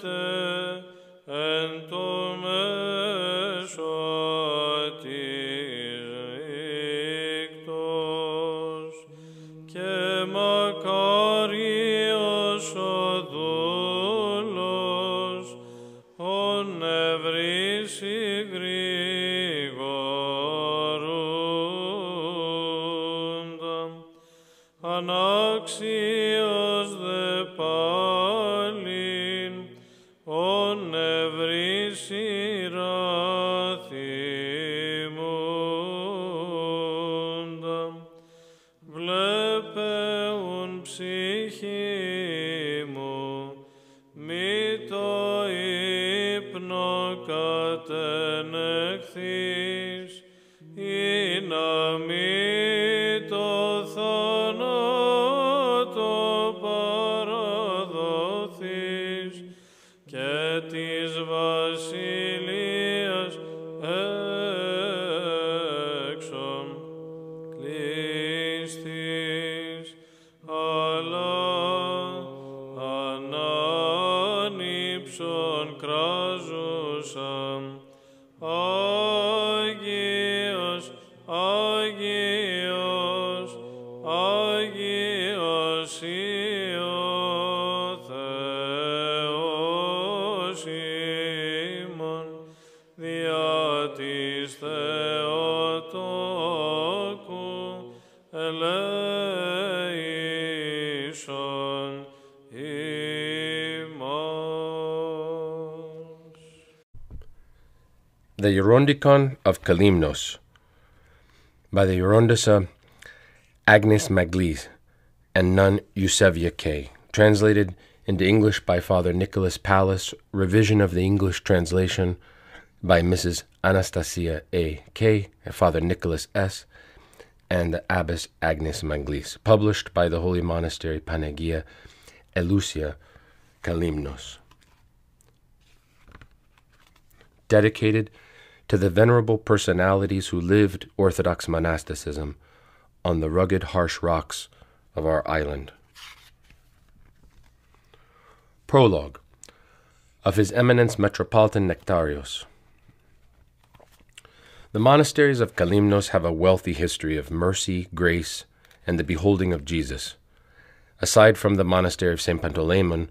Sainte. The Gerontikon of Kalymnos by the Gerontissa Agnes Maglis and nun Eusebia K. Translated into English by Father Nicholas Palis, revision of the English translation by Mrs. Anastasia A. K. and Father Nicholas S. and the Abbess Agnes Maglis, published by the Holy Monastery Panagia Eleousa Kalymnos. dedicated to the venerable personalities who lived Orthodox monasticism on the rugged, harsh rocks of our island. Prologue of His Eminence Metropolitan Nectarios. The monasteries of Kalymnos have a wealthy history of mercy, grace, and the beholding of Jesus. Aside from the monastery of St. Panteleimon,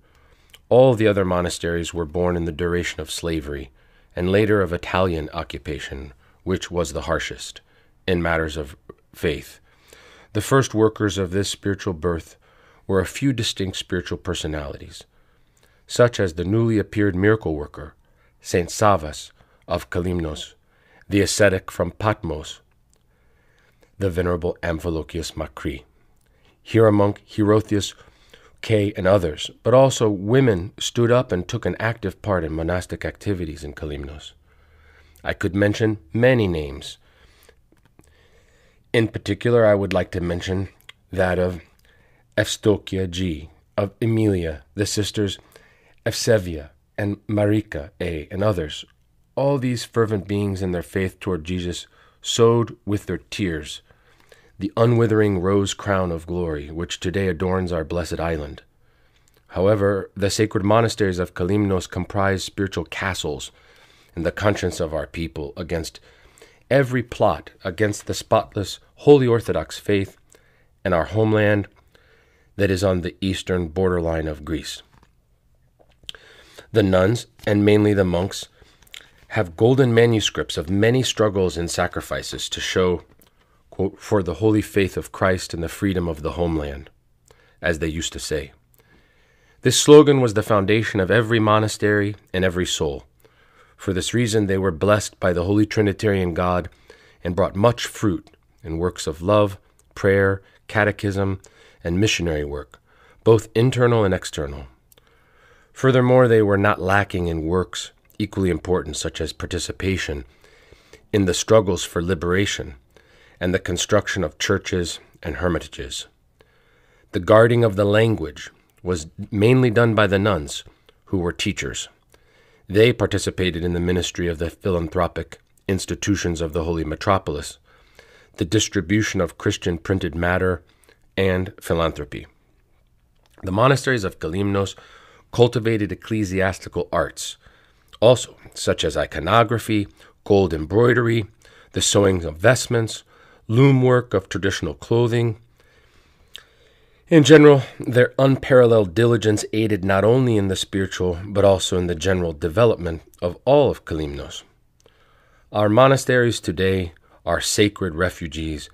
all the other monasteries were born in the duration of slavery and later of Italian occupation, which was the harshest in matters of faith. The first workers of this spiritual birth were a few distinct spiritual personalities, such as the newly appeared miracle worker, Saint Savas of Kalymnos, the ascetic from Patmos, the venerable Amphilochius Macri, Hieromonk Hierotheus K, and others, but also women stood up and took an active part in monastic activities in Kalymnos. I could mention many names. In particular, I would like to mention that of Evstokia G, of Emilia, the sisters Evsevia and Marika A, and others. All these fervent beings in their faith toward Jesus sowed with their tears the unwithering rose crown of glory which today adorns our blessed island. However, the sacred monasteries of Kalymnos comprise spiritual castles in the conscience of our people against every plot against the spotless, holy Orthodox faith and our homeland that is on the eastern borderline of Greece. The nuns, and mainly the monks, have golden manuscripts of many struggles and sacrifices to show quote, for the holy faith of Christ and the freedom of the homeland, as they used to say. This slogan was the foundation of every monastery and every soul. For this reason, they were blessed by the Holy Trinitarian God and brought much fruit in works of love, prayer, catechism, and missionary work, both internal and external. Furthermore, they were not lacking in works equally important, such as participation in the struggles for liberation and the construction of churches and hermitages. The guarding of the language was mainly done by the nuns, who were teachers. They participated in the ministry of the philanthropic institutions of the Holy Metropolis, the distribution of Christian printed matter, and philanthropy. The monasteries of Kalymnos cultivated ecclesiastical arts, also such as iconography, gold embroidery, the sewing of vestments, loom work of traditional clothing. In general, their unparalleled diligence aided not only in the spiritual but also in the general development of all of Kalymnos. Our monasteries today are sacred refuges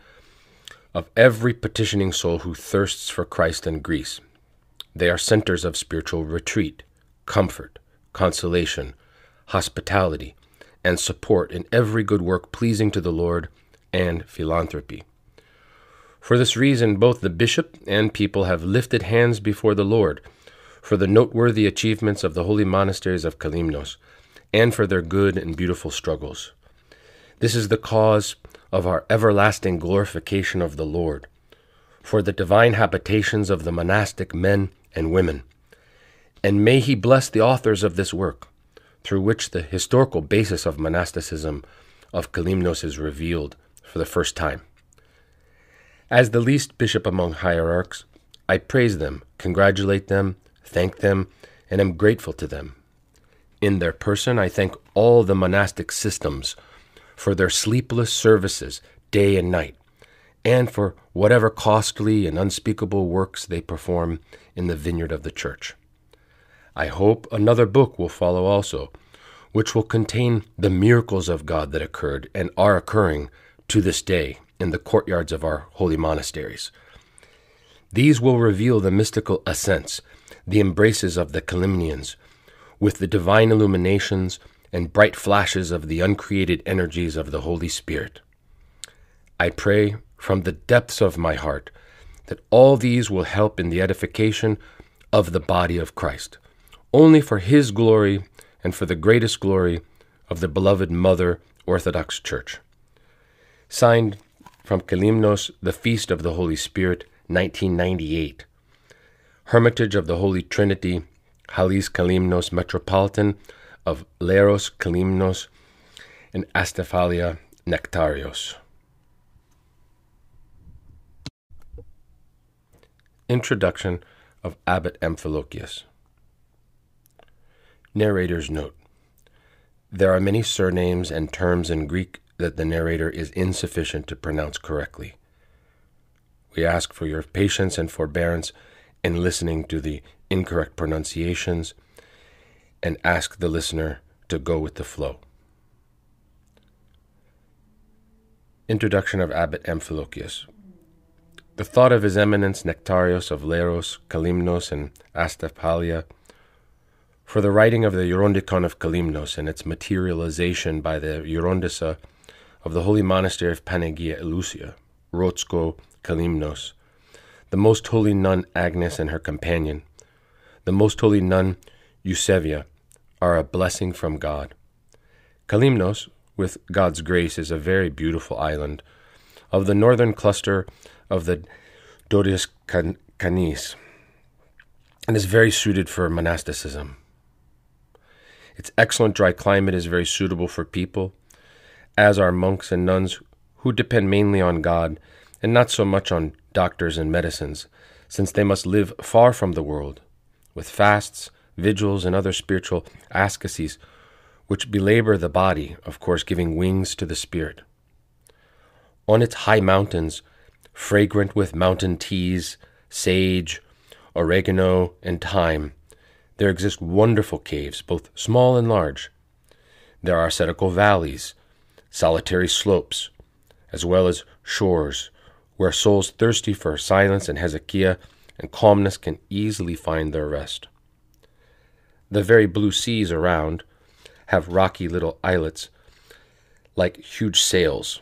of every petitioning soul who thirsts for Christ and Greece. They are centers of spiritual retreat, comfort, consolation, hospitality, and support in every good work pleasing to the Lord and philanthropy. For this reason, both the bishop and people have lifted hands before the Lord for the noteworthy achievements of the holy monasteries of Kalymnos and for their good and beautiful struggles. This is the cause of our everlasting glorification of the Lord, for the divine habitations of the monastic men and women. And may He bless the authors of this work, through which the historical basis of monasticism of Kalymnos is revealed for the first time. As the least bishop among hierarchs, I praise them, congratulate them, thank them, and am grateful to them. In their person, I thank all the monastic systems for their sleepless services day and night, and for whatever costly and unspeakable works they perform in the vineyard of the Church. I hope another book will follow also, which will contain the miracles of God that occurred and are occurring to this day in the courtyards of our holy monasteries. These will reveal the mystical ascents, the embraces of the Kalymnians, with the divine illuminations and bright flashes of the uncreated energies of the Holy Spirit. I pray from the depths of my heart that all these will help in the edification of the body of Christ, only for His glory and for the greatest glory of the beloved Mother Orthodox Church. Signed from Kalymnos, the Feast of the Holy Spirit, 1998. Hermitage of the Holy Trinity, Halis Kalymnos Metropolitan of Leros Kalymnos and Astephalia Nectarios. Introduction of Abbot Amphilochius. Narrator's Note There are many surnames and terms in Greek that the narrator is insufficient to pronounce correctly. We ask for your patience and forbearance in listening to the incorrect pronunciations and ask the listener to go with the flow. Introduction of Abbot Amphilochius. The thought of His Eminence Nectarios of Leros, Kalymnos, and Astephalia for the writing of the Gerontikon of Kalymnos and its materialization by the Gerontissa of the Holy Monastery of Panagia Eleousa, Rotsko, Kalymnos, the Most Holy Nun Agnes and her companion, the Most Holy Nun Eusebia, are a blessing from God. Kalymnos, with God's grace, is a very beautiful island of the northern cluster of the Dodecanese and is very suited for monasticism. Its excellent dry climate is very suitable for people, as are monks and nuns who depend mainly on God and not so much on doctors and medicines, since they must live far from the world, with fasts, vigils, and other spiritual ascetics, which belabor the body, of course, giving wings to the spirit. On its high mountains, fragrant with mountain teas, sage, oregano, and thyme, there exist wonderful caves, both small and large. There are ascetical valleys, solitary slopes, as well as shores where souls thirsty for silence and hesychia and calmness can easily find their rest. The very blue seas around have rocky little islets like huge sails.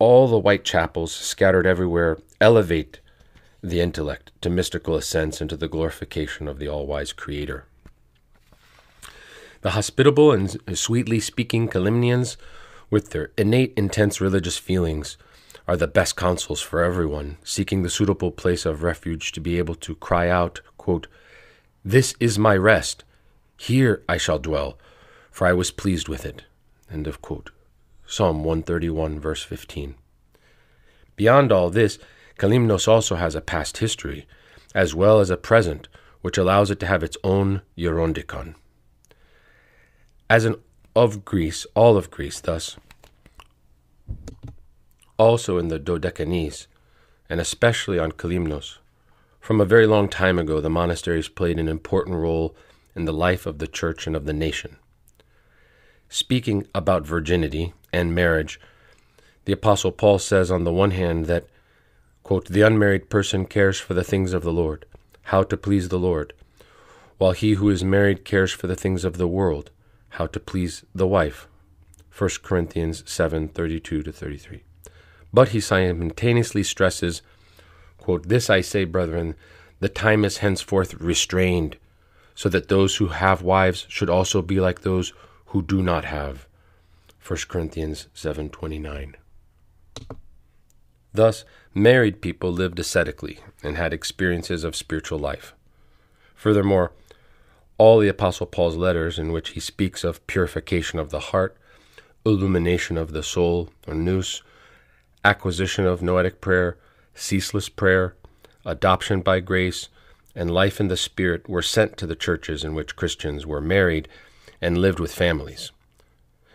All the white chapels scattered everywhere elevate the intellect to mystical ascents into the glorification of the all wise Creator. The hospitable and sweetly speaking Kalymnians, with their innate intense religious feelings, are the best counsels for everyone seeking the suitable place of refuge to be able to cry out, quote, This is my rest, here I shall dwell, for I was pleased with it. End of quote. Psalm 131, verse 15. Beyond all this, Kalymnos also has a past history, as well as a present, which allows it to have its own Gerontikon. As an of Greece, all of Greece, thus, also in the Dodecanese, and especially on Kalymnos, from a very long time ago, the monasteries played an important role in the life of the church and of the nation. Speaking about virginity and marriage, the Apostle Paul says, on the one hand, that, quote, the unmarried person cares for the things of the Lord, how to please the Lord, while he who is married cares for the things of the world, how to please the wife. 1 Corinthians 7 32 33. But he simultaneously stresses, quote, This I say, brethren, the time is henceforth restrained, so that those who have wives should also be like those who do not have. 1 Corinthians 7:29. Thus, married people lived ascetically and had experiences of spiritual life. Furthermore, all the Apostle Paul's letters, in which he speaks of purification of the heart, illumination of the soul, or nous, acquisition of noetic prayer, ceaseless prayer, adoption by grace, and life in the Spirit, were sent to the churches in which Christians were married and lived with families.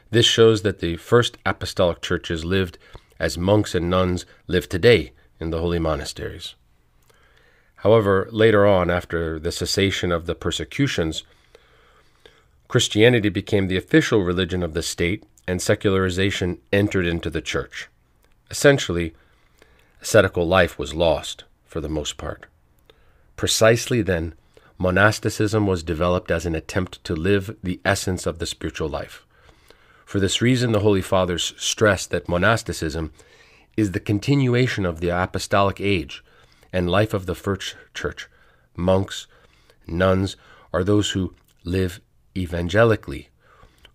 This shows that the first apostolic churches lived as monks and nuns live today in the holy monasteries. However, later on, after the cessation of the persecutions, Christianity became the official religion of the state and secularization entered into the church. Essentially, ascetical life was lost for the most part. Precisely then, monasticism was developed as an attempt to live the essence of the spiritual life. For this reason, the Holy Fathers stress that monasticism is the continuation of the apostolic age and life of the first church. Monks, nuns are those who live evangelically,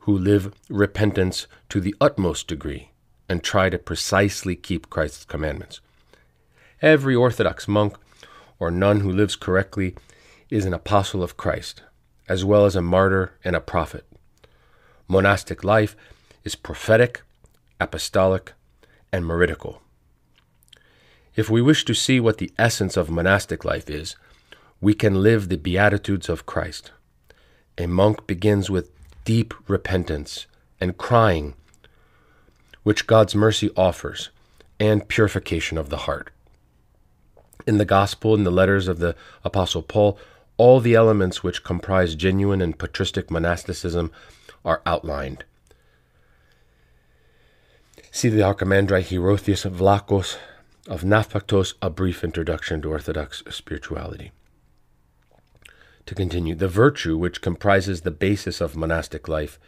who live repentance to the utmost degree, and try to precisely keep Christ's commandments. Every Orthodox monk or nun who lives correctly is an apostle of Christ, as well as a martyr and a prophet. Monastic life is prophetic, apostolic, and maritical. If we wish to see what the essence of monastic life is, we can live the Beatitudes of Christ. A monk begins with deep repentance and crying, which God's mercy offers, and purification of the heart. In the Gospel and the letters of the Apostle Paul, all the elements which comprise genuine and patristic monasticism are outlined. See the Archimandrite Hierotheus of Vlachos of Nafpaktos, A Brief Introduction to Orthodox Spirituality. To continue, the virtue which comprises the basis of monastic life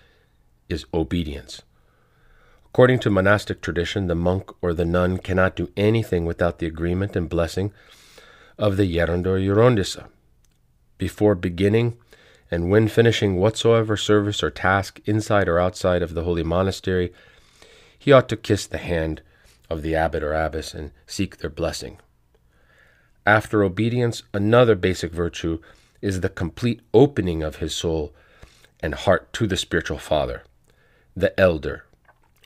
is obedience. According to monastic tradition, the monk or the nun cannot do anything without the agreement and blessing of the Geronda. Before beginning and when finishing whatsoever service or task inside or outside of the holy monastery, he ought to kiss the hand of the abbot or abbess and seek their blessing. After obedience, another basic virtue is the complete opening of his soul and heart to the spiritual father, the elder,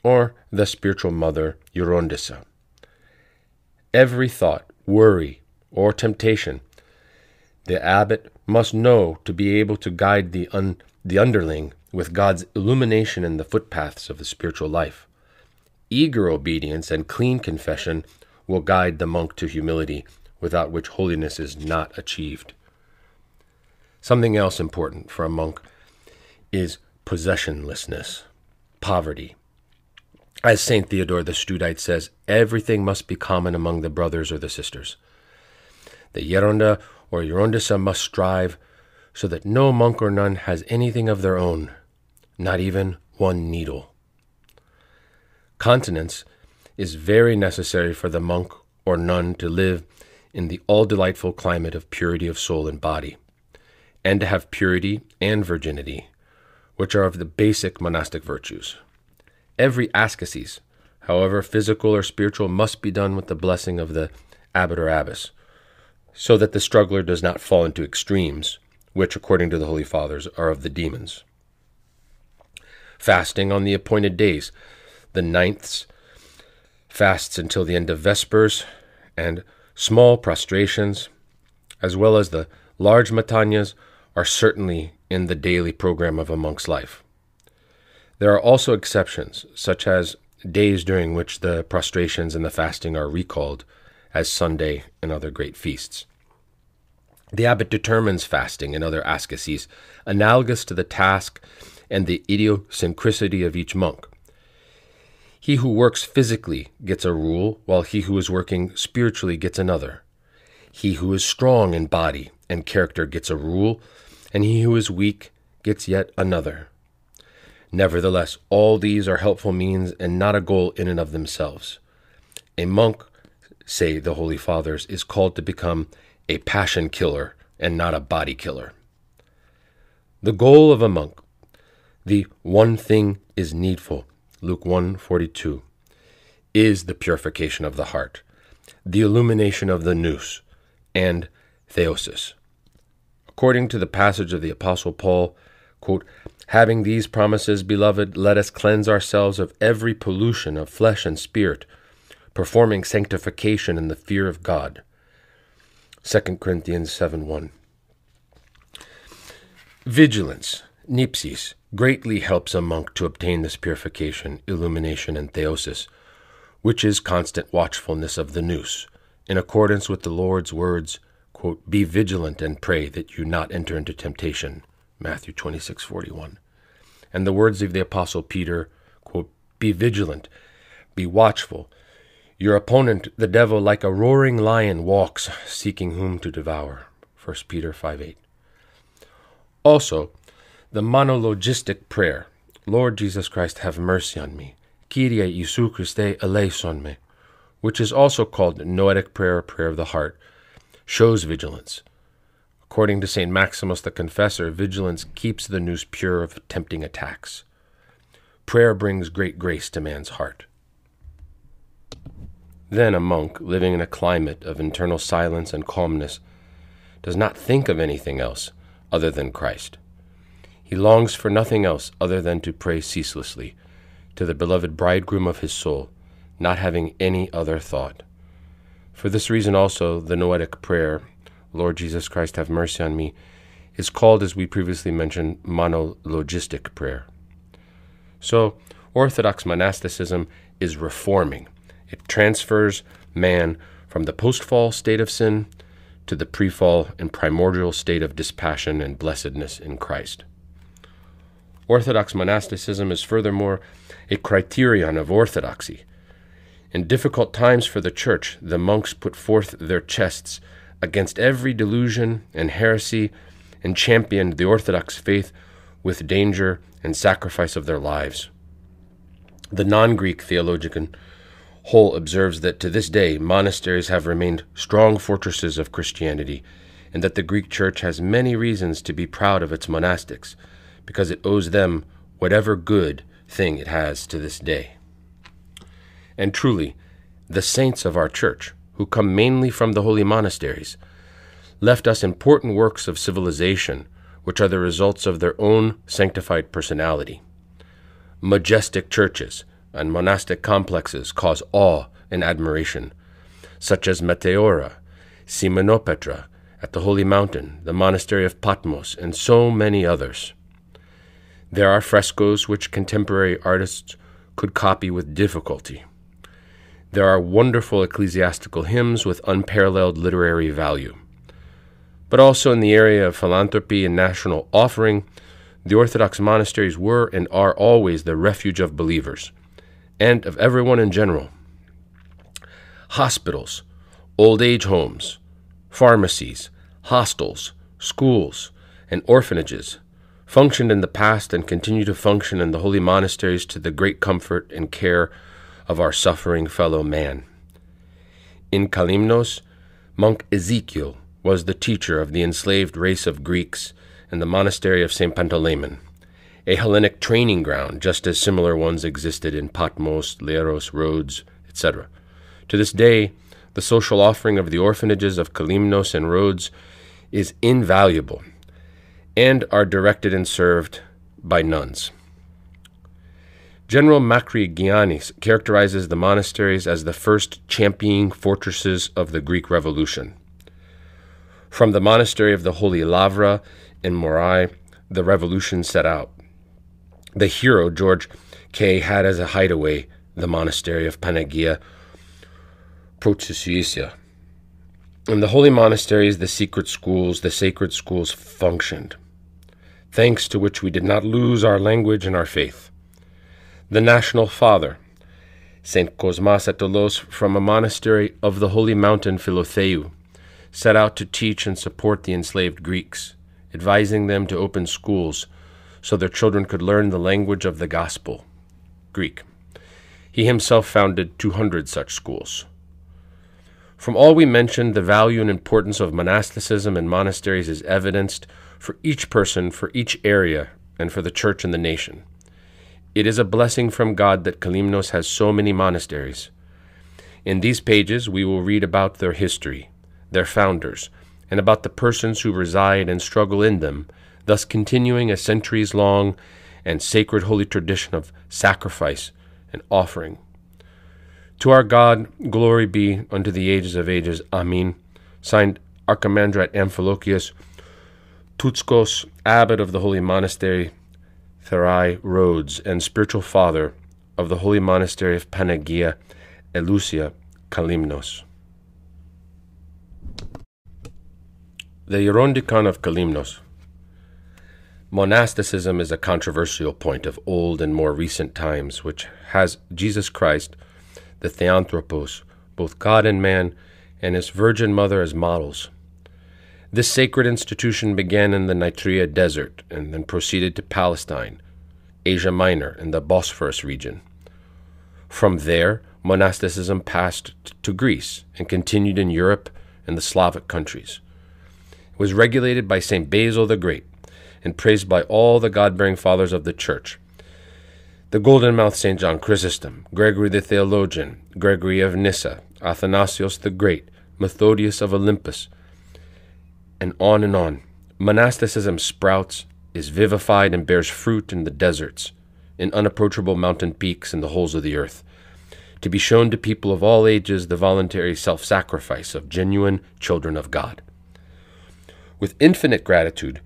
or the spiritual mother, Gerontissa. Every thought, worry, or temptation, the abbot must know to be able to guide the, un- the underling with God's illumination in the footpaths of the spiritual life. Eager obedience and clean confession will guide the monk to humility, without which holiness is not achieved. Something else important for a monk is possessionlessness, poverty. As St. Theodore the Studite says, everything must be common among the brothers or the sisters. The Geronda or Gerontissa must strive so that no monk or nun has anything of their own, not even one needle. Continence is very necessary for the monk or nun to live in the all delightful climate of purity of soul and body, and to have purity and virginity, which are of the basic monastic virtues. Every ascesis, however physical or spiritual, must be done with the blessing of the abbot or abbess, so that the struggler does not fall into extremes, which, according to the Holy Fathers, are of the demons. Fasting on the appointed days the ninths, fasts until the end of Vespers, and small prostrations, as well as the Large matanyas are certainly in the daily program of a monk's life. There are also exceptions, such as days during which the prostrations and the fasting are recalled, as Sunday and other great feasts. The abbot determines fasting and other ascetics analogous to the task and the idiosyncrasy of each monk. He who works physically gets a rule, while he who is working spiritually gets another. He who is strong in body and character gets a rule, and he who is weak gets yet another. Nevertheless, all these are helpful means and not a goal in and of themselves. A monk, say the Holy Fathers, is called to become a passion killer and not a body killer. The goal of a monk, the one thing is needful, Luke 1:42, is the purification of the heart, the illumination of the nous, and theosis. According to the passage of the apostle Paul, quote, Having these promises, beloved, let us cleanse ourselves of every pollution of flesh and spirit, performing sanctification in the fear of God. 2 Corinthians 7 1. Vigilance, nipsis, greatly helps a monk to obtain this purification, illumination, and theosis, which is constant watchfulness of the nous, in accordance with the Lord's words, quote, Be vigilant and pray that you not enter into temptation. Matthew 26:41. And the words of the apostle Peter, quote, "Be vigilant, be watchful. Your opponent, the devil, like a roaring lion walks, seeking whom to devour." 1 Peter 5:8. Also, the monologistic prayer, Lord Jesus Christ, have mercy on me. Kyrie Jesu Christe eleison me, which is also called noetic prayer, prayer of the heart, shows vigilance. According to St. Maximus the Confessor, vigilance keeps the nous pure of tempting attacks. Prayer brings great grace to man's heart. Then a monk, living in a climate of internal silence and calmness, does not think of anything else other than Christ. He longs for nothing else other than to pray ceaselessly to the beloved bridegroom of his soul, not having any other thought. For this reason also, the Noetic prayer Lord Jesus Christ, have mercy on me, is called, as we previously mentioned, monologistic prayer. So, Orthodox monasticism is reforming. It transfers man from the post fall state of sin to the pre fall and primordial state of dispassion and blessedness in Christ. Orthodox monasticism is furthermore a criterion of orthodoxy. In difficult times for the Church, the monks put forth their chests against every delusion and heresy and championed the Orthodox faith with danger and sacrifice of their lives. The non Greek theologian Hole observes that to this day monasteries have remained strong fortresses of Christianity, and that the Greek Church has many reasons to be proud of its monastics, because it owes them whatever good thing it has to this day. And truly, the saints of our Church, who come mainly from the holy monasteries, left us important works of civilization, which are the results of their own sanctified personality. Majestic churches and monastic complexes cause awe and admiration, such as Meteora, Simonopetra at the Holy Mountain, the monastery of Patmos, and so many others. There are frescoes which contemporary artists could copy with difficulty. There are wonderful ecclesiastical hymns with unparalleled literary value. But also in the area of philanthropy and national offering, the Orthodox monasteries were and are always the refuge of believers, and of everyone in general. Hospitals, old age homes, pharmacies, hostels, schools, and orphanages functioned in the past and continue to function in the holy monasteries to the great comfort and care of our suffering fellow man. In Kalymnos, monk Ezekiel was the teacher of the enslaved race of Greeks in the monastery of St. Pantaleon, a Hellenic training ground, just as similar ones existed in Patmos, Leros, Rhodes, etc. To this day, the social offering of the orphanages of Kalymnos and Rhodes is invaluable and are directed and served by nuns. General Makrygiannis characterizes the monasteries as the first championing fortresses of the Greek Revolution. From the monastery of the Holy Lavra in Morea, the revolution set out. The hero, George K., had as a hideaway the monastery of Panagia Prousiotissa. In the holy monasteries, the secret schools, the sacred schools functioned, thanks to which we did not lose our language and our faith. The national father, St. Cosmas Aitolos, from a monastery of the holy mountain Philotheu, set out to teach and support the enslaved Greeks, advising them to open schools so their children could learn the language of the gospel, Greek. He himself founded 200 such schools. From all we mentioned, the value and importance of monasticism and monasteries is evidenced for each person, for each area, and for the church and the nation. It is a blessing from God that Kalymnos has so many monasteries. In these pages, we will read about their history, their founders, and about the persons who reside and struggle in them, thus continuing a centuries long and sacred holy tradition of sacrifice and offering. To our God, glory be unto the ages of ages. Amen. Signed Archimandrite Amphilochius Tutskos, abbot of the holy monastery Therai Rhodes, and spiritual father of the holy monastery of Panagia Eleousa Kalymnos. The Gerontikon of Kalymnos. Monasticism is a controversial point of old and more recent times, which has Jesus Christ, the Theanthropos, both God and man, and his Virgin Mother as models. This sacred institution began in the Nitria desert and then proceeded to Palestine, Asia Minor, and the Bosphorus region. From there, monasticism passed to Greece and continued in Europe and the Slavic countries. It was regulated by St. Basil the Great and praised by all the God bearing fathers of the Church. The golden mouthed St. John Chrysostom, Gregory the Theologian, Gregory of Nyssa, Athanasius the Great, Methodius of Olympus, and on and on. Monasticism sprouts, is vivified, and bears fruit in the deserts, in unapproachable mountain peaks, and the holes of the earth, to be shown to people of all ages the voluntary self sacrifice of genuine children of God. With infinite gratitude,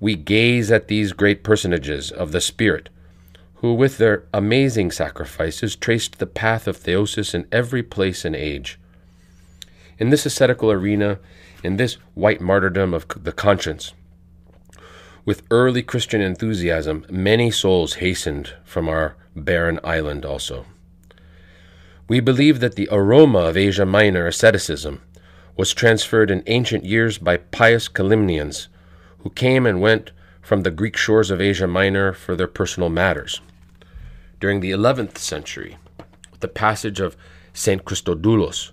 we gaze at these great personages of the Spirit, who with their amazing sacrifices traced the path of theosis in every place and age. In this ascetical arena, in this white martyrdom of the conscience, with early Christian enthusiasm, many souls hastened from our barren island also. We believe that the aroma of Asia Minor asceticism was transferred in ancient years by pious Kalymnians who came and went from the Greek shores of Asia Minor for their personal matters. During the 11th century, with the passage of St. Christodoulos,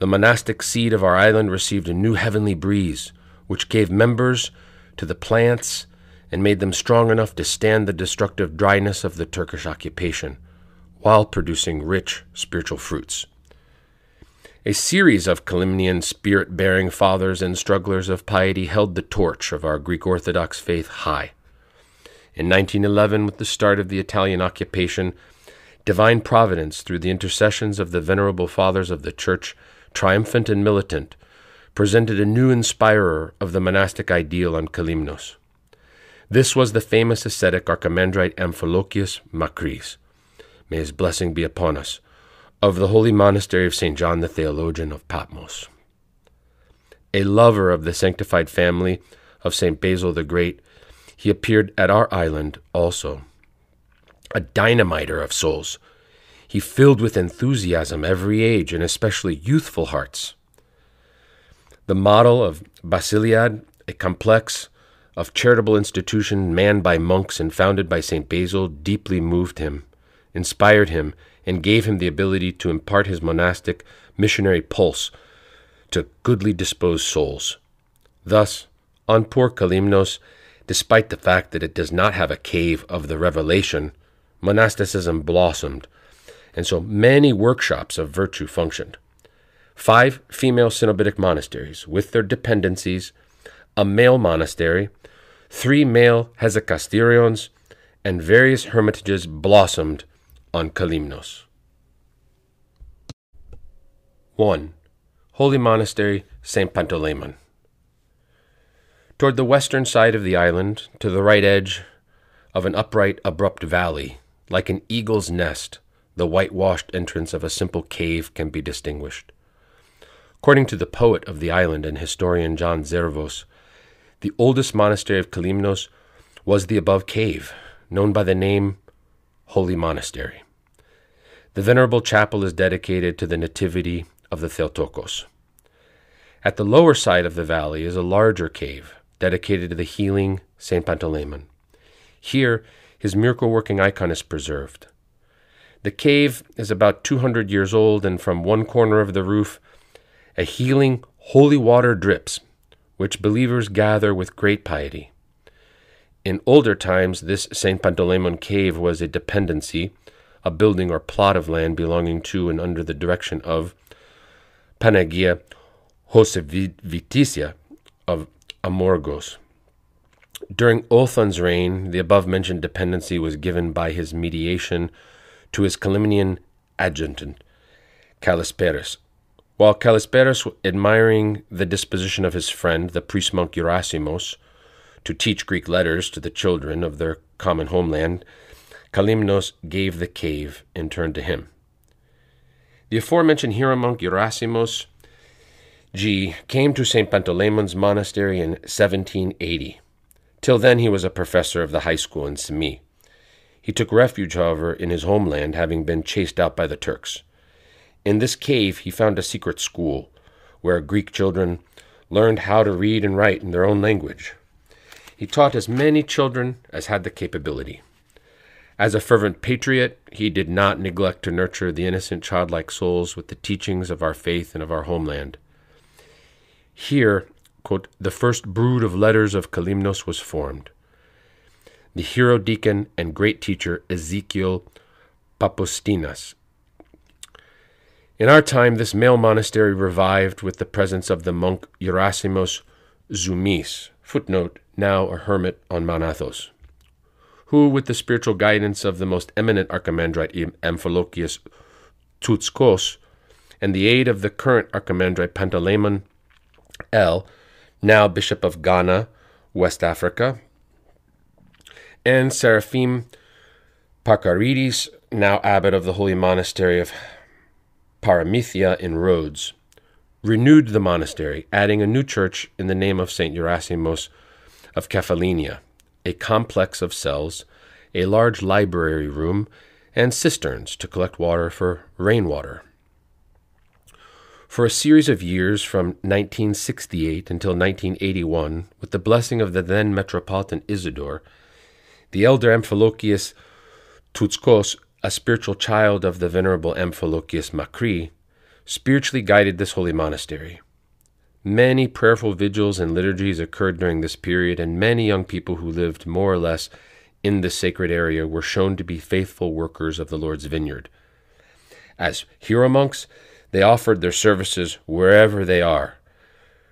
the monastic seed of our island received a new heavenly breeze, which gave members to the plants and made them strong enough to stand the destructive dryness of the Turkish occupation, while producing rich spiritual fruits. A series of Kalymnian spirit bearing fathers and strugglers of piety held the torch of our Greek Orthodox faith high. In 1911, with the start of the Italian occupation, divine providence, through the intercessions of the venerable fathers of the Church, triumphant and militant, presented a new inspirer of the monastic ideal on Kalymnos. This was the famous ascetic Archimandrite Amphilochius Macris. May his blessing be upon us, of the holy monastery of St. John the Theologian of Patmos. A lover of the sanctified family of St. Basil the Great, he appeared at our island also. A dynamiter of souls, he filled with enthusiasm every age, and especially youthful hearts. The model of Basiliad, a complex of charitable institution manned by monks and founded by St. Basil, deeply moved him, inspired him, and gave him the ability to impart his monastic missionary pulse to goodly disposed souls. Thus, on poor Kalymnos, despite the fact that it does not have a cave of the revelation, monasticism blossomed and so many workshops of virtue functioned. Five female Cenobitic monasteries with their dependencies, a male monastery, three male hesychasterions, and various hermitages blossomed on Kalymnos. 1. Holy Monastery St. Panteleimon. Toward the western side of the island, to the right edge of an upright, abrupt valley, like an eagle's nest, the whitewashed entrance of a simple cave can be distinguished. According to the poet of the island and historian John Zervos, the oldest monastery of Kalymnos was the above cave, known by the name Holy Monastery. The venerable chapel is dedicated to the Nativity of the Theotokos. At the lower side of the valley is a larger cave dedicated to the healing St. Pantaleon. Here, his miracle working icon is preserved. The cave is about 200 years old, and from one corner of the roof, a healing holy water drips, which believers gather with great piety. In older times, this St. Pantaleon cave was a dependency, a building or plot of land belonging to and under the direction of Panagia Chozoviotissa of Amorgos. During Othon's reign, the above mentioned dependency was given by his mediation to his Calymnian adjutant, Callisperus. While Callisperus, admiring the disposition of his friend, the priest monk Gerasimos, to teach Greek letters to the children of their common homeland, Kalymnos gave the cave in turn to him. The aforementioned hero monk Gerasimos G came to St. Pantaleon's monastery in 1780. Till then he was a professor of the high school in Symi. He took refuge, however, in his homeland, having been chased out by the Turks. In this cave he found a secret school, where Greek children learned how to read and write in their own language. He taught as many children as had the capability. As a fervent patriot, he did not neglect to nurture the innocent childlike souls with the teachings of our faith and of our homeland. Here, quote, the first brood of letters of Kalymnos was formed. The hero deacon and great teacher Ezekiel Papostinas. In our time, this male monastery revived with the presence of the monk Gerasimos Zoumis, footnote, now a hermit on Manathos, who, with the spiritual guidance of the most eminent archimandrite Amphilochius Tutskos, and the aid of the current archimandrite Pantaleon L., now Bishop of Ghana, West Africa, and Seraphim Parkaridis, now abbot of the holy monastery of Paramithia in Rhodes, renewed the monastery, adding a new church in the name of St. Gerasimos of Kephalinia, a complex of cells, a large library room, and cisterns to collect water for rainwater. For a series of years from 1968 until 1981, with the blessing of the then Metropolitan Isidore, the elder Amphilochius Tutskos, a spiritual child of the venerable Amphilochius Makri, spiritually guided this holy monastery. Many prayerful vigils and liturgies occurred during this period, and many young people who lived more or less in the sacred area were shown to be faithful workers of the Lord's vineyard. As hero monks, they offered their services wherever they are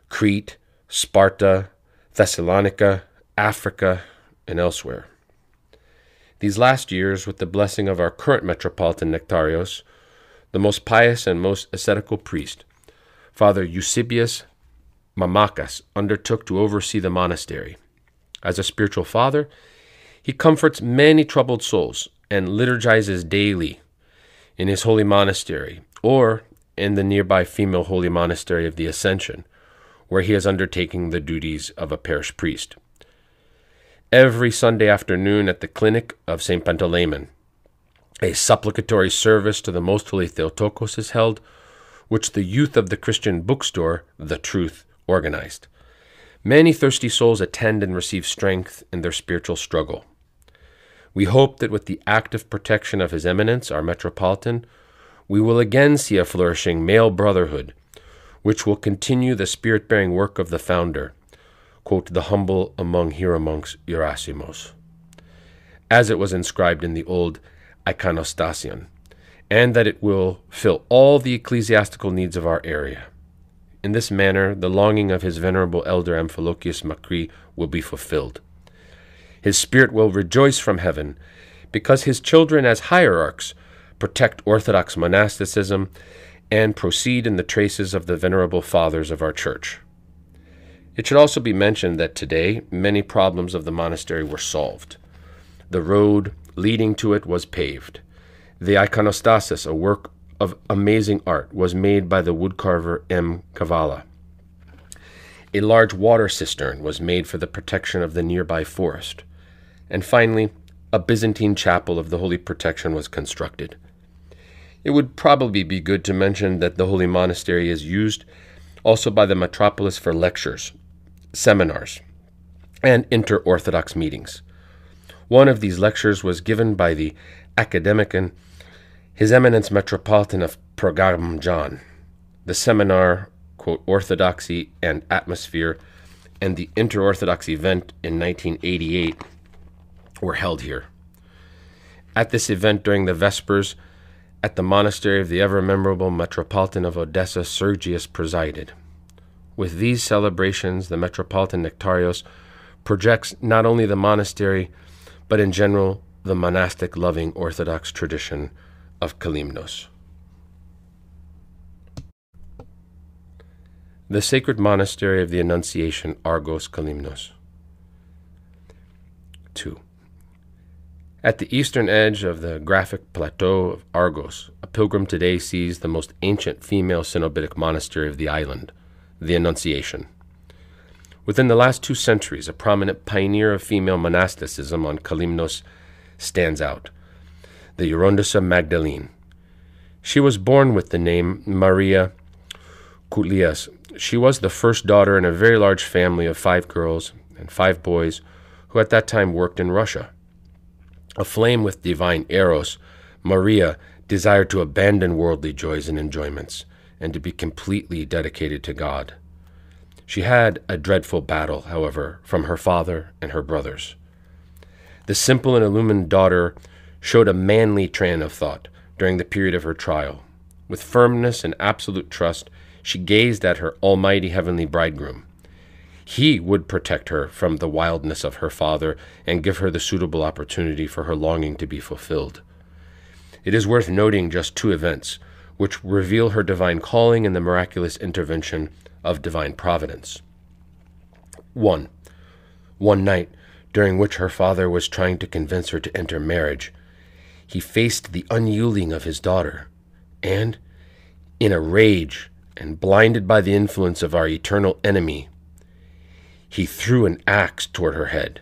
Crete, Sparta, Thessalonica, Africa, and elsewhere. These last years, with the blessing of our current Metropolitan Nectarios, the most pious and most ascetical priest, Father Eusebius Mamakas, undertook to oversee the monastery. As a spiritual father, he comforts many troubled souls and liturgizes daily in his holy monastery or in the nearby female holy monastery of the Ascension, where he is undertaking the duties of a parish priest. Every Sunday afternoon at the clinic of St. Pantaleon, a supplicatory service to the Most Holy Theotokos is held, which the youth of the Christian bookstore, The Truth, organized. Many thirsty souls attend and receive strength in their spiritual struggle. We hope that with the active protection of His Eminence, our Metropolitan, we will again see a flourishing male brotherhood, which will continue the spirit bearing work of the founder, quote, the humble among monks Gerasimos, as it was inscribed in the old iconostasion, and that it will fill all the ecclesiastical needs of our area. In this manner, the longing of his venerable elder Amphilochius Makri will be fulfilled. His spirit will rejoice from heaven, because his children, as hierarchs, protect Orthodox monasticism, and proceed in the traces of the venerable fathers of our Church. It should also be mentioned that today many problems of the monastery were solved. The road leading to it was paved. The iconostasis, a work of amazing art, was made by the woodcarver M. Cavala. A large water cistern was made for the protection of the nearby forest. And finally, a Byzantine chapel of the Holy Protection was constructed. It would probably be good to mention that the Holy Monastery is used also by the metropolis for lectures, seminars, and inter Orthodox meetings. One of these lectures was given by the Academician, His Eminence Metropolitan of Pergamum John. The seminar, quote, Orthodoxy and Atmosphere, and the inter Orthodox event in 1988 were held here. At this event during the Vespers, at the monastery of the ever memorable Metropolitan of Odessa, Sergius presided. With these celebrations, the Metropolitan Nectarios projects not only the monastery, but in general the monastic loving Orthodox tradition of Kalymnos. The Sacred Monastery of the Annunciation, Argos, Kalymnos. 2. At the eastern edge of the graphic plateau of Argos, a pilgrim today sees the most ancient female Cenobitic monastery of the island, the Annunciation. Within the last two centuries, a prominent pioneer of female monasticism on Kalymnos stands out the Gerontissa Magdalene. She was born with the name Maria Koulias. She was the first daughter in a very large family of five girls and five boys who at that time worked in Russia. Aflame with divine eros, Maria desired to abandon worldly joys and enjoyments and to be completely dedicated to God. She had a dreadful battle, however, from her father and her brothers. The simple and illumined daughter showed a manly train of thought during the period of her trial. With firmness and absolute trust, she gazed at her almighty heavenly bridegroom. He would protect her from the wildness of her father and give her the suitable opportunity for her longing to be fulfilled. It is worth noting just two events which reveal her divine calling and the miraculous intervention of divine providence. 1. One night, during which her father was trying to convince her to enter marriage, he faced the unyielding of his daughter, and, in a rage and blinded by the influence of our eternal enemy, he threw an axe toward her head.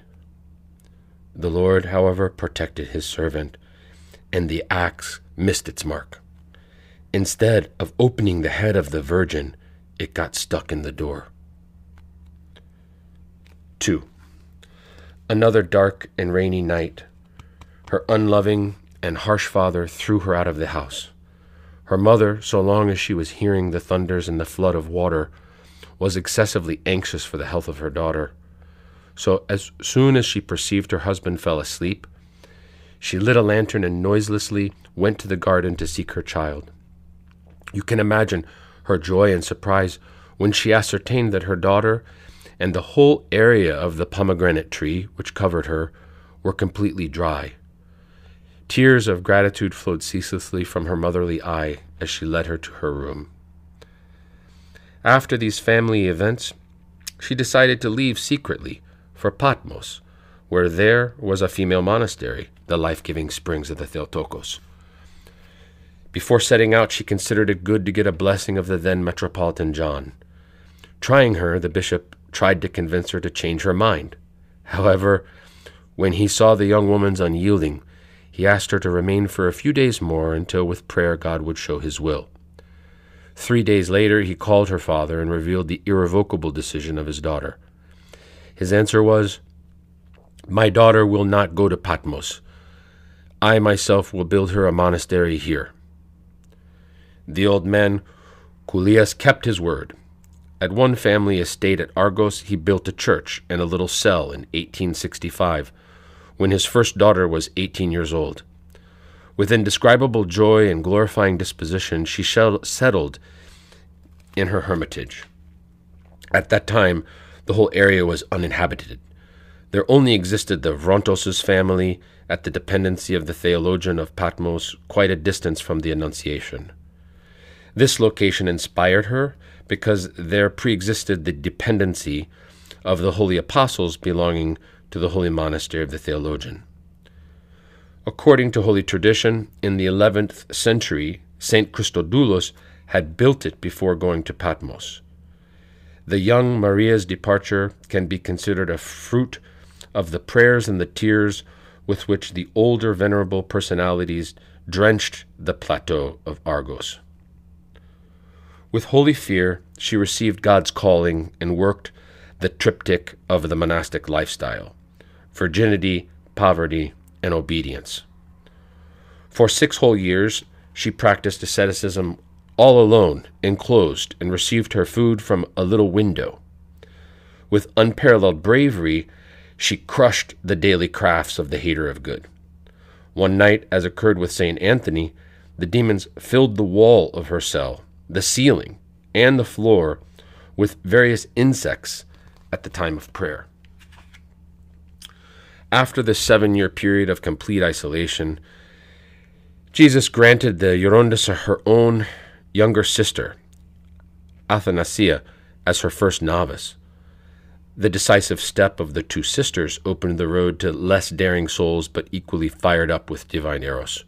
The Lord, however, protected his servant, and the axe missed its mark. Instead of opening the head of the virgin, it got stuck in the door. 2. Another dark and rainy night. Her unloving and harsh father threw her out of the house. Her mother, so long as she was hearing the thunders and the flood of water, was excessively anxious for the health of her daughter. So, as soon as she perceived her husband fell asleep, she lit a lantern and noiselessly went to the garden to seek her child. You can imagine her joy and surprise when she ascertained that her daughter and the whole area of the pomegranate tree which covered her were completely dry. Tears of gratitude flowed ceaselessly from her motherly eye as she led her to her room. After these family events, she decided to leave secretly for Patmos, where there was a female monastery, the life giving springs of the Theotokos. Before setting out, she considered it good to get a blessing of the then Metropolitan John. Trying her, the bishop tried to convince her to change her mind. However, when he saw the young woman's unyielding, he asked her to remain for a few days more until with prayer God would show his will. Three days later, he called her father and revealed the irrevocable decision of his daughter. His answer was, My daughter will not go to Patmos. I myself will build her a monastery here. The old man, Koulias, kept his word. At one family estate at Argos, he built a church and a little cell in 1865, when his first daughter was 18 years old. With indescribable joy and glorifying disposition, she settled in her hermitage. At that time, the whole area was uninhabited. There only existed the Vrontoses family at the dependency of the theologian of Patmos, quite a distance from the Annunciation. This location inspired her because there pre-existed the dependency of the holy apostles belonging to the holy monastery of the theologian. According to holy tradition, in the 11th century, Saint Christodoulos had built it before going to Patmos. The young Maria's departure can be considered a fruit of the prayers and the tears with which the older venerable personalities drenched the plateau of Argos. With holy fear, she received God's calling and worked the triptych of the monastic lifestyle virginity, poverty, and obedience. For six whole years, she practiced asceticism all alone, enclosed, and received her food from a little window. With unparalleled bravery, she crushed the daily crafts of the hater of good. One night, as occurred with St. Anthony, the demons filled the wall of her cell, the ceiling, and the floor with various insects at the time of prayer. After this seven year period of complete isolation, Jesus granted the Gerontissa her own younger sister, Athanasia, as her first novice. The decisive step of the two sisters opened the road to less daring souls but equally fired up with divine eros.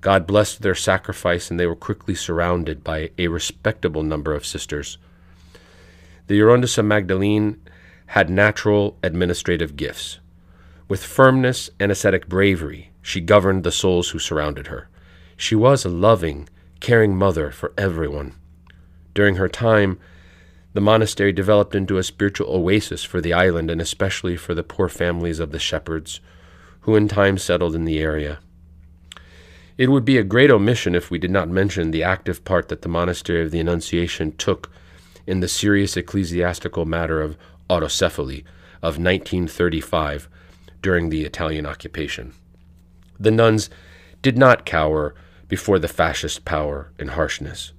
God blessed their sacrifice, and they were quickly surrounded by a respectable number of sisters. The Gerontissa Magdalene had natural administrative gifts. With firmness and ascetic bravery, she governed the souls who surrounded her. She was a loving, caring mother for everyone. During her time, the monastery developed into a spiritual oasis for the island and especially for the poor families of the shepherds, who in time settled in the area. It would be a great omission if we did not mention the active part that the monastery of the Annunciation took in the serious ecclesiastical matter of autocephaly of 1935 during the Italian occupation. The nuns did not cower before the fascist power and harshness.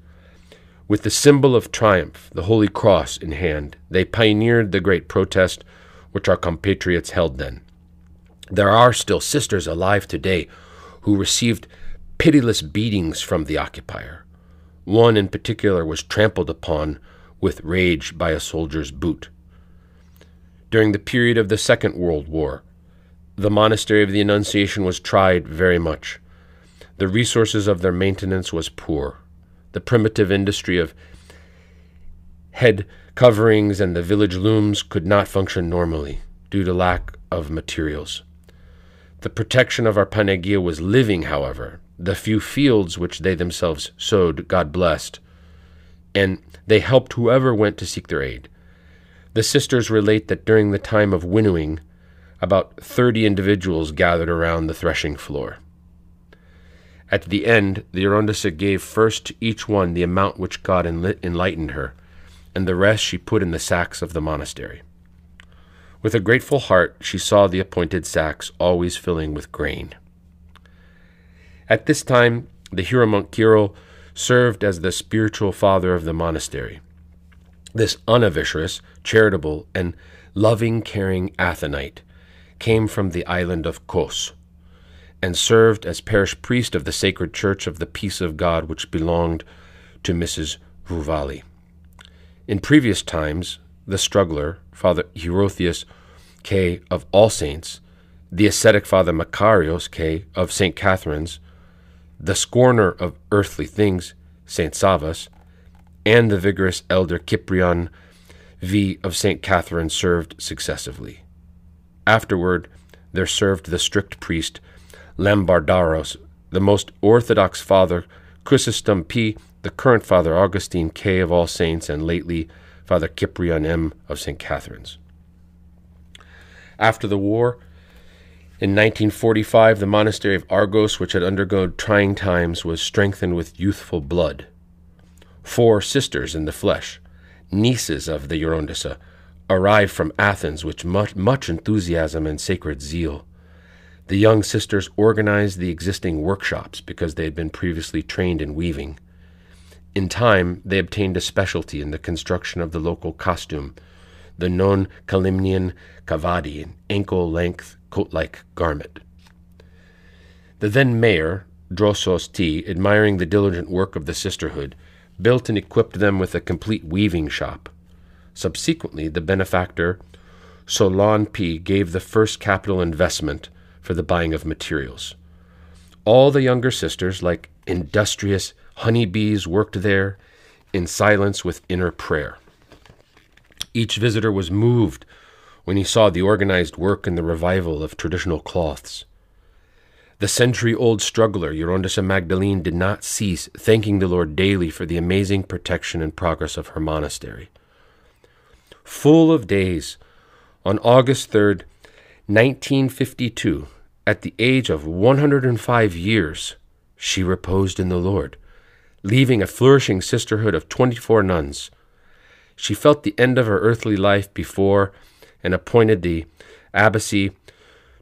With the symbol of triumph, the Holy Cross, in hand, they pioneered the great protest which our compatriots held then. There are still sisters alive today who received pitiless beatings from the occupier. One in particular was trampled upon with rage by a soldier's boot. During the period of the Second World War, the monastery of the Annunciation was tried very much. The resources of their maintenance was poor. The primitive industry of head coverings and the village looms could not function normally due to lack of materials. The protection of our Panagia was living, however. The few fields which they themselves sowed, God blessed, and they helped whoever went to seek their aid. The sisters relate that during the time of winnowing, about thirty individuals gathered around the threshing floor. At the end, the Gerontissa gave first to each one the amount which God enlightened her, and the rest she put in the sacks of the monastery. With a grateful heart, she saw the appointed sacks always filling with grain. At this time, the Hieromonk Kirill served as the spiritual father of the monastery. This unaviscerous, charitable, and loving, caring Athonite came from the island of Kos and served as parish priest of the sacred church of the Peace of God which belonged to Mrs. Vuvali. In previous times, the struggler, Father Hierotheus K. of All Saints, the ascetic Father Macarios K. of St. Catherine's, the scorner of earthly things, St. Savas, and the vigorous elder Cyprian V. of St. Catherine served successively. Afterward, there served the strict priest Lambardaros, the most orthodox father Chrysostom P., the current Father Augustine K. of All Saints, and lately Father Cyprian M. of St. Catherine's. After the war, in 1945, the monastery of Argos, which had undergone trying times, was strengthened with youthful blood. Four sisters in the flesh, nieces of the Gerontissa, arrived from Athens with much, much enthusiasm and sacred zeal. The young sisters organized the existing workshops because they had been previously trained in weaving. In time, they obtained a specialty in the construction of the local costume, the non Kalymnian kavadi, an ankle length coat like garment. The then mayor, Drosos T., admiring the diligent work of the sisterhood, built and equipped them with a complete weaving shop. Subsequently, the benefactor Solon P gave the first capital investment for the buying of materials. All the younger sisters, like industrious honeybees, worked there in silence with inner prayer. Each visitor was moved when he saw the organized work and the revival of traditional cloths. The century old struggler, Gerontissa Magdalene, did not cease thanking the Lord daily for the amazing protection and progress of her monastery. Full of days, on August 3rd, 1952, at the age of 105 years, she reposed in the Lord, leaving a flourishing sisterhood of 24 nuns. She felt the end of her earthly life before and appointed the abbacy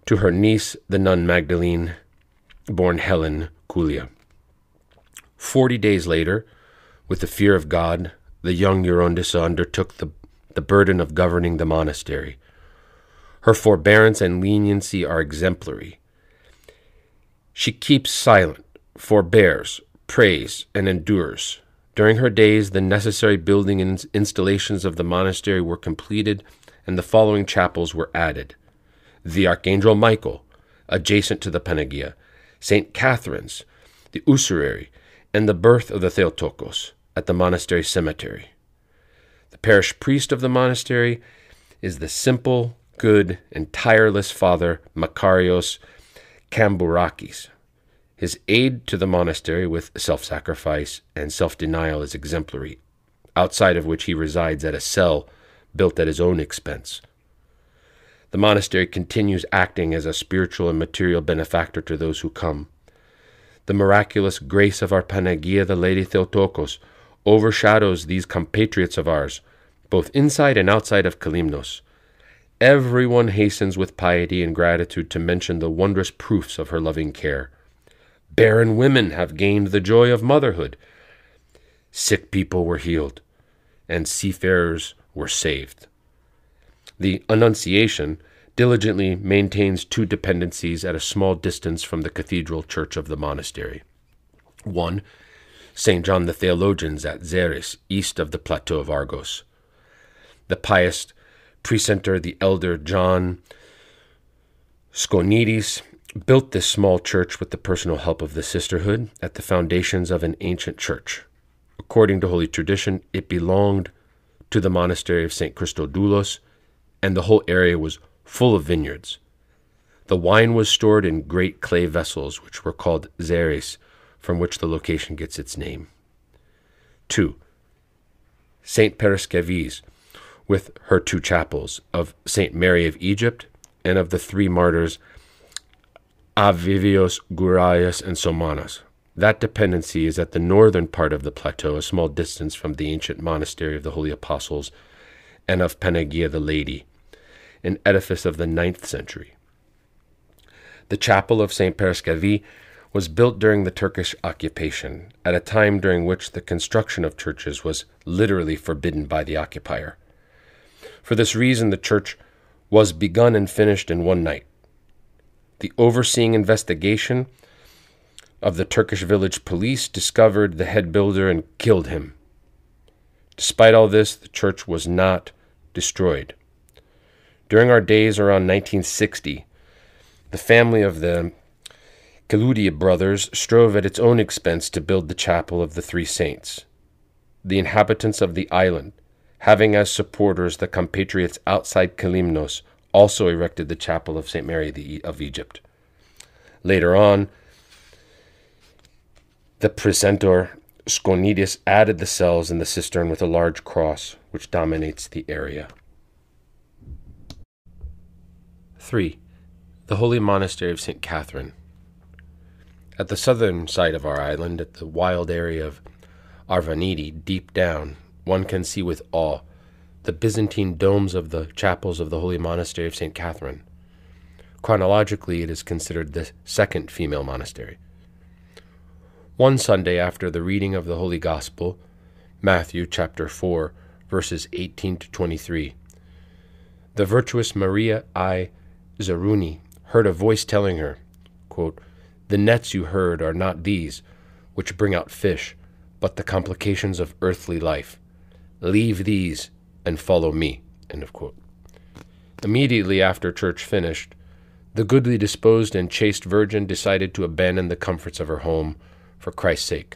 to her niece, the nun Magdalene, born Helen Kulia. Forty days later, with the fear of God, the young Gerontissa undertook the, the burden of governing the monastery. Her forbearance and leniency are exemplary. She keeps silent, forbears, prays, and endures. During her days, the necessary building and installations of the monastery were completed and the following chapels were added the Archangel Michael, adjacent to the Panagia, St. Catherine's, the Usurary, and the birth of the Theotokos at the monastery cemetery. The parish priest of the monastery is the simple, good, and tireless Father Makarios Kambourakis. His aid to the monastery with self sacrifice and self denial is exemplary, outside of which he resides at a cell built at his own expense. The monastery continues acting as a spiritual and material benefactor to those who come. The miraculous grace of our Panagia, the Lady Theotokos, overshadows these compatriots of ours, both inside and outside of Kalymnos. Everyone hastens with piety and gratitude to mention the wondrous proofs of her loving care. Barren women have gained the joy of motherhood. Sick people were healed, and seafarers were saved. The Annunciation diligently maintains two dependencies at a small distance from the cathedral church of the monastery. One, St. John the Theologian's at Xeris, east of the plateau of Argos. The pious precentor, the elder John Skonidis, built this small church with the personal help of the sisterhood at the foundations of an ancient church. According to holy tradition, it belonged to the monastery of St. Christodoulos, and the whole area was full of vineyards. The wine was stored in great clay vessels, which were called xeres, from which the location gets its name. 2. St. Paraskevis, with her two chapels, of St. Mary of Egypt, and of the three martyrs Avivios, Gurias, and Samonas. That dependency is at the northern part of the plateau, a small distance from the ancient monastery of the Holy Apostles and of Panagia the Lady, an edifice of the ninth century. The chapel of St. Paraskevi was built during the Turkish occupation, at a time during which the construction of churches was literally forbidden by the occupier. For this reason, the church was begun and finished in one night. The overseeing investigation of the Turkish village police discovered the head builder and killed him. Despite all this, the church was not destroyed. During our days around 1960, the family of the Kaludia brothers strove at its own expense to build the chapel of the Three Saints. The inhabitants of the island, having as supporters the compatriots outside Kalymnos, also erected the chapel of St. Mary of Egypt. Later on, the precentor Skonidis added the cells in the cistern with a large cross, which dominates the area. 3. The Holy Monastery of St. Catherine. At the southern side of our island, at the wild area of Arvanidi, deep down, one can see with awe the Byzantine domes of the chapels of the Holy Monastery of St. Catherine. Chronologically, it is considered the second female monastery. One Sunday after the reading of the Holy Gospel, Matthew chapter 4, verses 18 to 23, the virtuous Maria I. Zaruni heard a voice telling her, quote, The nets you heard are not these, which bring out fish, but the complications of earthly life. Leave these and follow me. Immediately after church finished, the goodly disposed and chaste virgin decided to abandon the comforts of her home for Christ's sake.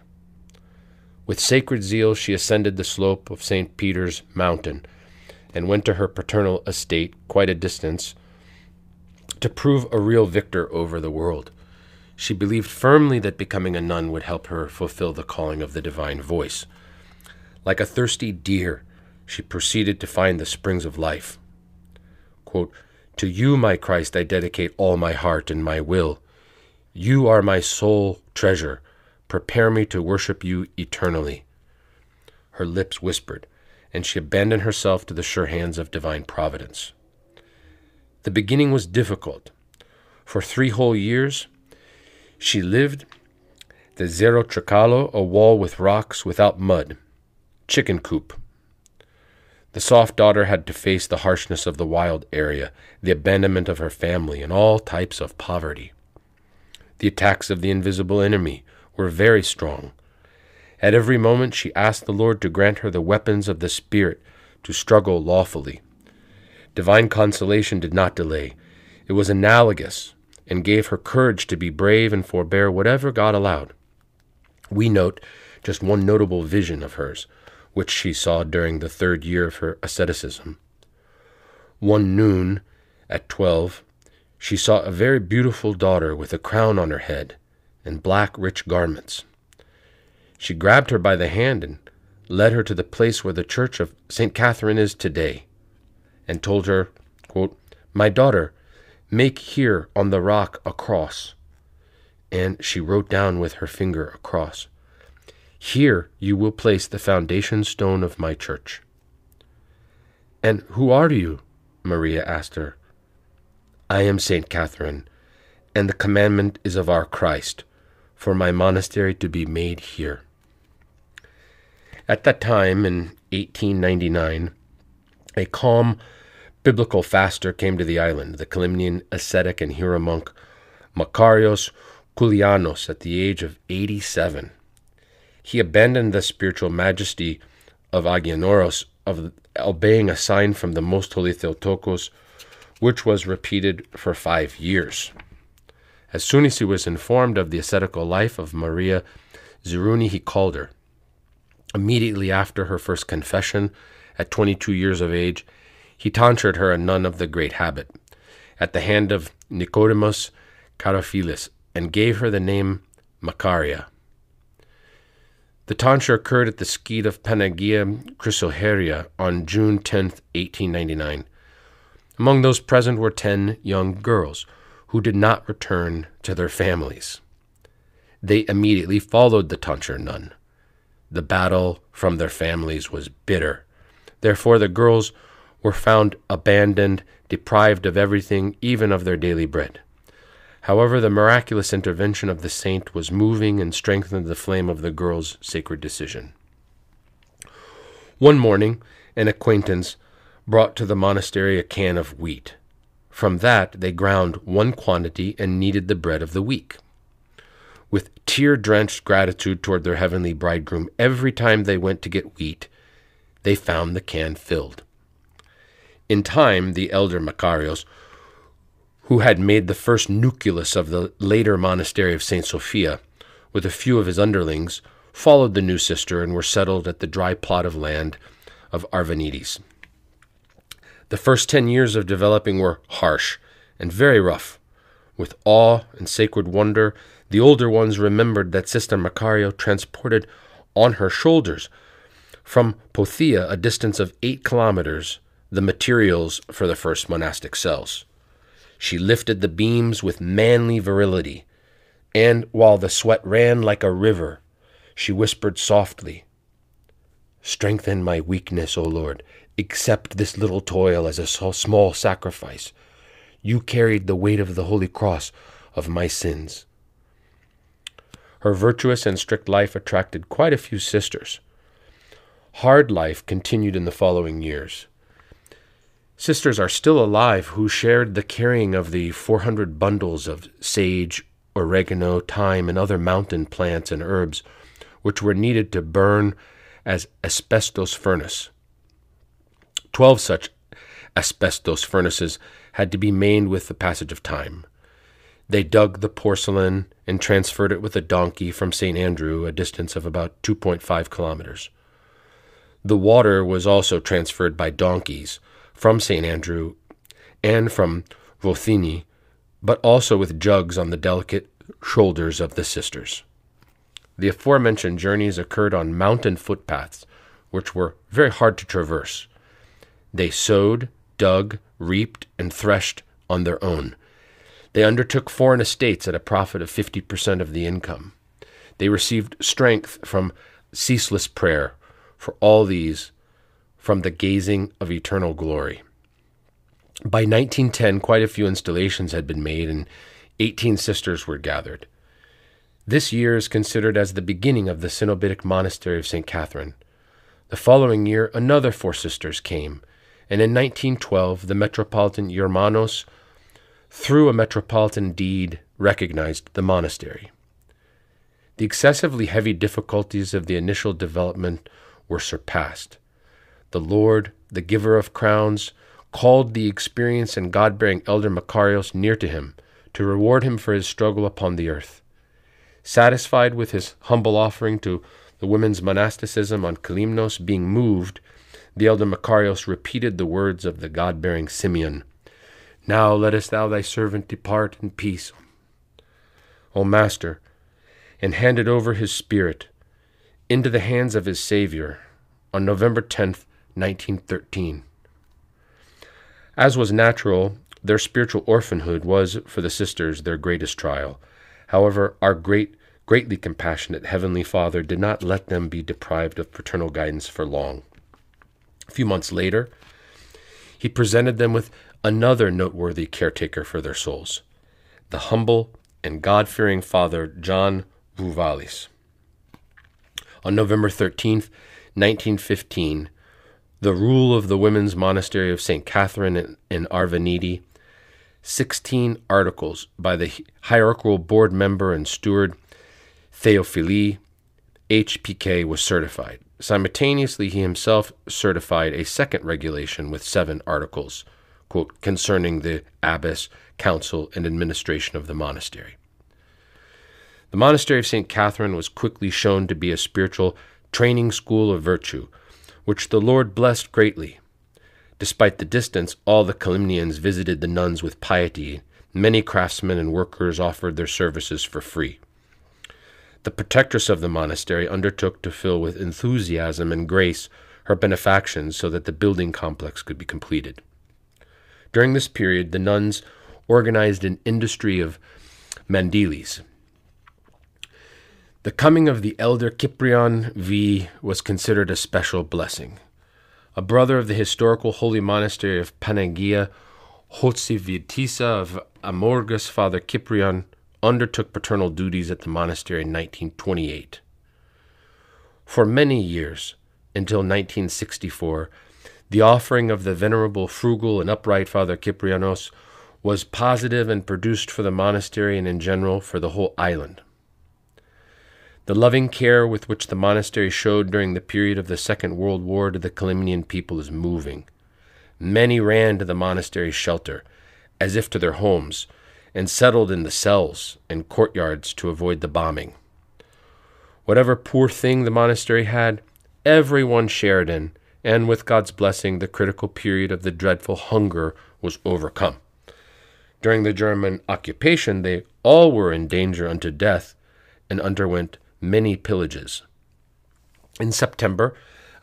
With sacred zeal, she ascended the slope of St. Peter's Mountain and went to her paternal estate, quite a distance, to prove a real victor over the world. She believed firmly that becoming a nun would help her fulfill the calling of the divine voice. Like a thirsty deer, she proceeded to find the springs of life. Quote, to you, my Christ, I dedicate all my heart and my will. You are my sole treasure. Prepare me to worship you eternally. Her lips whispered, and she abandoned herself to the sure hands of divine providence. The beginning was difficult. For three whole years, she lived the Zero Tricalo, a wall with rocks without mud, chicken coop. The soft daughter had to face the harshness of the wild area, the abandonment of her family, and all types of poverty. The attacks of the invisible enemy were very strong. At every moment she asked the Lord to grant her the weapons of the Spirit to struggle lawfully. Divine consolation did not delay. It was analogous and gave her courage to be brave and forbear whatever God allowed. We note just one notable vision of hers which she saw during the third year of her asceticism. One noon, at twelve, she saw a very beautiful daughter with a crown on her head and black rich garments. She grabbed her by the hand and led her to the place where the church of St. Catherine is today, and told her, quote, My daughter, make here on the rock a cross. And she wrote down with her finger a cross. Here you will place the foundation stone of my church. And who are you? Maria asked her. I am Saint Catherine, and the commandment is of our Christ, for my monastery to be made here. At that time, in 1899, a calm biblical faster came to the island, the Kalymnian ascetic and Hieromonk Makarios Koulianos, at the age of 87 he abandoned the spiritual majesty of Agion Oros of obeying a sign from the most holy Theotokos, which was repeated for five years. As soon as he was informed of the ascetical life of Maria Zeruni, he called her. Immediately after her first confession, at 22 years of age, he tonsured her a nun of the great habit, at the hand of Nicodemus Caraphilis, and gave her the name Macaria. The tonsure occurred at the skete of Panagia Chrysoheria on June 10, 1899. Among those present were ten young girls who did not return to their families. They immediately followed the tonsure nun. The battle from their families was bitter. Therefore, the girls were found abandoned, deprived of everything, even of their daily bread. However, the miraculous intervention of the saint was moving and strengthened the flame of the girl's sacred decision. One morning, an acquaintance brought to the monastery a can of wheat. From that, they ground one quantity and kneaded the bread of the week. With tear drenched gratitude toward their heavenly bridegroom, every time they went to get wheat, they found the can filled. In time, the elder Macarios who had made the first nucleus of the later monastery of St. Sophia, with a few of his underlings, followed the new sister and were settled at the dry plot of land of Arvanites. The first ten years of developing were harsh and very rough. With awe and sacred wonder, the older ones remembered that Sister Macario transported on her shoulders from Pothia, a distance of eight kilometers, the materials for the first monastic cells. She lifted the beams with manly virility, and while the sweat ran like a river, she whispered softly, Strengthen my weakness, O Lord. Accept this little toil as a small sacrifice. You carried the weight of the Holy Cross of my sins. Her virtuous and strict life attracted quite a few sisters. Hard life continued in the following years. Sisters are still alive who shared the carrying of the 400 bundles of sage, oregano, thyme, and other mountain plants and herbs which were needed to burn as asbestos furnace. Twelve such asbestos furnaces had to be made with the passage of time. They dug the porcelain and transferred it with a donkey from St. Andrew, a distance of about 2.5 kilometers. The water was also transferred by donkeys from St. Andrew and from Rothinni, but also with jugs on the delicate shoulders of the sisters. The aforementioned journeys occurred on mountain footpaths, which were very hard to traverse. They sowed, dug, reaped, and threshed on their own. They undertook foreign estates at a profit of 50% of the income. They received strength from ceaseless prayer, for all these from the gazing of eternal glory. By 1910, quite a few installations had been made and 18 sisters were gathered. This year is considered as the beginning of the Cenobitic Monastery of St. Catherine. The following year, another four sisters came, and in 1912, the Metropolitan Germanos, through a metropolitan deed, recognized the monastery. The excessively heavy difficulties of the initial development were surpassed. The Lord, the giver of crowns, called the experienced and God bearing elder Macarios near to him to reward him for his struggle upon the earth. Satisfied with his humble offering to the women's monasticism on Kalymnos being moved, the elder Macarios repeated the words of the God bearing Simeon Now lettest thou thy servant depart in peace, O Master, and handed over his spirit into the hands of his Savior on November 10th, 1913. As was natural, their spiritual orphanhood was for the sisters their greatest trial. However, our great, greatly compassionate Heavenly Father did not let them be deprived of paternal guidance for long. A few months later, He presented them with another noteworthy caretaker for their souls, the humble and God fearing Father John Vouvalis. On November 13th, 1915, the rule of the women's monastery of St. Catherine in, in Arvanidi, 16 articles by the hierarchical board member and steward Theophili HPK was certified. Simultaneously, he himself certified a second regulation with seven articles, quote, concerning the abbess, council, and administration of the monastery. The monastery of St. Catherine was quickly shown to be a spiritual training school of virtue which the Lord blessed greatly. Despite the distance, all the Kalymnians visited the nuns with piety. Many craftsmen and workers offered their services for free. The protectress of the monastery undertook to fill with enthusiasm and grace her benefactions so that the building complex could be completed. During this period, the nuns organized an industry of mandilis, the coming of the elder Cyprian V was considered a special blessing. A brother of the historical holy monastery of Panagia Chozoviotissa of Amorgos, Father Cyprian, undertook paternal duties at the monastery in 1928. For many years, until 1964, the offering of the venerable, frugal, and upright Father Cyprianos was positive and produced for the monastery and in general for the whole island. The loving care with which the monastery showed during the period of the Second World War to the Kalymnian people is moving. Many ran to the monastery's shelter, as if to their homes, and settled in the cells and courtyards to avoid the bombing. Whatever poor thing the monastery had, everyone shared in, and with God's blessing, the critical period of the dreadful hunger was overcome. During the German occupation, they all were in danger unto death and underwent many pillages. In September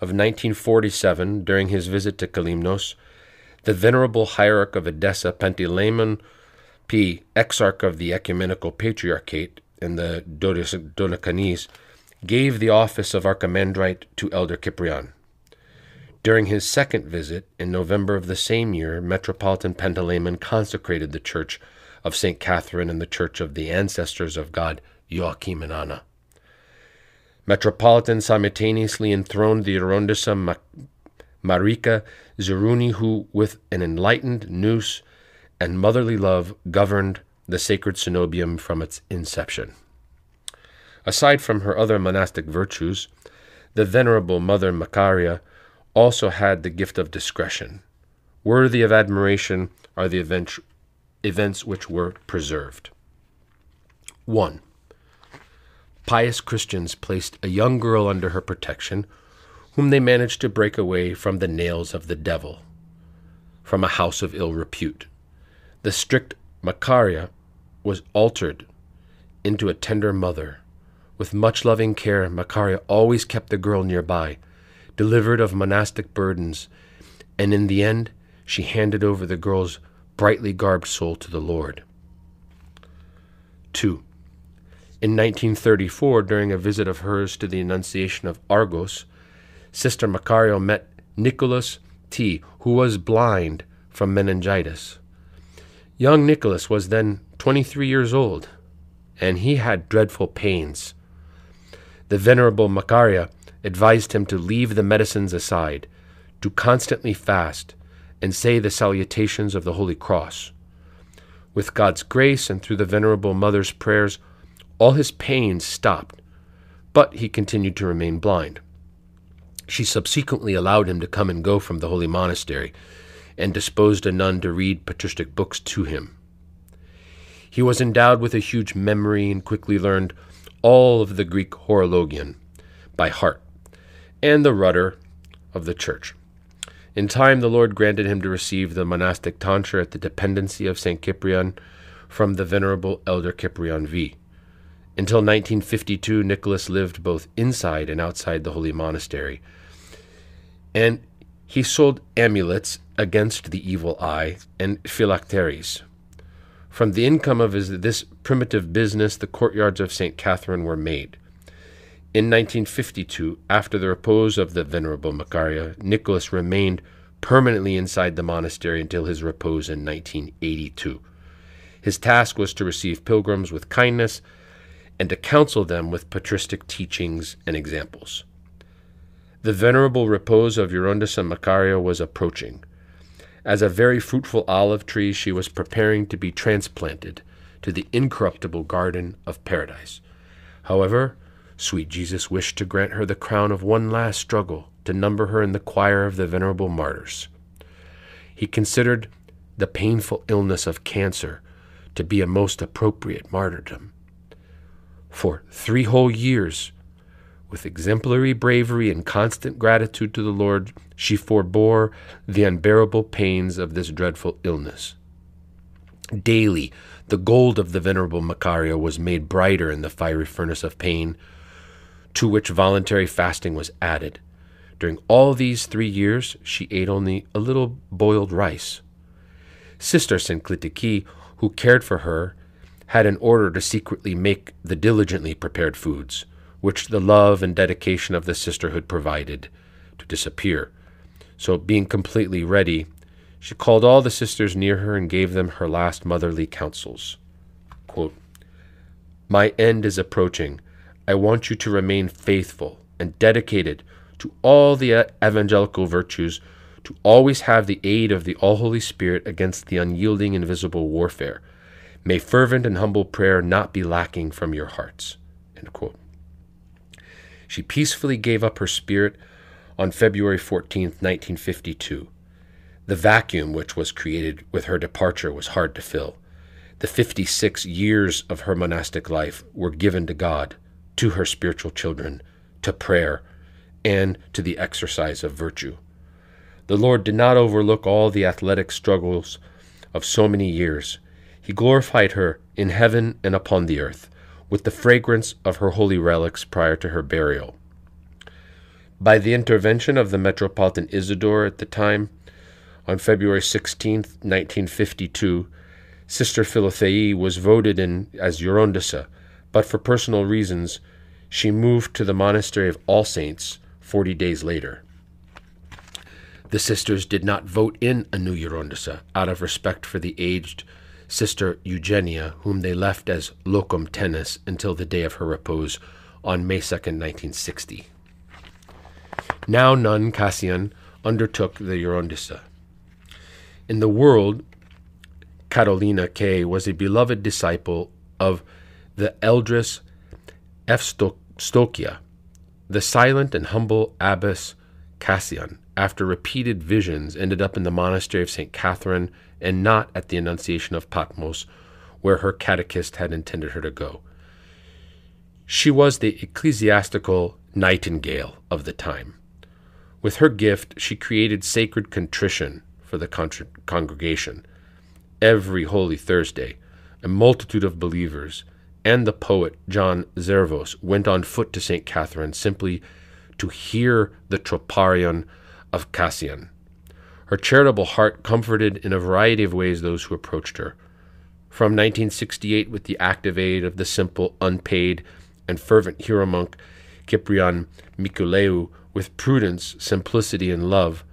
of 1947, during his visit to Kalymnos, the venerable hierarch of Edessa, Panteleimon P., exarch of the Ecumenical Patriarchate in the Dodecanese, gave the office of archimandrite to Elder Cyprian. During his second visit, in November of the same year, Metropolitan Panteleimon consecrated the church of St. Catherine and the church of the ancestors of God, Joachim and Anna. Metropolitan simultaneously enthroned the Gerontissa Marika Zeruni, who, with an enlightened nous and motherly love, governed the sacred cenobium from its inception. Aside from her other monastic virtues, the Venerable Mother Macaria also had the gift of discretion. Worthy of admiration are the event, events which were preserved. 1. Pious Christians placed a young girl under her protection, whom they managed to break away from the nails of the devil, from a house of ill repute. The strict Macaria was altered into a tender mother. With much loving care, Macaria always kept the girl nearby, delivered of monastic burdens, and in the end, she handed over the girl's brightly garbed soul to the Lord. 2. In 1934, during a visit of hers to the Annunciation of Argos, Sister Macario met Nicholas T., who was blind from meningitis. Young Nicholas was then 23 years old, and he had dreadful pains. The Venerable Macaria advised him to leave the medicines aside, to constantly fast, and say the salutations of the Holy Cross. With God's grace and through the Venerable Mother's prayers, all his pains stopped, but he continued to remain blind. She subsequently allowed him to come and go from the holy monastery, and disposed a nun to read patristic books to him. He was endowed with a huge memory and quickly learned all of the Greek horologion by heart, and the rudder of the church. In time, the Lord granted him to receive the monastic tonsure at the dependency of St. Cyprian from the venerable Elder Cyprian V. Until 1952, Nicholas lived both inside and outside the holy monastery, and he sold amulets against the evil eye and phylacteries. From the income of his, this primitive business, the courtyards of St. Catherine were made. In 1952, after the repose of the Venerable Macaria, Nicholas remained permanently inside the monastery until his repose in 1982. His task was to receive pilgrims with kindness and to counsel them with patristic teachings and examples. The venerable repose of Gerontissa Macario was approaching. As a very fruitful olive tree, she was preparing to be transplanted to the incorruptible garden of paradise. However, sweet Jesus wished to grant her the crown of one last struggle to number her in the choir of the venerable martyrs. He considered the painful illness of cancer to be a most appropriate martyrdom. For three whole years, with exemplary bravery and constant gratitude to the Lord, she forbore the unbearable pains of this dreadful illness. Daily, the gold of the venerable Macaria was made brighter in the fiery furnace of pain, to which voluntary fasting was added. During all these three years, she ate only a little boiled rice. Sister Synclitiki, who cared for her, had an order to secretly make the diligently prepared foods, which the love and dedication of the sisterhood provided, to disappear. So, being completely ready, she called all the sisters near her and gave them her last motherly counsels. Quote, My end is approaching. I want you to remain faithful and dedicated to all the evangelical virtues, to always have the aid of the All Holy Spirit against the unyielding invisible warfare May fervent and humble prayer not be lacking from your hearts. She peacefully gave up her spirit on February 14, 1952. The vacuum which was created with her departure was hard to fill. The 56 years of her monastic life were given to God, to her spiritual children, to prayer, and to the exercise of virtue. The Lord did not overlook all the athletic struggles of so many years he glorified her in heaven and upon the earth, with the fragrance of her holy relics prior to her burial. By the intervention of the Metropolitan Isidore at the time, on February 16, 1952, Sister Philothei was voted in as Gerontissa, but for personal reasons, she moved to the monastery of All Saints 40 days later. The sisters did not vote in a new Gerontissa out of respect for the aged Sister Eugenia, whom they left as locum tenens until the day of her repose on May 2, 1960. Now nun Cassian undertook the Gerontissa. In the world, Carolina K. was a beloved disciple of the Eldris Evstokia, the silent and humble abbess Cassian, after repeated visions, ended up in the monastery of St. Catherine and not at the Annunciation of Patmos, where her catechist had intended her to go. She was the ecclesiastical nightingale of the time. With her gift, she created sacred contrition for the con- congregation. Every Holy Thursday, a multitude of believers and the poet John Zervos went on foot to St. Catherine simply to hear the troparion of Cassian. Her charitable heart comforted in a variety of ways those who approached her. From 1968, with the active aid of the simple, unpaid, and fervent Hieromonk Cyprian Mikuleu, with prudence, simplicity, and love,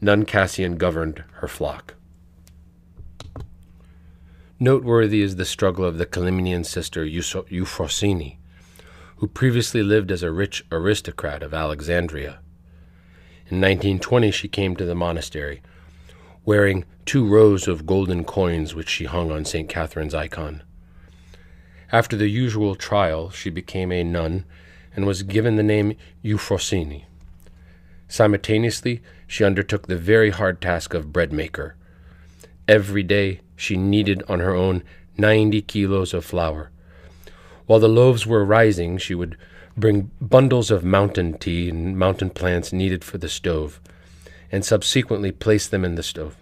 nun Cassian governed her flock. Noteworthy is the struggle of the Kalymnian sister Euphrosyne, who previously lived as a rich aristocrat of Alexandria. In 1920, she came to the monastery, wearing two rows of golden coins which she hung on St. Catherine's icon. After the usual trial, she became a nun and was given the name Euphrosyne. Simultaneously, she undertook the very hard task of bread maker. Every day, she kneaded on her own 90 kilos of flour. While the loaves were rising, she would bring bundles of mountain tea and mountain plants needed for the stove, and subsequently place them in the stove.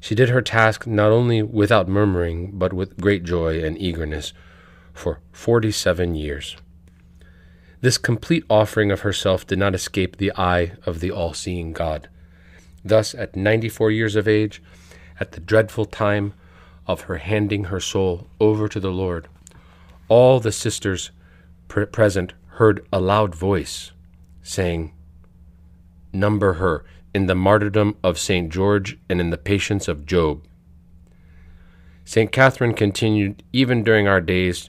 She did her task not only without murmuring, but with great joy and eagerness for 47 years. This complete offering of herself did not escape the eye of the all seeing God. Thus, at 94 years of age, at the dreadful time of her handing her soul over to the Lord, all the sisters pre- present heard a loud voice saying, Number her in the martyrdom of St. George and in the patience of Job. St. Catherine continued, even during our days,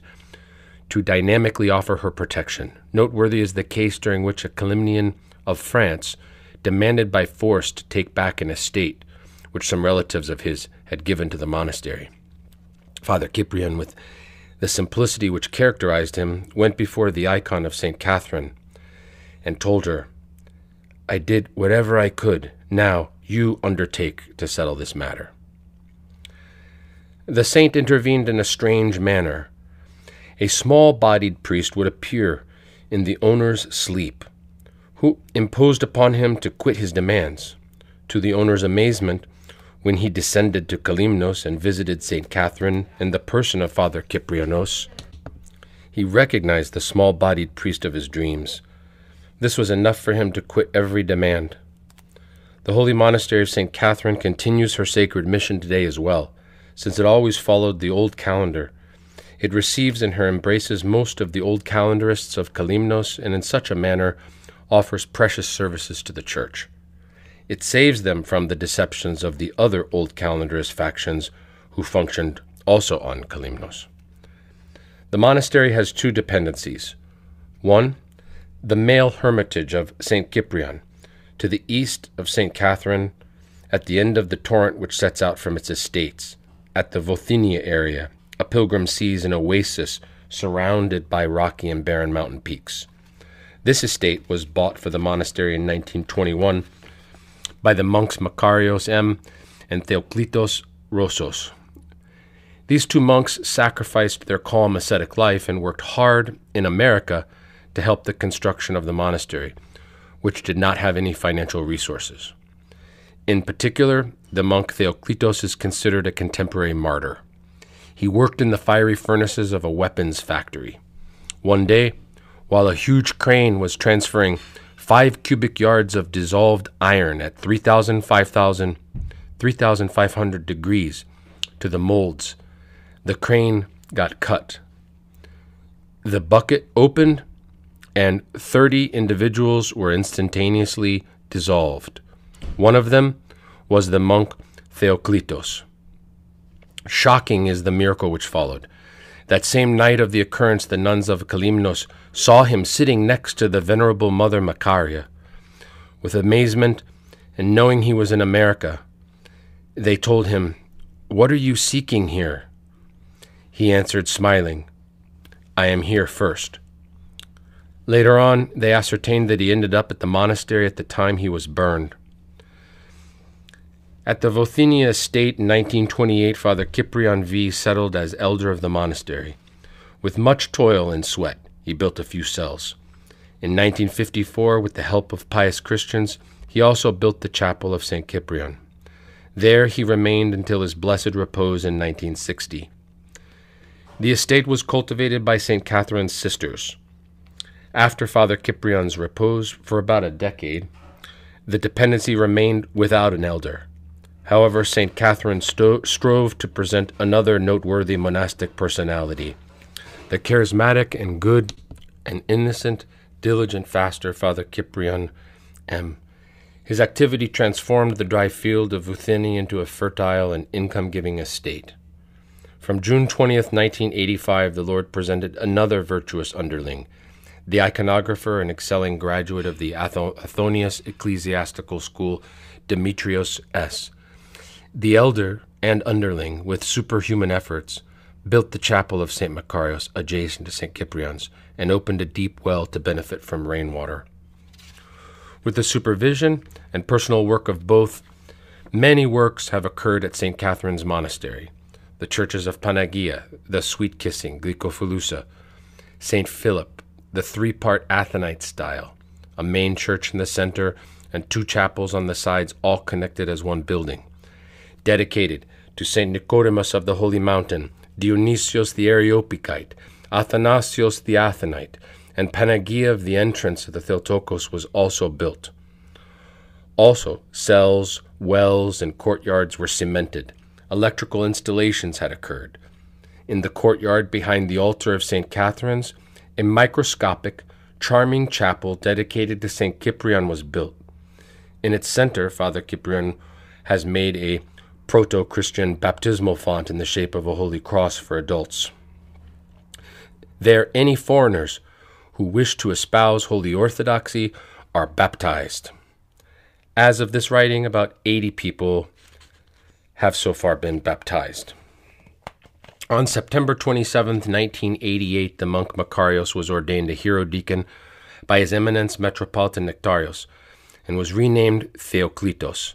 to dynamically offer her protection. Noteworthy is the case during which a Kalymnian of France demanded by force to take back an estate which some relatives of his had given to the monastery. Father Cyprian, with the simplicity which characterized him, went before the icon of St. Catherine and told her, I did whatever I could. Now you undertake to settle this matter. The saint intervened in a strange manner. A small bodied priest would appear in the owner's sleep, who imposed upon him to quit his demands. To the owner's amazement, when he descended to Kalymnos and visited St. Catherine in the person of Father Kyprianos, he recognized the small bodied priest of his dreams. This was enough for him to quit every demand. The holy monastery of St. Catherine continues her sacred mission today as well, since it always followed the old calendar. It receives and her embraces most of the old calendarists of Kalymnos and in such a manner offers precious services to the Church. It saves them from the deceptions of the other old calendarist factions who functioned also on Kalymnos. The monastery has two dependencies. One, the male hermitage of St. Cyprian, to the east of St. Catherine, at the end of the torrent which sets out from its estates, at the Vothinia area, a pilgrim sees an oasis surrounded by rocky and barren mountain peaks. This estate was bought for the monastery in 1921 by the monks Makarios M. and Theoclitos Rosos. These two monks sacrificed their calm ascetic life and worked hard in America to help the construction of the monastery, which did not have any financial resources. In particular, the monk Theoclitos is considered a contemporary martyr. He worked in the fiery furnaces of a weapons factory. One day, while a huge crane was transferring five cubic yards of dissolved iron at 3,000, 5,000, 3,500 degrees to the molds. The crane got cut. The bucket opened, and 30 individuals were instantaneously dissolved. One of them was the monk Theoklitos. Shocking is the miracle which followed. That same night of the occurrence, the nuns of Kalymnos saw him sitting next to the venerable Mother Macaria. With amazement and knowing he was in America, they told him, What are you seeking here? He answered, smiling, I am here first. Later on, they ascertained that he ended up at the monastery at the time he was burned. At the Vothinia estate in 1928, Father Cyprian V settled as elder of the monastery. With much toil and sweat, he built a few cells. In 1954, with the help of pious Christians, he also built the chapel of St. Cyprian. There he remained until his blessed repose in 1960. The estate was cultivated by St. Catherine's sisters. After Father Cyprian's repose for about a decade, the dependency remained without an elder. However, St. Catherine sto- strove to present another noteworthy monastic personality the charismatic and good and innocent, diligent faster, Father Cyprian M. His activity transformed the dry field of Vuthini into a fertile and income giving estate. From June 20th, 1985, the Lord presented another virtuous underling, the iconographer and excelling graduate of the Athonius Ecclesiastical School, Demetrios S. The elder and underling, with superhuman efforts, built the chapel of St. Macarius adjacent to St. Cyprian's and opened a deep well to benefit from rainwater. With the supervision and personal work of both, many works have occurred at St. Catherine's Monastery. The churches of Panagia, the Sweet Kissing, Glykophilousa, St. Philip, the three part Athonite style, a main church in the center, and two chapels on the sides, all connected as one building dedicated to St. Nicodemus of the Holy Mountain, Dionysius the Areopagite, Athanasius the Athonite, and Panagia of the entrance of the Theotokos was also built. Also, cells, wells, and courtyards were cemented. Electrical installations had occurred. In the courtyard behind the altar of St. Catherine's, a microscopic, charming chapel dedicated to St. Cyprian was built. In its center, Father Cyprian has made a proto Christian baptismal font in the shape of a holy cross for adults. There, any foreigners who wish to espouse holy orthodoxy are baptized. As of this writing, about 80 people have so far been baptized. On September 27, 1988, the monk Macarius was ordained a hierodeacon by His Eminence Metropolitan Nectarios and was renamed Theoklitos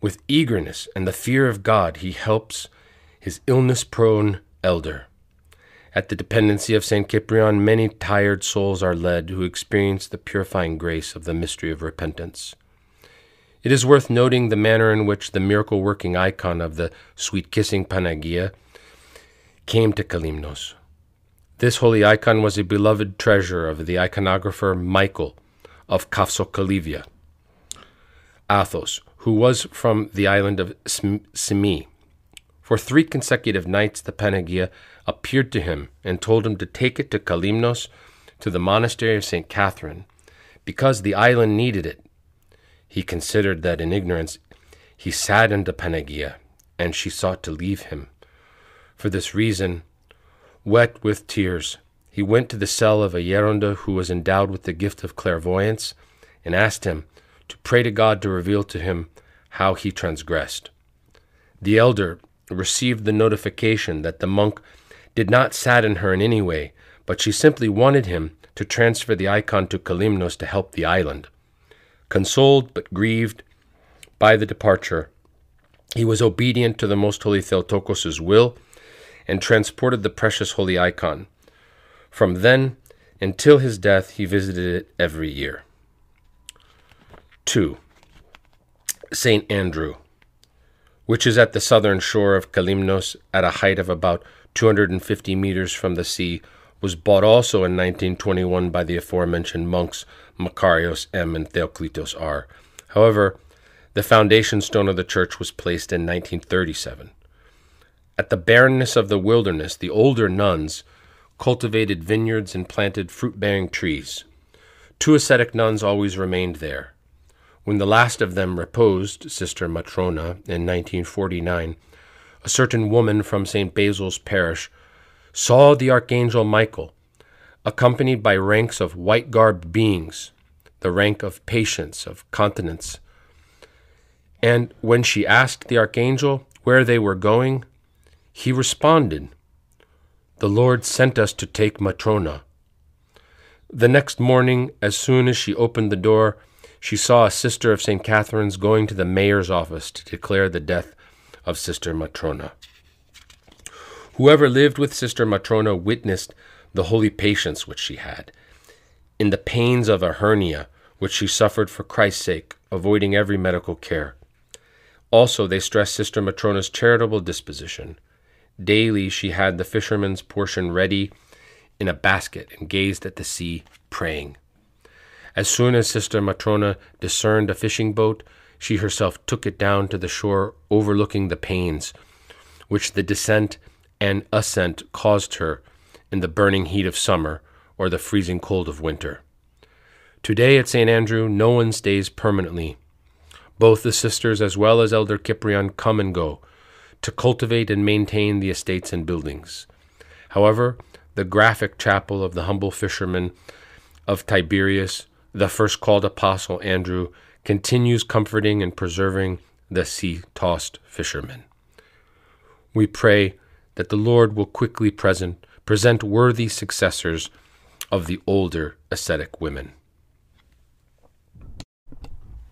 with eagerness and the fear of God, he helps his illness prone elder. At the dependency of St. Cyprian, many tired souls are led who experience the purifying grace of the mystery of repentance. It is worth noting the manner in which the miracle working icon of the sweet kissing Panagia came to Kalymnos. This holy icon was a beloved treasure of the iconographer Michael of Kafsokalyvia, Athos, who was from the island of Symi. For three consecutive nights, the Panagia appeared to him and told him to take it to Kalymnos, to the monastery of St. Catherine, because the island needed it. He considered that in ignorance he saddened the Panagia, and she sought to leave him. For this reason, wet with tears, he went to the cell of a Geronda who was endowed with the gift of clairvoyance and asked him to pray to God to reveal to him how he transgressed. The elder received the notification that the monk did not sadden her in any way, but she simply wanted him to transfer the icon to Kalymnos to help the island. Consoled but grieved by the departure, he was obedient to the Most Holy Theotokos' will and transported the precious holy icon. From then until his death, he visited it every year. 2. St. Andrew, which is at the southern shore of Kalymnos at a height of about 250 meters from the sea, was bought also in 1921 by the aforementioned monks Makarios M. and Theoklitos R. However, the foundation stone of the church was placed in 1937. At the barrenness of the wilderness, the older nuns cultivated vineyards and planted fruit bearing trees. Two ascetic nuns always remained there. When the last of them reposed, Sister Matrona, in 1949, a certain woman from St. Basil's parish saw the Archangel Michael, accompanied by ranks of white garbed beings, the rank of patience, of continence. And when she asked the Archangel where they were going, he responded, The Lord sent us to take Matrona. The next morning, as soon as she opened the door, she saw a sister of St. Catherine's going to the mayor's office to declare the death of Sister Matrona. Whoever lived with Sister Matrona witnessed the holy patience which she had, in the pains of a hernia which she suffered for Christ's sake, avoiding every medical care. Also, they stressed Sister Matrona's charitable disposition. Daily she had the fisherman's portion ready in a basket and gazed at the sea, praying. As soon as Sister Matrona discerned a fishing boat, she herself took it down to the shore, overlooking the pains which the descent and ascent caused her in the burning heat of summer or the freezing cold of winter. Today at St. Andrew, no one stays permanently. Both the sisters as well as Elder Cyprian come and go to cultivate and maintain the estates and buildings. However, the graphic chapel of the humble fishermen of Tiberias, the first called apostle Andrew, continues comforting and preserving the sea tossed fishermen. We pray that the Lord will quickly present, present worthy successors of the older ascetic women.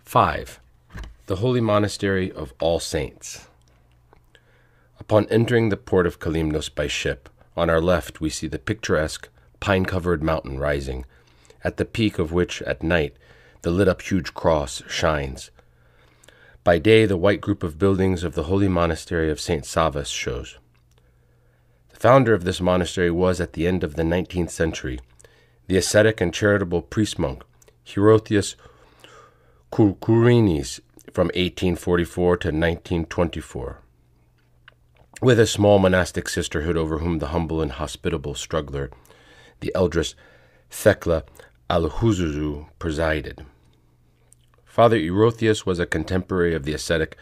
5. The Holy Monastery of All Saints. Upon entering the port of Kalymnos by ship, on our left we see the picturesque, pine covered mountain rising, at the peak of which, at night, the lit up huge cross shines. By day, the white group of buildings of the holy monastery of St. Savas shows. The founder of this monastery was, at the end of the nineteenth century, the ascetic and charitable priest monk Hierotheus Kourkouris from 1844 to 1924. With a small monastic sisterhood over whom the humble and hospitable struggler, the eldress Thekla Alhuzuzu, presided. Father Hierotheus was a contemporary of the ascetic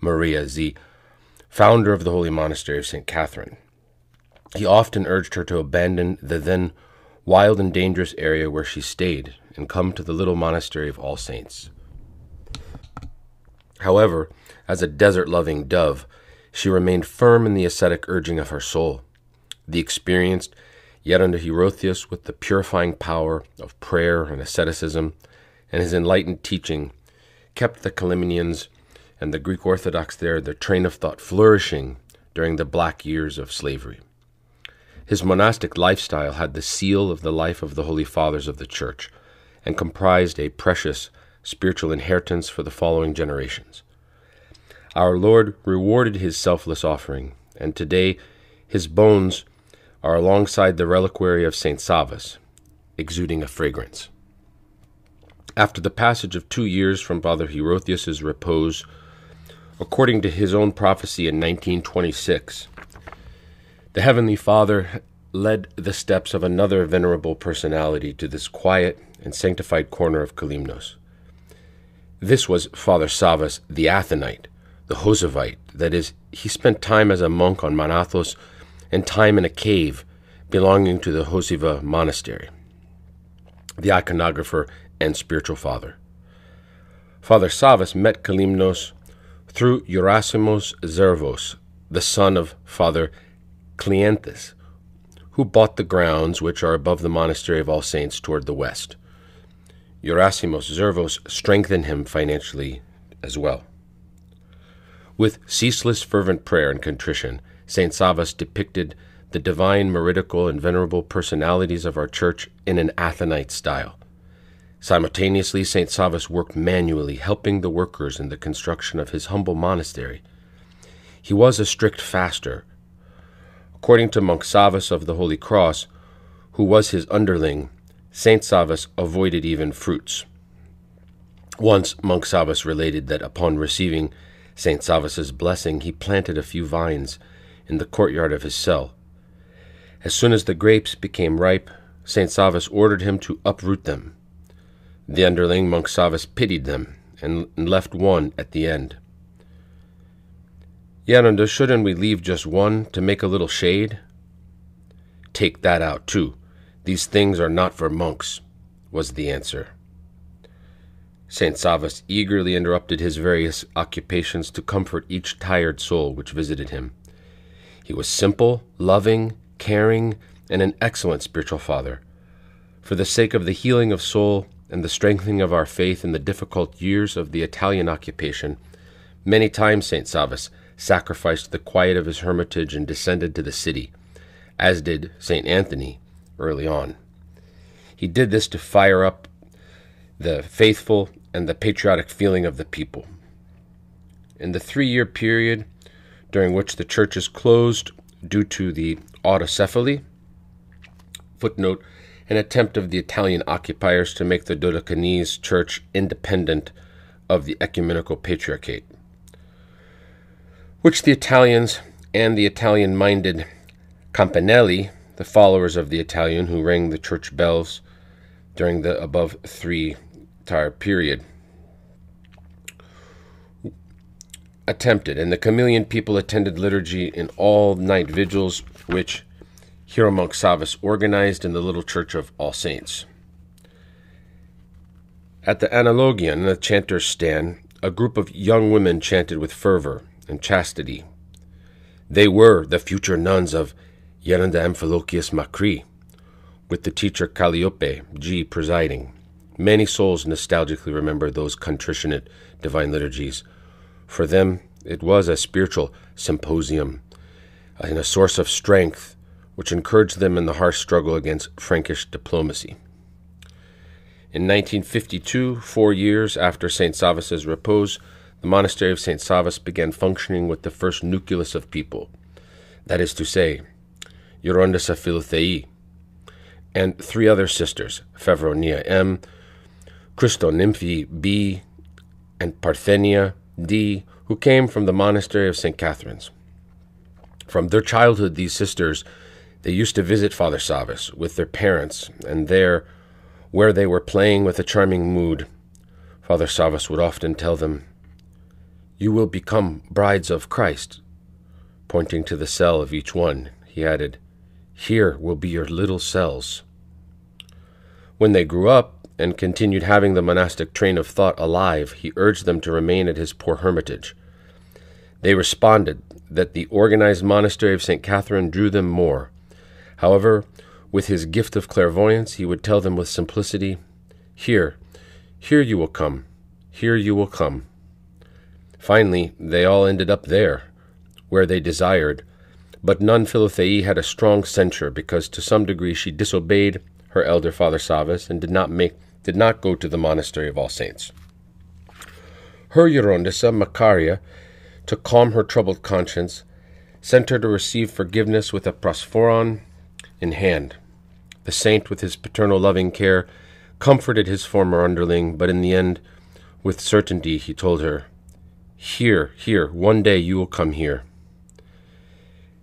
Maria Z, founder of the holy monastery of St. Catherine. He often urged her to abandon the then wild and dangerous area where she stayed and come to the little monastery of All Saints. However, as a desert loving dove, she remained firm in the ascetic urging of her soul. The experienced, yet under Hierotheus with the purifying power of prayer and asceticism, and his enlightened teaching, kept the Kalymnians and the Greek Orthodox there their train of thought flourishing during the black years of slavery. His monastic lifestyle had the seal of the life of the Holy Fathers of the Church, and comprised a precious spiritual inheritance for the following generations. Our Lord rewarded his selfless offering, and today his bones are alongside the reliquary of St. Savas, exuding a fragrance. After the passage of two years from Father Hierotheus's repose, according to his own prophecy in 1926, the Heavenly Father led the steps of another venerable personality to this quiet and sanctified corner of Kalymnos. This was Father Savas the Athonite, the Josevite, that is, he spent time as a monk on Mount Athos and time in a cave belonging to the Joseva monastery, the iconographer and spiritual father. Father Savas met Kalymnos through Gerasimos Zervos, the son of Father Cleanthes, who bought the grounds which are above the monastery of All Saints toward the west. Gerasimos Zervos strengthened him financially as well. With ceaseless fervent prayer and contrition, St. Savas depicted the divine, meridical, and venerable personalities of our church in an Athonite style. Simultaneously, St. Savas worked manually, helping the workers in the construction of his humble monastery. He was a strict faster. According to Monk Savas of the Holy Cross, who was his underling, St. Savas avoided even fruits. Once, Monk Savas related that upon receiving St. Savas's blessing, he planted a few vines in the courtyard of his cell. As soon as the grapes became ripe, St. Savas ordered him to uproot them. The underling, Monk Savas, pitied them and left one at the end. Geronda, shouldn't we leave just one to make a little shade? Take that out, too. These things are not for monks, was the answer. St. Savas eagerly interrupted his various occupations to comfort each tired soul which visited him. He was simple, loving, caring, and an excellent spiritual father. for the sake of the healing of soul and the strengthening of our faith in the difficult years of the Italian occupation, many times St. Savas sacrificed the quiet of his hermitage and descended to the city, as did St. Anthony early on. He did this to fire up the faithful and the patriotic feeling of the people. In the three year period during which the church is closed due to the autocephaly, footnote, an attempt of the Italian occupiers to make the Dodecanese church independent of the ecumenical patriarchate, which the Italians and the Italian minded Campanelli, the followers of the Italian who rang the church bells during the above three entire period, attempted, and the chameleon people attended liturgy in all night vigils, which Hieromonk Savas organized in the little church of All Saints. At the Analogion, the chanter's stand, a group of young women chanted with fervor and chastity. They were the future nuns of Geronda Amphilochius Macri, with the teacher Calliope G presiding. Many souls nostalgically remember those contritionate divine liturgies. For them, it was a spiritual symposium and a source of strength which encouraged them in the harsh struggle against Frankish diplomacy. In 1952, four years after St. Savas's repose, the monastery of St. Savas began functioning with the first nucleus of people, that is to say, Gerontissa Philothei, and three other sisters, Fevronia M., Christonymphi B., and Parthenia D., who came from the monastery of St. Catherine's. From their childhood, these sisters they used to visit Father Savas with their parents, and there, where they were playing with a charming mood, Father Savas would often tell them, You will become brides of Christ. Pointing to the cell of each one, he added, Here will be your little cells. When they grew up and continued having the monastic train of thought alive, he urged them to remain at his poor hermitage. They responded that the organized monastery of St. Catherine drew them more, However, with his gift of clairvoyance, he would tell them with simplicity, Here, here you will come, here you will come. Finally, they all ended up there, where they desired, but Nun Philothei had a strong censure because to some degree she disobeyed her elder father Savas and did not make did not go to the monastery of All Saints. Her Gerontissa, Macaria, to calm her troubled conscience, sent her to receive forgiveness with a prosphoron in hand. The saint, with his paternal loving care, comforted his former underling, but in the end, with certainty, he told her, Here, here, one day you will come here.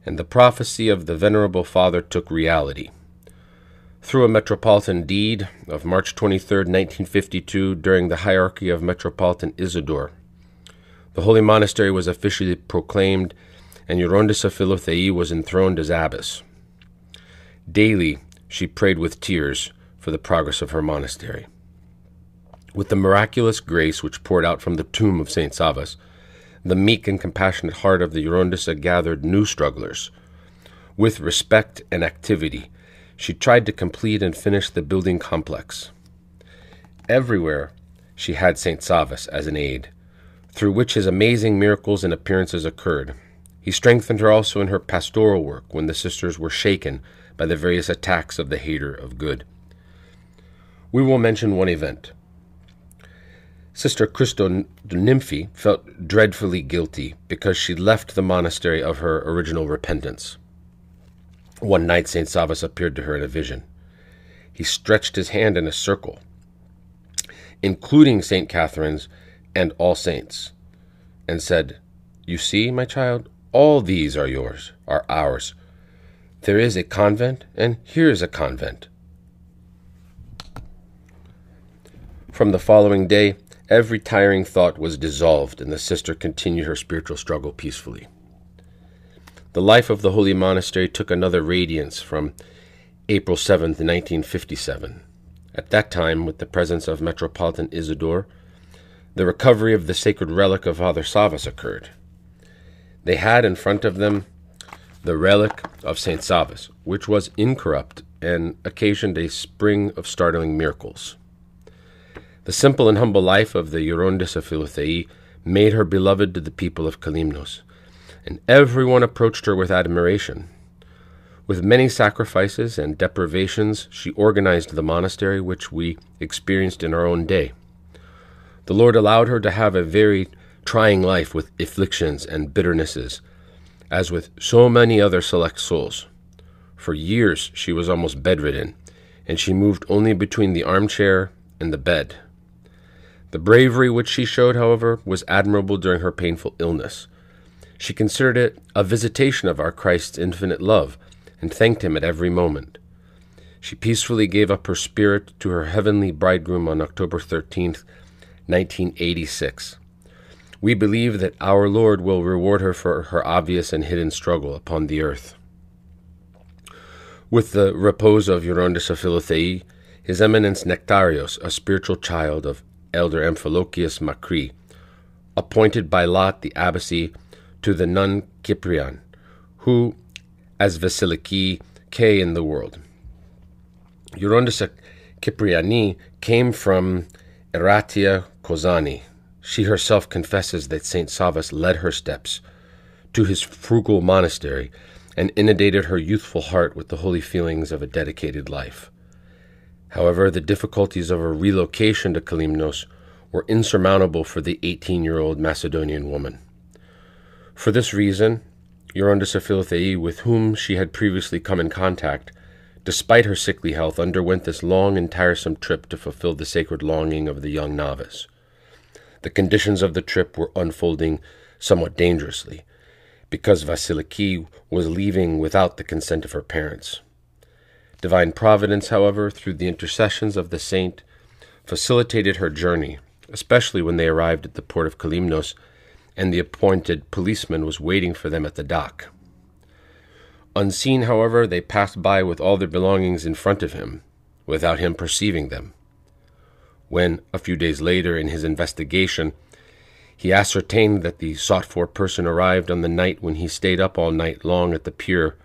And the prophecy of the venerable father took reality. Through a metropolitan deed of March 23, 1952, during the hierarchy of Metropolitan Isidore, the holy monastery was officially proclaimed, and Gerontissa Philothei was enthroned as abbess. Daily, she prayed with tears for the progress of her monastery. With the miraculous grace which poured out from the tomb of St. Savas, the meek and compassionate heart of the Gerontissa gathered new strugglers. With respect and activity, she tried to complete and finish the building complex. Everywhere, she had St. Savas as an aid, through which his amazing miracles and appearances occurred. He strengthened her also in her pastoral work when the sisters were shaken by the various attacks of the hater of good. We will mention one event. Sister Christo Nymphi felt dreadfully guilty because she left the monastery of her original repentance. One night, St. Savas appeared to her in a vision. He stretched his hand in a circle, including St. Catherine's and all saints, and said, You see, my child, all these are yours, are ours, there is a convent, and here is a convent. From the following day, every tiring thought was dissolved, and the sister continued her spiritual struggle peacefully. The life of the holy monastery took another radiance from April 7, 1957. At that time, with the presence of Metropolitan Isidore, the recovery of the sacred relic of Father Savas occurred. They had in front of them the relic of St. Savas, which was incorrupt and occasioned a spring of startling miracles. The simple and humble life of the Gerontissa Philothei made her beloved to the people of Kalymnos, and everyone approached her with admiration. With many sacrifices and deprivations, she organized the monastery which we experienced in our own day. The Lord allowed her to have a very trying life with afflictions and bitternesses, as with so many other select souls. For years she was almost bedridden, and she moved only between the armchair and the bed. The bravery which she showed, however, was admirable during her painful illness. She considered it a visitation of our Christ's infinite love, and thanked him at every moment. She peacefully gave up her spirit to her heavenly bridegroom on October 13th, 1986. We believe that our Lord will reward her for her obvious and hidden struggle upon the earth. With the repose of Gerontissa Philothei, His Eminence Nectarios, a spiritual child of Elder Amphilochius Macri, appointed by lot the abbacy to the nun Cyprian, who, as Vasiliki, K in the world. Gerontissa Cypriani came from Eratia Kozani. She herself confesses that St. Savas led her steps to his frugal monastery and inundated her youthful heart with the holy feelings of a dedicated life. However, the difficulties of a relocation to Kalymnos were insurmountable for the 18 year old Macedonian woman. For this reason, Gerontissa Philothei, with whom she had previously come in contact, despite her sickly health, underwent this long and tiresome trip to fulfill the sacred longing of the young novice. The conditions of the trip were unfolding somewhat dangerously, because Vasiliki was leaving without the consent of her parents. Divine Providence, however, through the intercessions of the saint, facilitated her journey, especially when they arrived at the port of Kalymnos and the appointed policeman was waiting for them at the dock. Unseen, however, they passed by with all their belongings in front of him, without him perceiving them. When, a few days later, in his investigation, he ascertained that the sought for person arrived on the night when he stayed up all night long at the pier,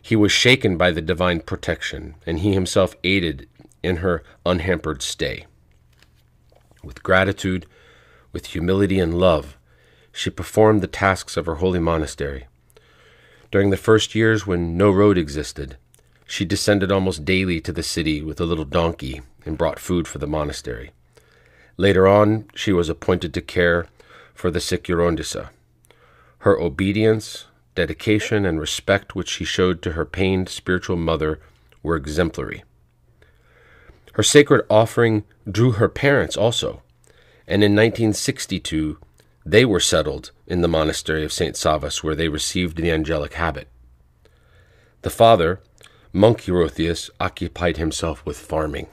he was shaken by the divine protection, and he himself aided in her unhampered stay. With gratitude, with humility and love, she performed the tasks of her holy monastery. During the first years when no road existed, she descended almost daily to the city with a little donkey and brought food for the monastery. Later on, she was appointed to care for the sick Gerontissa. Her obedience, dedication, and respect which she showed to her pained spiritual mother were exemplary. Her sacred offering drew her parents also, and in 1962 they were settled in the monastery of St. Savas, where they received the angelic habit. The father, monk Hierotheus, occupied himself with farming.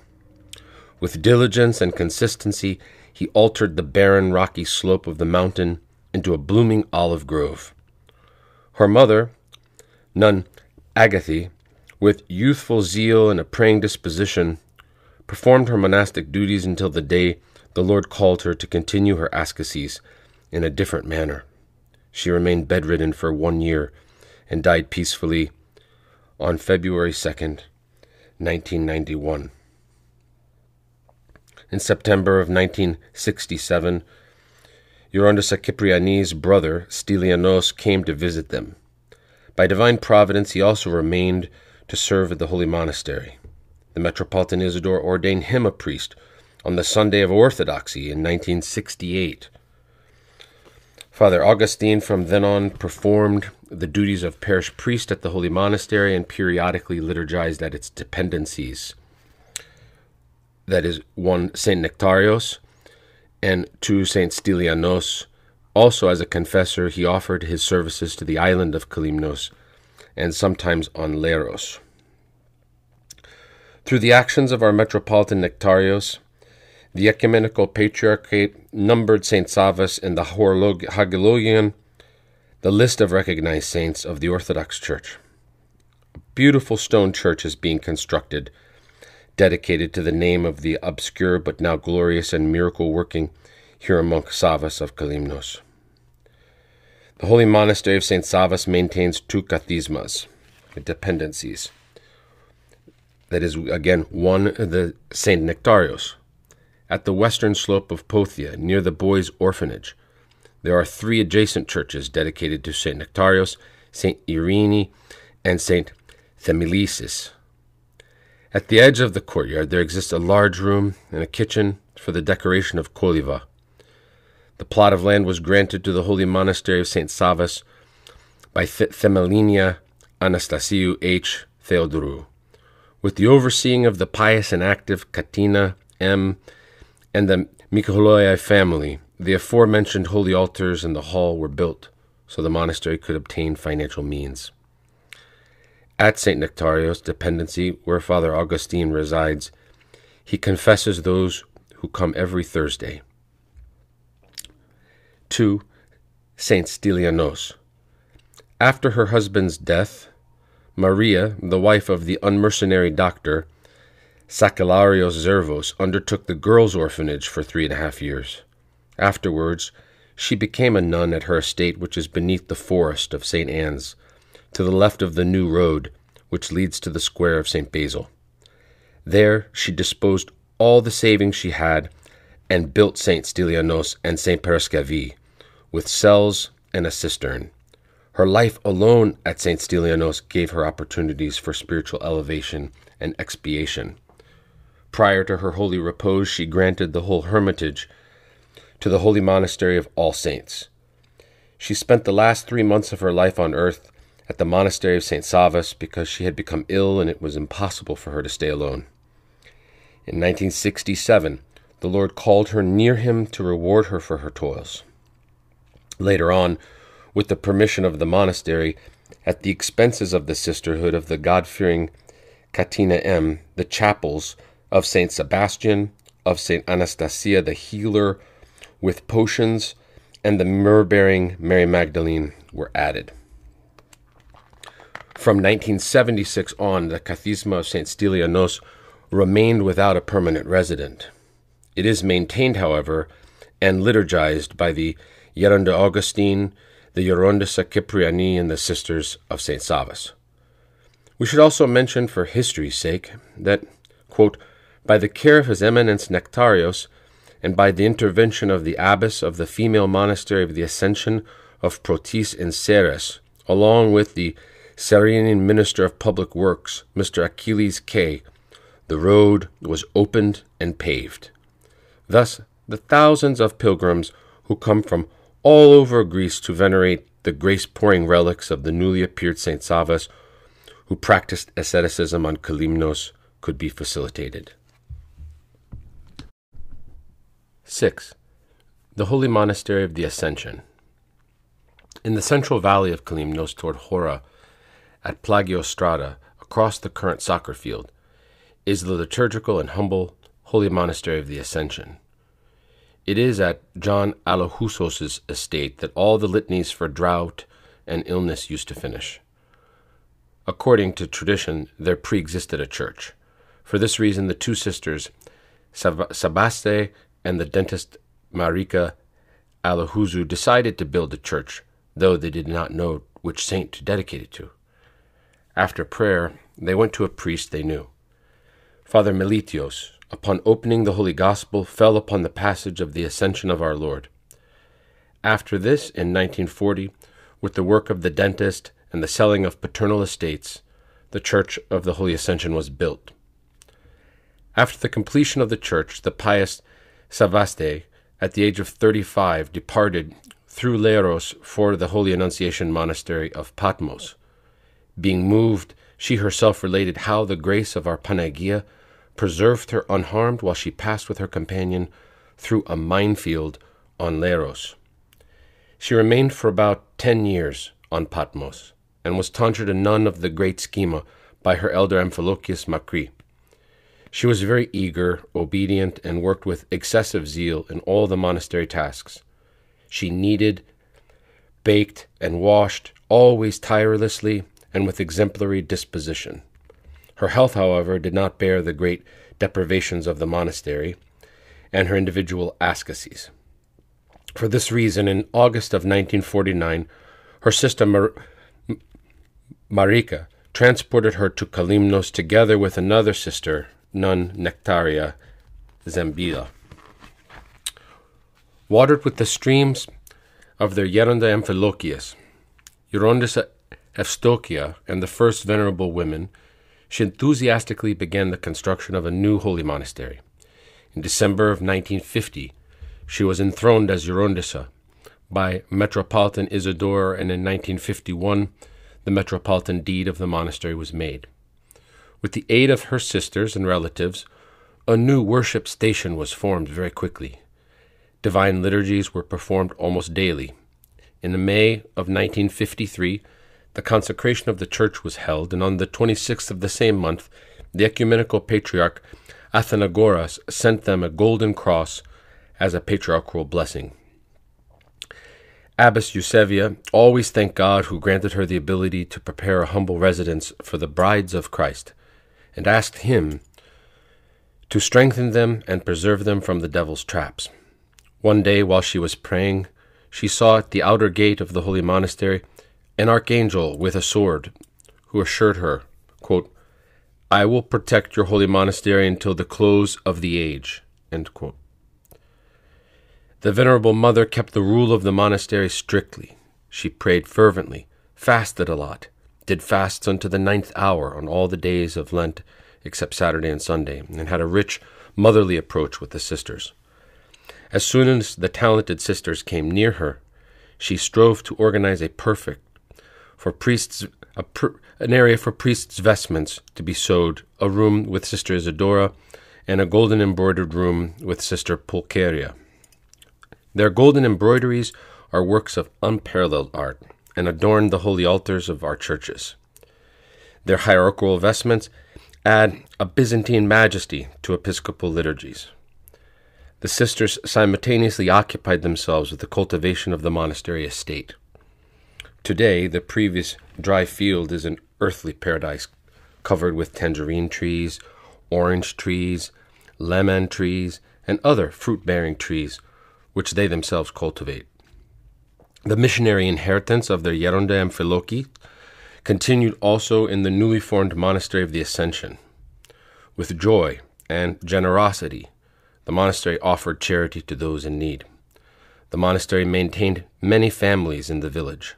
With diligence and consistency, he altered the barren, rocky slope of the mountain into a blooming olive grove. Her mother, nun Agathe, with youthful zeal and a praying disposition, performed her monastic duties until the day the Lord called her to continue her ascetics in a different manner. She remained bedridden for one year and died peacefully on February 2nd, 1991. In September of 1967, Gerontissa Cypriani's brother, Stylianos, came to visit them. By divine providence, he also remained to serve at the holy monastery. The Metropolitan Isidore ordained him a priest on the Sunday of Orthodoxy in 1968. Father Augustine from then on performed the duties of parish priest at the holy monastery and periodically liturgized at its dependencies. That is, one Saint Nectarios and two Saint Stylianos. Also, as a confessor, he offered his services to the island of Kalymnos and sometimes on Leros. Through the actions of our Metropolitan Nectarios, the Ecumenical Patriarchate numbered St. Savas in the Hagiologion, the list of recognized saints of the Orthodox Church. A beautiful stone church is being constructed, dedicated to the name of the obscure but now glorious and miracle working Hieromonk Savas of Kalymnos. The Holy Monastery of St. Savas maintains two kathismas, dependencies. that is, again, one the St. Nectarios. At the western slope of Pothia, near the boys' orphanage, there are three adjacent churches dedicated to St. Nectarios, St. Irene, and St. Themelisis. At the edge of the courtyard, there exists a large room and a kitchen for the decoration of Koliva. The plot of land was granted to the holy monastery of St. Savas by Th- Themelinia Anastasiou H. Theodorou, with the overseeing of the pious and active Katina M. and the Mikholoye family. The aforementioned holy altars and the hall were built so the monastery could obtain financial means. At St. Nectarios dependency, where Father Augustine resides, he confesses those who come every Thursday. 2. Saint Stylianos. After her husband's death, Maria, the wife of the unmercenary doctor, Sakellarios Zervos, undertook the girls' orphanage for three and a half years. Afterwards, she became a nun at her estate, which is beneath the forest of St. Anne's, to the left of the new road, which leads to the square of St. Basil. There she disposed all the savings she had and built St. Stylianos and St. Paraskevi, with cells and a cistern. Her life alone at St. Stylianos gave her opportunities for spiritual elevation and expiation. Prior to her holy repose, she granted the whole hermitage to the holy monastery of All Saints. She spent the last three months of her life on earth at the monastery of St. Savas because she had become ill and it was impossible for her to stay alone. In 1967, the Lord called her near him to reward her for her toils. Later on, with the permission of the monastery, at the expenses of the sisterhood of the God fearing Katina M., the chapels of St. Sebastian, of St. Anastasia the Healer, with potions, and the myrrh bearing Mary Magdalene were added. From 1976 on, the Kathisma of St. Stylianos remained without a permanent resident. It is maintained, however, and liturgized by the Geronda Augustine, the Gerontissa Cypriani, and the Sisters of St. Savas. We should also mention, for history's sake, that, quote, by the care of His Eminence Nectarios, and by the intervention of the abbess of the female monastery of the Ascension of Protis in Serres, along with the Serenian Minister of Public Works, Mr. Achilles K., the road was opened and paved. Thus, the thousands of pilgrims who come from all over Greece to venerate the grace pouring relics of the newly appeared St. Savas, who practiced asceticism on Kalymnos, could be facilitated. 6. The Holy Monastery of the Ascension. In the central valley of Kalymnos toward Hora, at Plagiostrata, across the current soccer field, is the liturgical and humble Holy Monastery of the Ascension. It is at John Alohousos's estate that all the litanies for drought and illness used to finish. According to tradition, there pre-existed a church. For this reason, the two sisters, Sab- Sabaste and the dentist Marika Alahuzu, decided to build a church, though they did not know which saint to dedicate it to. After prayer, they went to a priest they knew. Father Melitios, upon opening the Holy Gospel, fell upon the passage of the Ascension of our Lord. After this, in 1940, with the work of the dentist and the selling of paternal estates, the Church of the Holy Ascension was built. After the completion of the church, the pious Savaste, at the age of 35, departed through Leros for the Holy Annunciation Monastery of Patmos. Being moved, she herself related how the grace of our Panagia preserved her unharmed while she passed with her companion through a minefield on Leros. She remained for about ten years on Patmos and was tonsured a nun of the great schema by her elder Amphilochius Macri. She was very eager, obedient, and worked with excessive zeal in all the monastery tasks. She kneaded, baked, and washed, always tirelessly and with exemplary disposition. Her health, however, did not bear the great deprivations of the monastery and her individual ascesies. For this reason, in August of 1949, her sister Mar- Marika transported her to Kalymnos together with another sister, nun Nectaria Zambila. Watered with the streams of their Geronda Amphilochius, Gerontissa Evstokia, and the first venerable women, she enthusiastically began the construction of a new holy monastery. In December of 1950, she was enthroned as Gerontissa by Metropolitan Isidore, and in 1951, the metropolitan deed of the monastery was made. With the aid of her sisters and relatives, a new worship station was formed very quickly. Divine liturgies were performed almost daily. In the May of 1953, the consecration of the church was held, and on the 26th of the same month, the ecumenical patriarch Athenagoras sent them a golden cross as a patriarchal blessing. Abbess Eusebia always thanked God who granted her the ability to prepare a humble residence for the brides of Christ, and asked him to strengthen them and preserve them from the devil's traps. One day, while she was praying, she saw at the outer gate of the holy monastery an archangel with a sword, who assured her, quote, I will protect your holy monastery until the close of the age. The Venerable Mother kept the rule of the monastery strictly. She prayed fervently, fasted a lot, did fasts unto the ninth hour on all the days of Lent except Saturday and Sunday, and had a rich, motherly approach with the sisters. As soon as the talented sisters came near her, she strove to organize a perfect, for priests, an area for priests' vestments to be sewed, a room with Sister Isidora, and a golden embroidered room with Sister Pulcheria. Their golden embroideries are works of unparalleled art and adorn the holy altars of our churches. Their hierarchical vestments add a Byzantine majesty to episcopal liturgies. The sisters simultaneously occupied themselves with the cultivation of the monastery estate. Today, the previous dry field is an earthly paradise covered with tangerine trees, orange trees, lemon trees, and other fruit bearing trees which they themselves cultivate. The missionary inheritance of their Geronda Amphilochi continued also in the newly formed monastery of the Ascension. With joy and generosity, the monastery offered charity to those in need. The monastery maintained many families in the village.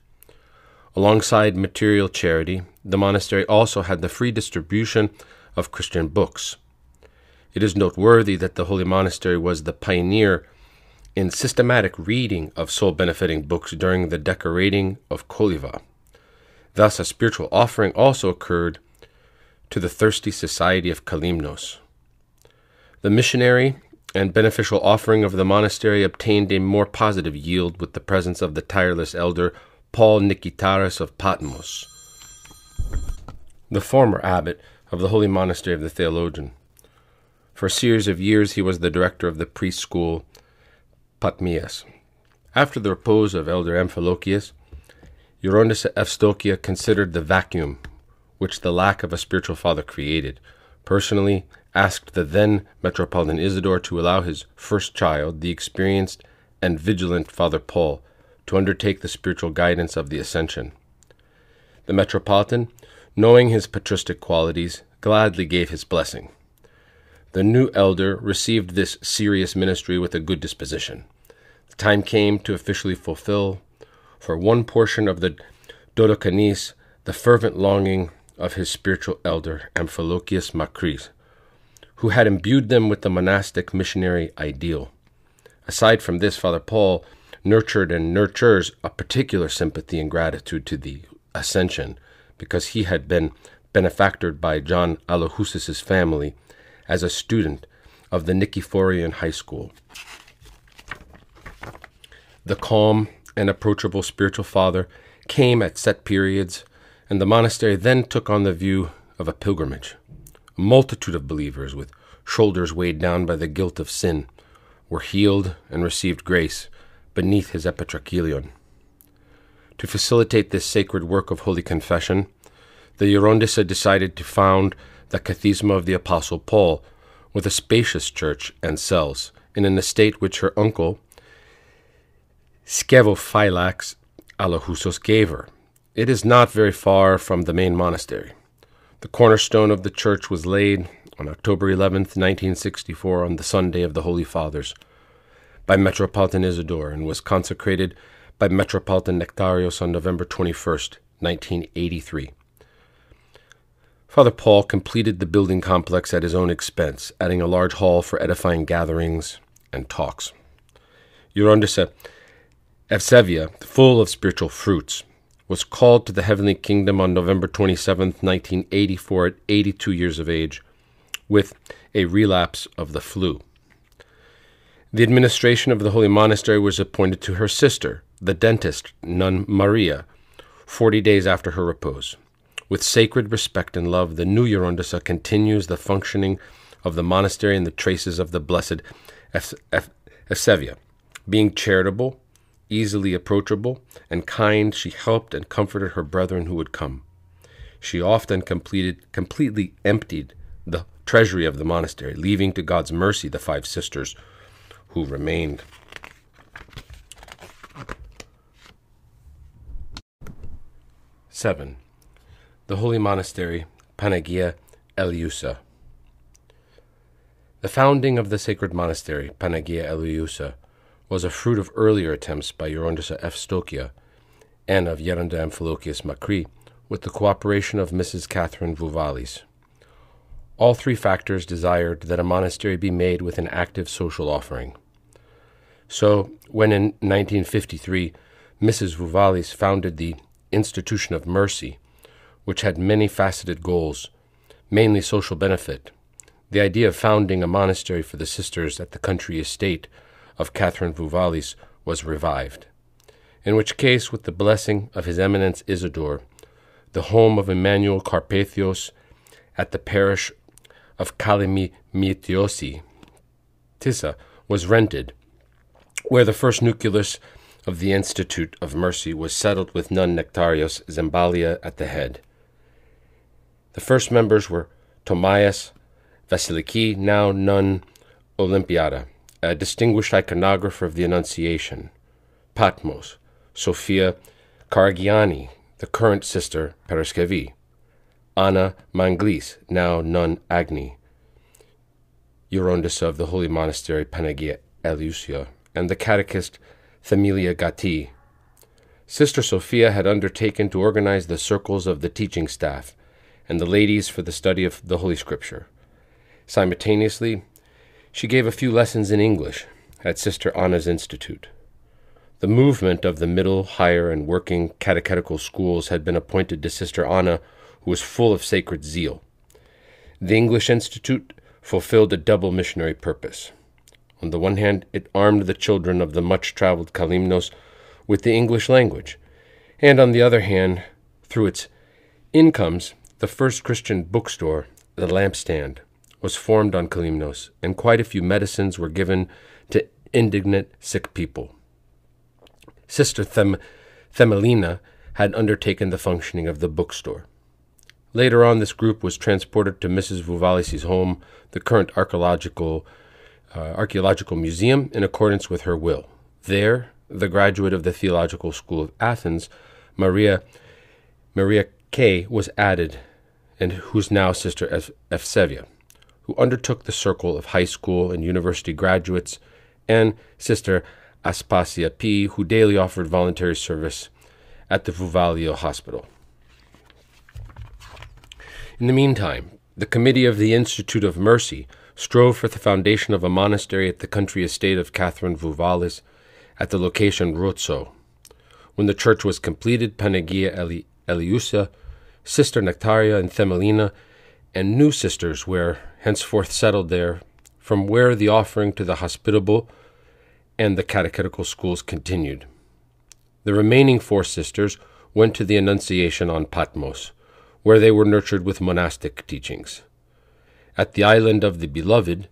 Alongside material charity, the monastery also had the free distribution of Christian books. It is noteworthy that the holy monastery was the pioneer in systematic reading of soul benefiting books during the decorating of Koliva. Thus, a spiritual offering also occurred to the thirsty society of Kalymnos. The missionary and beneficial offering of the monastery obtained a more positive yield with the presence of the tireless elder Paul Nikitaris of Patmos, the former abbot of the holy monastery of the theologian. For a series of years, he was the director of the priest school Patmias. After the repose of Elder Amphilochius, Gerontissa Evstokia considered the vacuum which the lack of a spiritual father created, personally asked the then Metropolitan Isidore to allow his first child, the experienced and vigilant Father Paul, to undertake the spiritual guidance of the Ascension. The Metropolitan, knowing his patristic qualities, gladly gave his blessing. The new elder received this serious ministry with a good disposition. Time came to officially fulfill, for one portion of the Dodecanese, the fervent longing of his spiritual elder, Amphilochius Macris, who had imbued them with the monastic missionary ideal. Aside from this, Father Paul nurtured and nurtures a particular sympathy and gratitude to the Ascension, because he had been benefactored by John Alohusis' family as a student of the Nikiphorian High School. The calm and approachable spiritual father came at set periods, and the monastery then took on the view of a pilgrimage. A multitude of believers, with shoulders weighed down by the guilt of sin, were healed and received grace beneath his epitrachelion. To facilitate this sacred work of holy confession, the Gerontissa decided to found the Kathisma of the Apostle Paul, with a spacious church and cells, in an estate which her uncle, Scevophylax Alahusos, gave her. It is not very far from the main monastery. The cornerstone of the church was laid on October 11, 1964, on the Sunday of the Holy Fathers, by Metropolitan Isidore and was consecrated by Metropolitan Nectarios on November 21, 1983. Father Paul completed the building complex at his own expense, adding a large hall for edifying gatherings and talks. Your Gerontissa Evsevia, full of spiritual fruits, was called to the heavenly kingdom on November 27, 1984, at 82 years of age, with a relapse of the flu. The administration of the holy monastery was appointed to her sister, the dentist, nun Maria, 40 days after her repose. With sacred respect and love, the new Gerontissa continues the functioning of the monastery in the traces of the blessed Evsevia. Being charitable, easily approachable, and kind, she helped and comforted her brethren who would come. She often completed, completely emptied the treasury of the monastery, leaving to God's mercy the five sisters who remained. Seven. The holy monastery, Panagia Eleousa. The founding of the sacred monastery, Panagia Eleousa, was a fruit of earlier attempts by Gerontissa Evstokia and of Geronda Amphilochius Macri with the cooperation of Mrs. Catherine Vouvalis. All three factors desired that a monastery be made with an active social offering. So, when in 1953 Mrs. Vouvalis founded the Institution of Mercy, which had many faceted goals, mainly social benefit, the idea of founding a monastery for the sisters at the country estate of Catherine Vouvalis was revived, in which case, with the blessing of His Eminence Isidore, the home of Emmanuel Carpathios at the parish of Kalimimitiosi, Tissa, was rented, where the first nucleus of the Institute of Mercy was settled with nun Nectarios Zambalia at the head. The first members were Tomias Vasiliki, now nun Olympiada, a distinguished iconographer of the Annunciation, Patmos, Sophia Caragiani, the current sister Paraskevi, Anna Manglis, now nun Agni, Gerontissa of the holy monastery Panagia Eleousa, and the catechist Themilia Gatti. Sister Sophia had undertaken to organize the circles of the teaching staff and the ladies for the study of the Holy Scripture. Simultaneously, she gave a few lessons in English at Sister Anna's Institute. The movement of the middle, higher, and working catechetical schools had been appointed to Sister Anna, who was full of sacred zeal. The English Institute fulfilled a double missionary purpose. On the one hand, it armed the children of the much traveled Kalymnos with the English language, and on the other hand, through its incomes, the first Christian bookstore, the lampstand, was formed on Kalymnos, and quite a few medicines were given to indignant sick people. Sister Them- Themelina had undertaken the functioning of the bookstore. Later on, this group was transported to Mrs. Vouvalis' home, the current archaeological, uh, archaeological museum, in accordance with her will. There, the graduate of the Theological School of Athens, Maria Maria K, was added, and who's now Sister Evsevia who undertook the circle of high school and university graduates, and Sister Aspasia P., who daily offered voluntary service at the Vouvalio Hospital. In the meantime, the committee of the Institute of Mercy strove for the foundation of a monastery at the country estate of Catherine Vouvalis at the location Rotso. When the church was completed, Panagia Eli- Eleousa, Sister Nectaria, and Themelina, and new sisters were henceforth settled there, from where the offering to the hospitable and the catechetical schools continued. The remaining four sisters went to the Annunciation on Patmos, where they were nurtured with monastic teachings. At the island of the Beloved,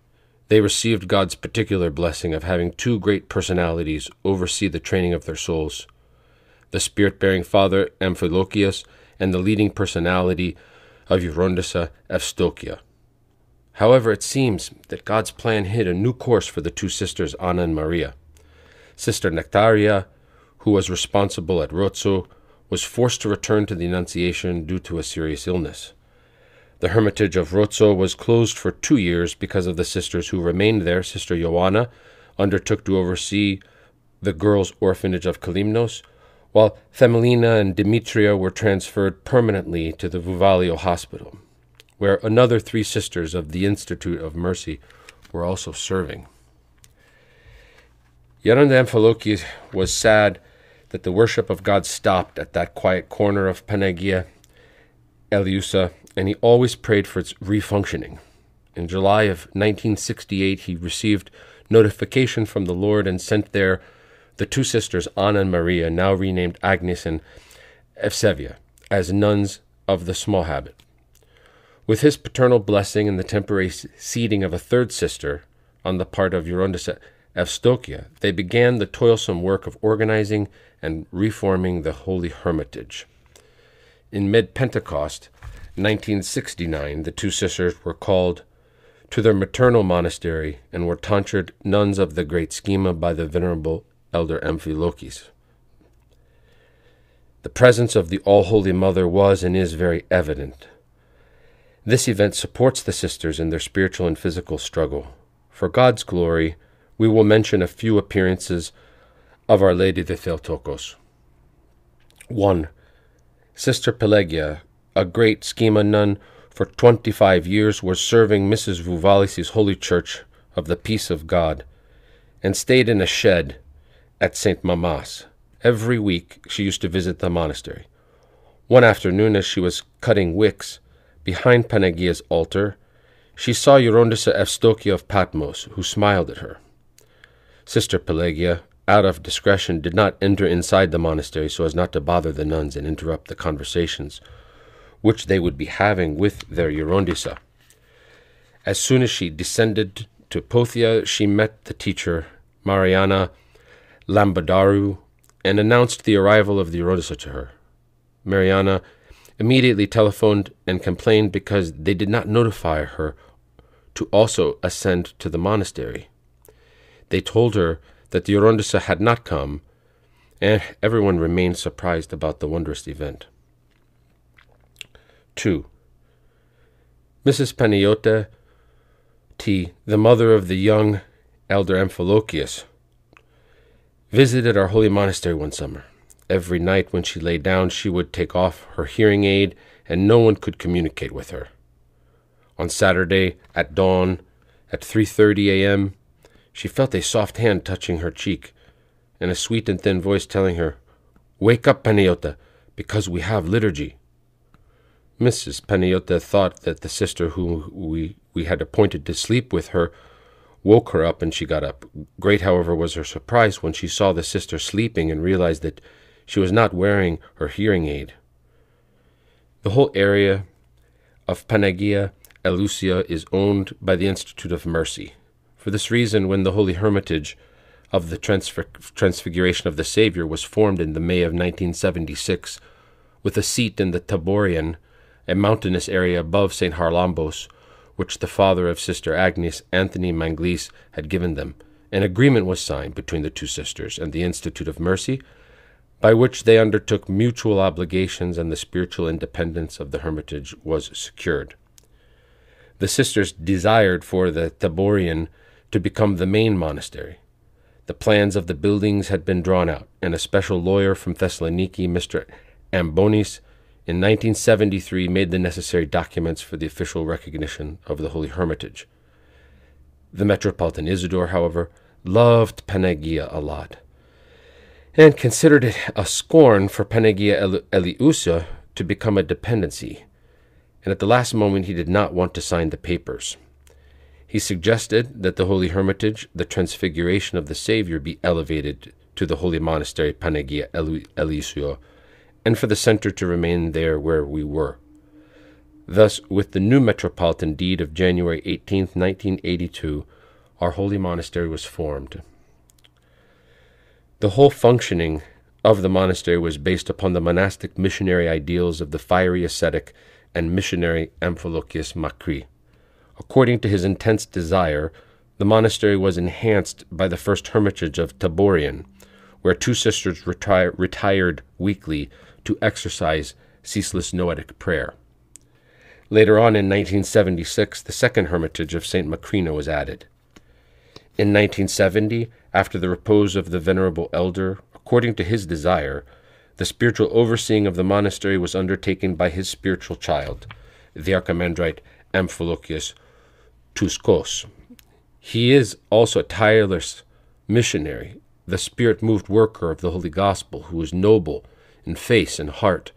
they received God's particular blessing of having two great personalities oversee the training of their souls the spirit bearing father Amphilochius and the leading personality of Gerontissa Evstokia. However, it seems that God's plan hid a new course for the two sisters Anna and Maria. Sister Nectaria, who was responsible at Rotso, was forced to return to the Annunciation due to a serious illness. The hermitage of Rotso was closed for two years because of the sisters who remained there. Sister Joanna undertook to oversee the girls' orphanage of Kalymnos, while Themelina and Demetria were transferred permanently to the Vouvalio Hospital, where another three sisters of the Institute of Mercy were also serving. Geronda Amphilochi was sad that the worship of God stopped at that quiet corner of Panagia Eleousa, and he always prayed for its refunctioning. In July of 1968, he received notification from the Lord and sent there the two sisters, Anna and Maria, now renamed Agnes and Evsevia, as nuns of the small habit. With his paternal blessing and the temporary seating of a third sister on the part of Gerontissa Evstokia, they began the toilsome work of organizing and reforming the Holy Hermitage. In mid Pentecost, 1969, the two sisters were called to their maternal monastery and were tonsured nuns of the great schema by the venerable elder Amphilochis. The presence of the All Holy Mother was and is very evident. This event supports the sisters in their spiritual and physical struggle. For God's glory, we will mention a few appearances of Our Lady de Theotokos. 1. Sister Pelagia, a great schema nun for 25 years, was serving Mrs. Vouvalis's Holy Church of the Peace of God and stayed in a shed at St. Mamas. Every week she used to visit the monastery. One afternoon, as she was cutting wicks behind Panagia's altar, she saw Gerontissa Evstokia of Patmos, who smiled at her. Sister Pelagia, out of discretion, did not enter inside the monastery so as not to bother the nuns and interrupt the conversations which they would be having with their Gerontissa. As soon as she descended to Pothia, she met the teacher, Mariana Lambadaru, and announced the arrival of the Gerontissa to her. Mariana immediately telephoned and complained because they did not notify her to also ascend to the monastery. They told her that the Gerontissa had not come, and everyone remained surprised about the wondrous event. 2. Mrs. Panayota T., the mother of the young elder Amphilochius, visited our holy monastery one summer. Every night when she lay down, she would take off her hearing aid, and no one could communicate with her. On Saturday, at dawn, at 3:30 a.m., she felt a soft hand touching her cheek, and a sweet and thin voice telling her, "Wake up, Panayota, because we have liturgy." Mrs. Panayota thought that the sister whom we, we had appointed to sleep with her woke her up and she got up. Great, however, was her surprise when she saw the sister sleeping and realized that she was not wearing her hearing aid. The whole area of Panagia Eleousa is owned by the Institute of Mercy. For this reason, when the Holy Hermitage of the Transfiguration of the Savior was formed in the May of 1976, with a seat in the Taborian, a mountainous area above St. Harlambos, which the father of Sister Agnes, Anthony Manglis, had given them. An agreement was signed between the two sisters and the Institute of Mercy, by which they undertook mutual obligations and the spiritual independence of the hermitage was secured. The sisters desired for the Taborian to become the main monastery. The plans of the buildings had been drawn out, and a special lawyer from Thessaloniki, Mr. Ambonis, in 1973 made the necessary documents for the official recognition of the Holy Hermitage. The Metropolitan Isidore, however, loved Panagia a lot and considered it a scorn for Panagia Eleousa to become a dependency, and at the last moment he did not want to sign the papers. He suggested that the Holy Hermitage, the Transfiguration of the Savior, be elevated to the holy monastery Panagia Eleousa and for the center to remain there where we were. Thus, with the new metropolitan deed of January 18, 1982, our holy monastery was formed. The whole functioning of the monastery was based upon the monastic missionary ideals of the fiery ascetic and missionary Amphilochius Macri. According to his intense desire, the monastery was enhanced by the first hermitage of Taborian, where two sisters retire, retired weekly to exercise ceaseless noetic prayer. Later on in 1976, the second hermitage of St. Macrina was added. In 1970, after the repose of the venerable elder, according to his desire, the spiritual overseeing of the monastery was undertaken by his spiritual child, the archimandrite Amphilochius Tuskos. He is also a tireless missionary, the spirit moved worker of the Holy Gospel, who is noble in face and heart,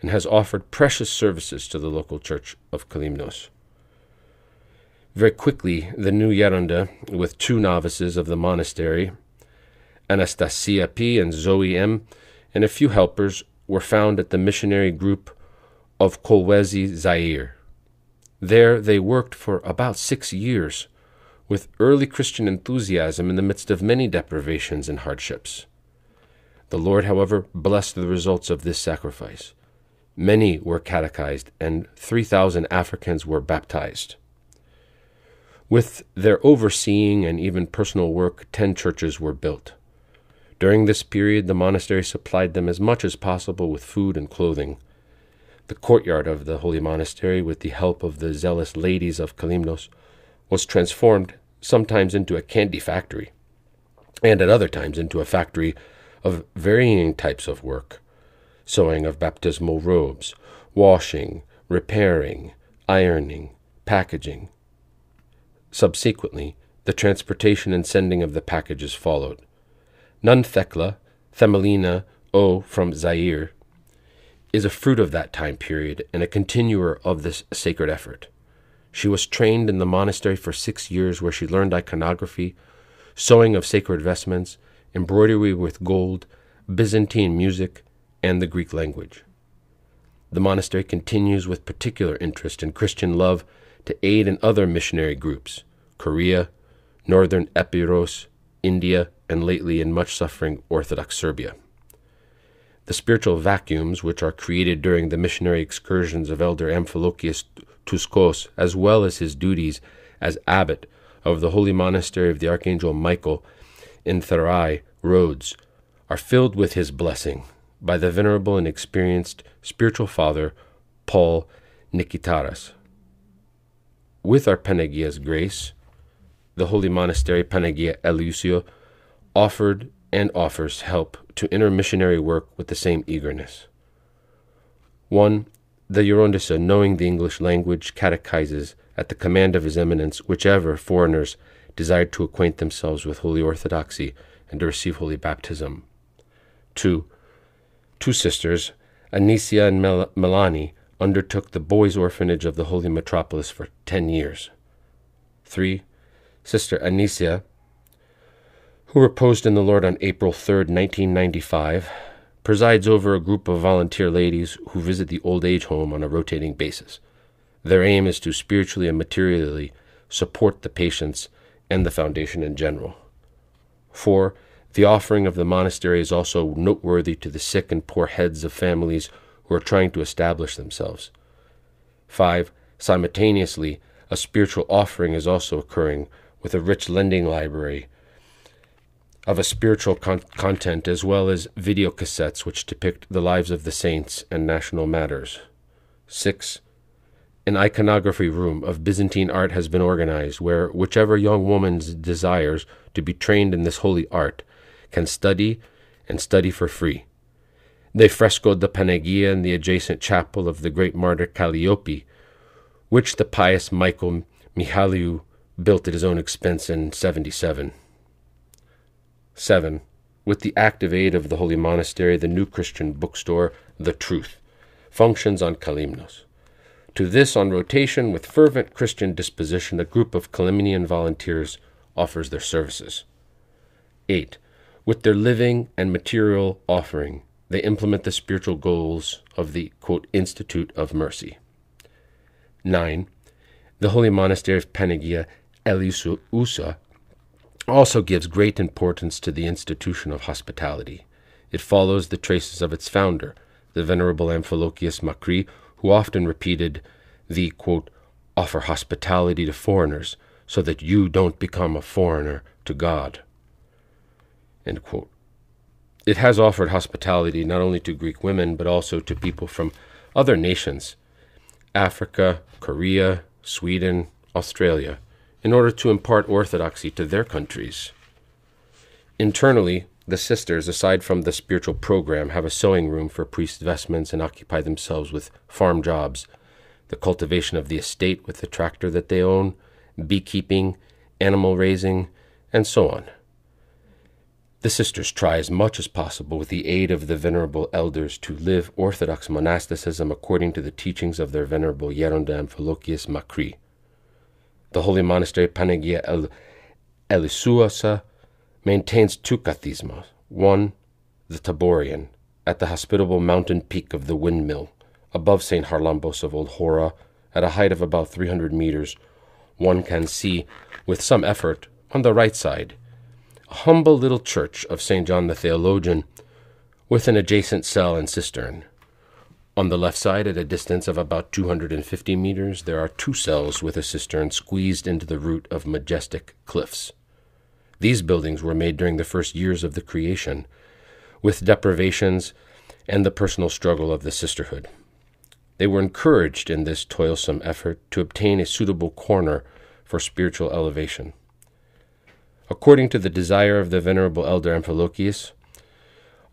and has offered precious services to the local church of Kalymnos. Very quickly, the new Geronda, with two novices of the monastery, Anastasia P. and Zoe M., and a few helpers, were found at the missionary group of Kolwezi Zaire. There they worked for about six years, with early Christian enthusiasm in the midst of many deprivations and hardships. The Lord, however, blessed the results of this sacrifice. Many were catechized, and 3,000 Africans were baptized. With their overseeing and even personal work, ten churches were built. During this period, the monastery supplied them as much as possible with food and clothing. The courtyard of the holy monastery, with the help of the zealous ladies of Kalymnos, was transformed sometimes into a candy factory, and at other times into a factory of varying types of work sewing of baptismal robes, washing, repairing, ironing, packaging. Subsequently, the transportation and sending of the packages followed. Nun Thekla, Themelina O from Zaire, is a fruit of that time period and a continuer of this sacred effort. She was trained in the monastery for six years, where she learned iconography, sewing of sacred vestments, embroidery with gold, Byzantine music, and the Greek language. The monastery continues with particular interest in Christian love to aid in other missionary groups Korea, northern Epirus, India, and lately in much suffering Orthodox Serbia. The spiritual vacuums which are created during the missionary excursions of Elder Amphilochius Tuskos, as well as his duties as abbot of the holy monastery of the Archangel Michael in Thari, Rhodes, are filled with his blessing by the venerable and experienced spiritual father Paul Nikitaras. With our Panagia's grace, the holy monastery Panagia Eleousa offered and offers help to inner missionary work with the same eagerness. 1. The Gerontissa, knowing the English language, catechizes at the command of His Eminence whichever foreigners desired to acquaint themselves with Holy Orthodoxy and to receive Holy Baptism. 2. Two sisters, Anicia and Mel- Melani, undertook the boys' orphanage of the Holy Metropolis for ten years. 3. Sister Anicia, who reposed in the Lord on April 3, 1995, presides over a group of volunteer ladies who visit the old age home on a rotating basis. Their aim is to spiritually and materially support the patients and the foundation in general. 4. The offering of the monastery is also noteworthy to the sick and poor heads of families who are trying to establish themselves. 5. Simultaneously, a spiritual offering is also occurring with a rich lending library of a spiritual con- content as well as video cassettes which depict the lives of the saints and national matters. 6. An iconography room of Byzantine art has been organized where whichever young woman desires to be trained in this holy art can study and study for free. They frescoed the Panagia in the adjacent chapel of the great martyr Calliope, which the pious Michael Mihaliu built at his own expense in 77. 7. With the active aid of the Holy Monastery, the new Christian bookstore, The Truth, functions on Kalymnos. To this, on rotation, with fervent Christian disposition, a group of Kalymnian volunteers offers their services. 8. With their living and material offering, they implement the spiritual goals of the quote, Institute of Mercy. 9. The Holy Monastery of Panagia Elisu Usa also gives great importance to the institution of hospitality. It follows the traces of its founder, the Venerable Amphilochius Macri, who often repeated the, quote, offer hospitality to foreigners so that you don't become a foreigner to God. It has offered hospitality not only to Greek women, but also to people from other nations, Africa, Korea, Sweden, Australia, in order to impart orthodoxy to their countries. Internally, the sisters, aside from the spiritual program, have a sewing room for priest vestments and occupy themselves with farm jobs, the cultivation of the estate with the tractor that they own, beekeeping, animal raising, and so on. The sisters try as much as possible, with the aid of the venerable elders, to live Orthodox monasticism according to the teachings of their venerable Geronda Amphilochius Macri. The holy monastery Panagia El Eleousa maintains two kathismas. One, the Taborian, at the hospitable mountain peak of the windmill, above St. Harlambos of Old Hora, at a height of about 300 meters, one can see, with some effort, on the right side, a humble little church of St. John the Theologian, with an adjacent cell and cistern. On the left side, at a distance of about 250 meters, there are two cells with a cistern squeezed into the root of majestic cliffs. These buildings were made during the first years of the creation, with deprivations and the personal struggle of the sisterhood. They were encouraged in this toilsome effort to obtain a suitable corner for spiritual elevation. According to the desire of the Venerable Elder Amphilochius,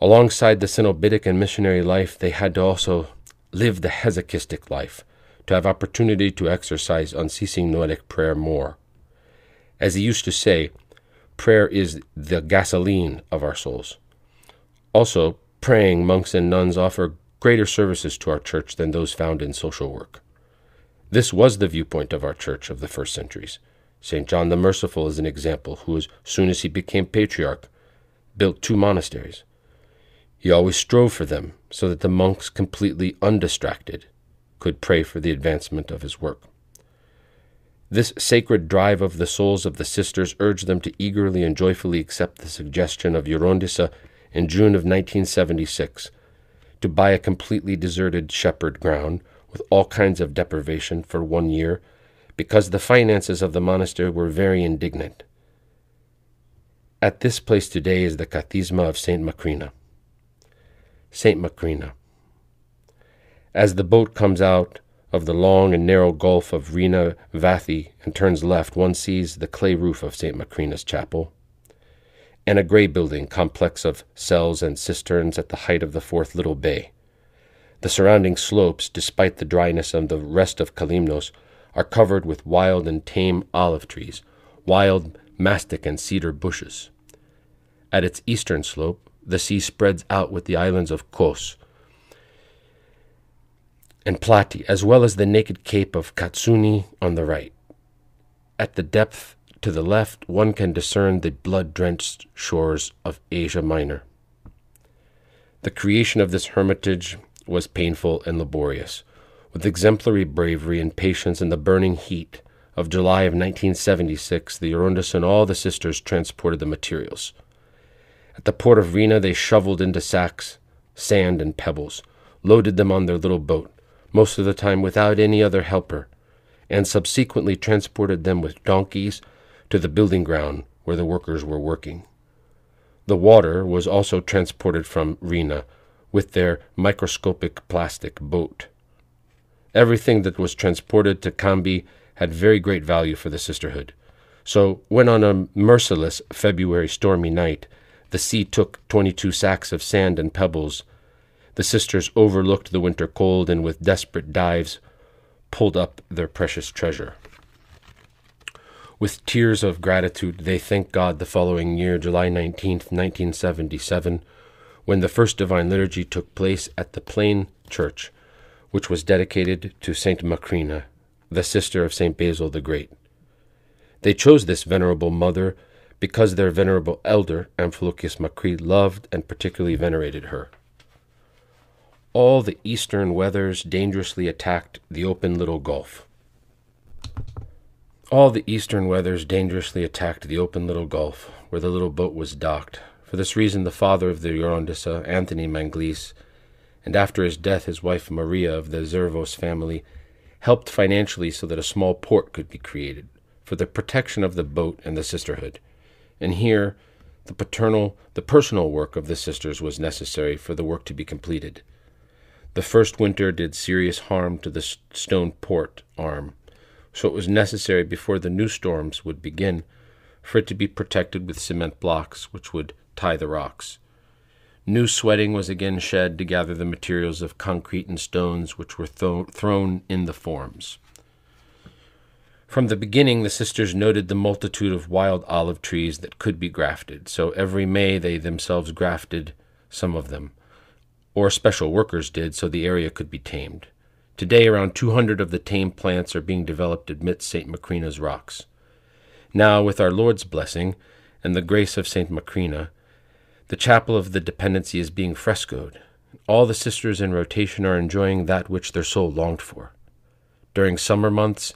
alongside the cenobitic and missionary life, they had to also live the hesychastic life, to have opportunity to exercise unceasing noetic prayer more. As he used to say, prayer is the gasoline of our souls. Also, praying monks and nuns offer greater services to our church than those found in social work. This was the viewpoint of our church of the first centuries. St. John the Merciful is an example who, as soon as he became patriarch, built two monasteries. He always strove for them so that the monks, completely undistracted, could pray for the advancement of his work. This sacred drive of the souls of the sisters urged them to eagerly and joyfully accept the suggestion of Gerontissa in June of 1976 to buy a completely deserted shepherd ground with all kinds of deprivation for one year because the finances of the monastery were very indignant. At this place today is the Kathisma of St. Macrina. St. Macrina. As the boat comes out of the long and narrow gulf of Rena Vathi and turns left, one sees the clay roof of St. Macrina's chapel, and a gray building complex of cells and cisterns at the height of the fourth little bay. The surrounding slopes, despite the dryness of the rest of Kalymnos, are covered with wild and tame olive trees, wild mastic and cedar bushes. At its eastern slope, the sea spreads out with the islands of Kos, and Plati, as well as the naked cape of Katsuni on the right. At the depth to the left, one can discern the blood drenched shores of Asia Minor. The creation of this hermitage was painful and laborious. With exemplary bravery and patience in the burning heat of July of 1976, the Orundas and all the sisters transported the materials. At the port of Rena, they shoveled into sacks sand and pebbles, loaded them on their little boat, most of the time without any other helper, and subsequently transported them with donkeys to the building ground where the workers were working. The water was also transported from Rena with their microscopic plastic boat. Everything that was transported to Cambi had very great value for the sisterhood. So, when on a merciless February stormy night the sea took twenty two sacks of sand and pebbles the sisters overlooked the winter cold and with desperate dives pulled up their precious treasure. With tears of gratitude, they thanked God the following year, July 19th, 1977, when the first Divine Liturgy took place at the Plain Church, which was dedicated to Saint Macrina, the sister of Saint Basil the Great. They chose this venerable mother because their venerable elder, Amphilochius Macri, loved and particularly venerated her all the eastern weathers dangerously attacked the open little gulf. All the eastern weathers dangerously attacked the open little gulf where the little boat was docked. For this reason, the father of the Gerontissa, Anthony Manglis, and after his death, his wife Maria of the Zervos family, helped financially so that a small port could be created for the protection of the boat and the sisterhood. And here, the paternal, the personal work of the sisters was necessary for the work to be completed. The first winter did serious harm to the stone port arm, so it was necessary before the new storms would begin for it to be protected with cement blocks which would tie the rocks. New sweating was again shed to gather the materials of concrete and stones which were thro- thrown in the forms. From the beginning, the sisters noted the multitude of wild olive trees that could be grafted, so every May they themselves grafted some of them, or special workers did so the area could be tamed. Today, around 200 of the tame plants are being developed amidst St. Macrina's rocks. Now, with our Lord's blessing and the grace of St. Macrina, the chapel of the dependency is being frescoed. All the sisters in rotation are enjoying that which their soul longed for. During summer months,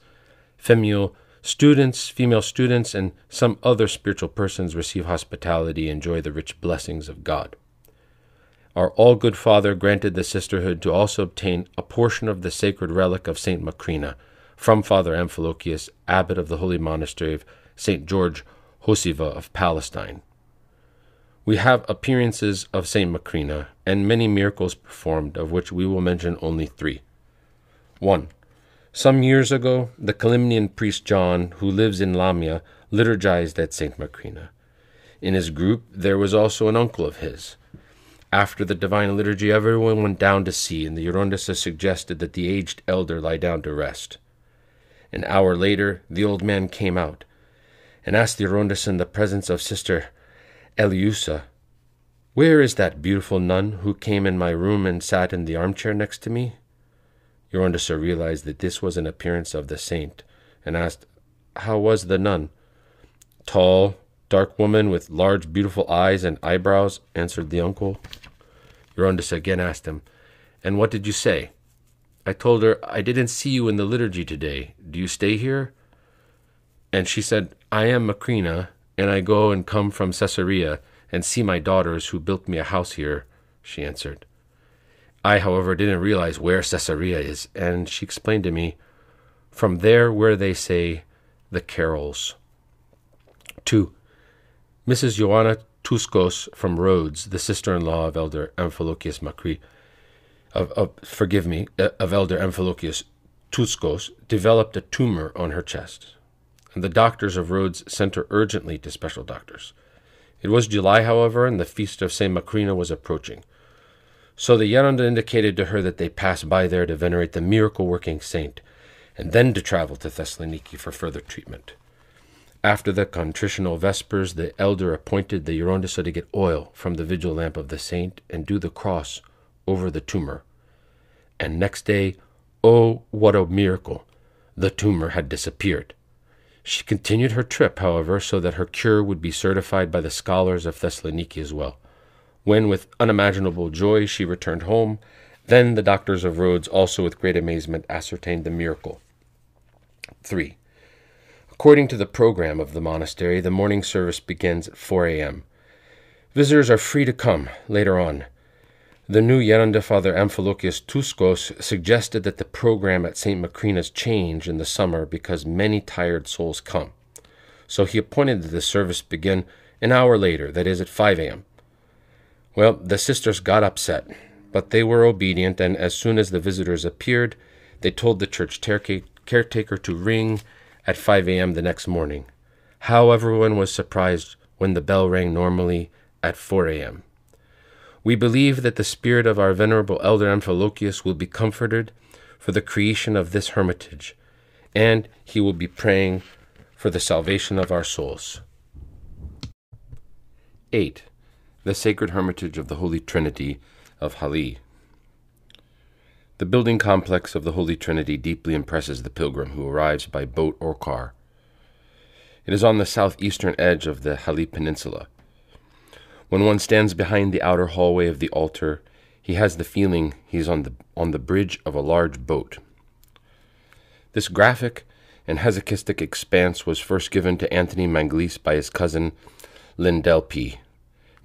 female students, female students, and some other spiritual persons receive hospitality enjoy the rich blessings of God. Our all good Father granted the sisterhood to also obtain a portion of the sacred relic of Saint Macrina from Father Amphilochius, abbot of the holy monastery of St. George Hosiva of Palestine. We have appearances of St. Macrina and many miracles performed, of which we will mention only three. 1. Some years ago, the Kalymnian priest John, who lives in Lamia, liturgized at St. Macrina. In his group, there was also an uncle of his. After the divine liturgy, everyone went down to see, and the Gerontissa suggested that the aged elder lie down to rest. An hour later, the old man came out and asked the Gerontissa in the presence of Sister Eliusa, Where is that beautiful nun who came in my room and sat in the armchair next to me? Gerontissa realized that this was an appearance of the saint, and asked, How was the nun? Tall, dark woman with large, beautiful eyes and eyebrows, answered the uncle. Gerontissa again asked him, And what did you say? I told her, I didn't see you in the liturgy today. Do you stay here? And she said, I am Macrina, and I go and come from Caesarea and see my daughters who built me a house here, she answered. I, however, didn't realize where Caesarea is, and she explained to me, from there where they say the carols. 2. Mrs. Joanna Tuskos from Rhodes, the sister-in-law of Elder Amphilochius Macri, of, of, forgive me, uh, of Elder Amphilochius Tuskos, developed a tumor on her chest, and the doctors of Rhodes sent her urgently to special doctors. It was July, however, and the feast of St. Macrina was approaching. So the Geronda indicated to her that they pass by there to venerate the miracle working saint, and then to travel to Thessaloniki for further treatment. After the contritional vespers, the elder appointed the Gerontissa to get oil from the vigil lamp of the saint and do the cross over the tumor. And next day, oh, what a miracle! The tumor had disappeared. She continued her trip, however, so that her cure would be certified by the scholars of Thessaloniki as well. When, with unimaginable joy, she returned home, then the doctors of Rhodes also with great amazement ascertained the miracle. 3. According to the program of the monastery, the morning service begins at 4 a.m. Visitors are free to come later on. The new Geronda Father Amphilochius Tuskos suggested that the program at St. Macrina's change in the summer because many tired souls come. So he appointed that the service begin an hour later, that is, at 5 a.m. Well, the sisters got upset, but they were obedient, and as soon as the visitors appeared, they told the church caretaker to ring at 5 a.m. the next morning. How everyone was surprised when the bell rang normally at 4 a.m. We believe that the spirit of our venerable elder Amphilochius will be comforted for the creation of this hermitage, and he will be praying for the salvation of our souls. 8 the sacred hermitage of the Holy Trinity of Hali. The building complex of the Holy Trinity deeply impresses the pilgrim who arrives by boat or car. It is on the southeastern edge of the Hali Peninsula. When one stands behind the outer hallway of the altar, he has the feeling he is on the, on the bridge of a large boat. This graphic and hesychastic expanse was first given to Anthony Manglis by his cousin Lindell P.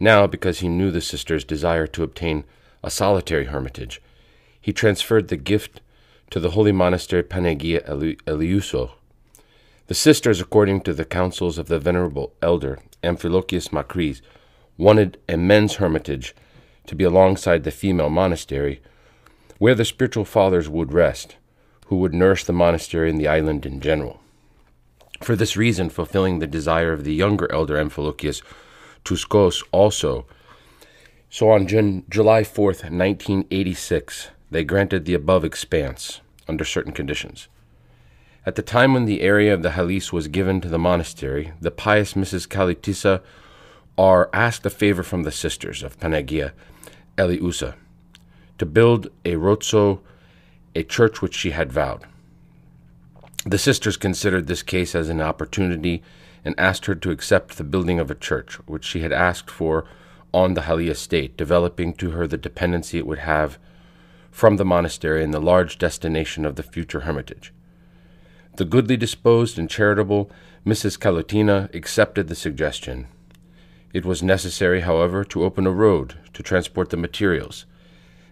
Now, because he knew the sister's desire to obtain a solitary hermitage, he transferred the gift to the holy monastery Panagia Eleousa. The sisters, according to the counsels of the venerable elder Amphilochius Macris, wanted a men's hermitage to be alongside the female monastery, where the spiritual fathers would rest, who would nourish the monastery and the island in general. For this reason, fulfilling the desire of the younger elder Amphilochius Tuskos also, so on July 4th, 1986, they granted the above expanse under certain conditions. At the time when the area of the Halis was given to the monastery, the pious Mrs. Kalitisa R asked a favor from the sisters of Panagia Eleousa to build a rozzo, a church which she had vowed. The sisters considered this case as an opportunity and asked her to accept the building of a church, which she had asked for on the Hali estate, developing to her the dependency it would have from the monastery and the large destination of the future hermitage. The goodly disposed and charitable Mrs. Kalotina accepted the suggestion. It was necessary, however, to open a road to transport the materials.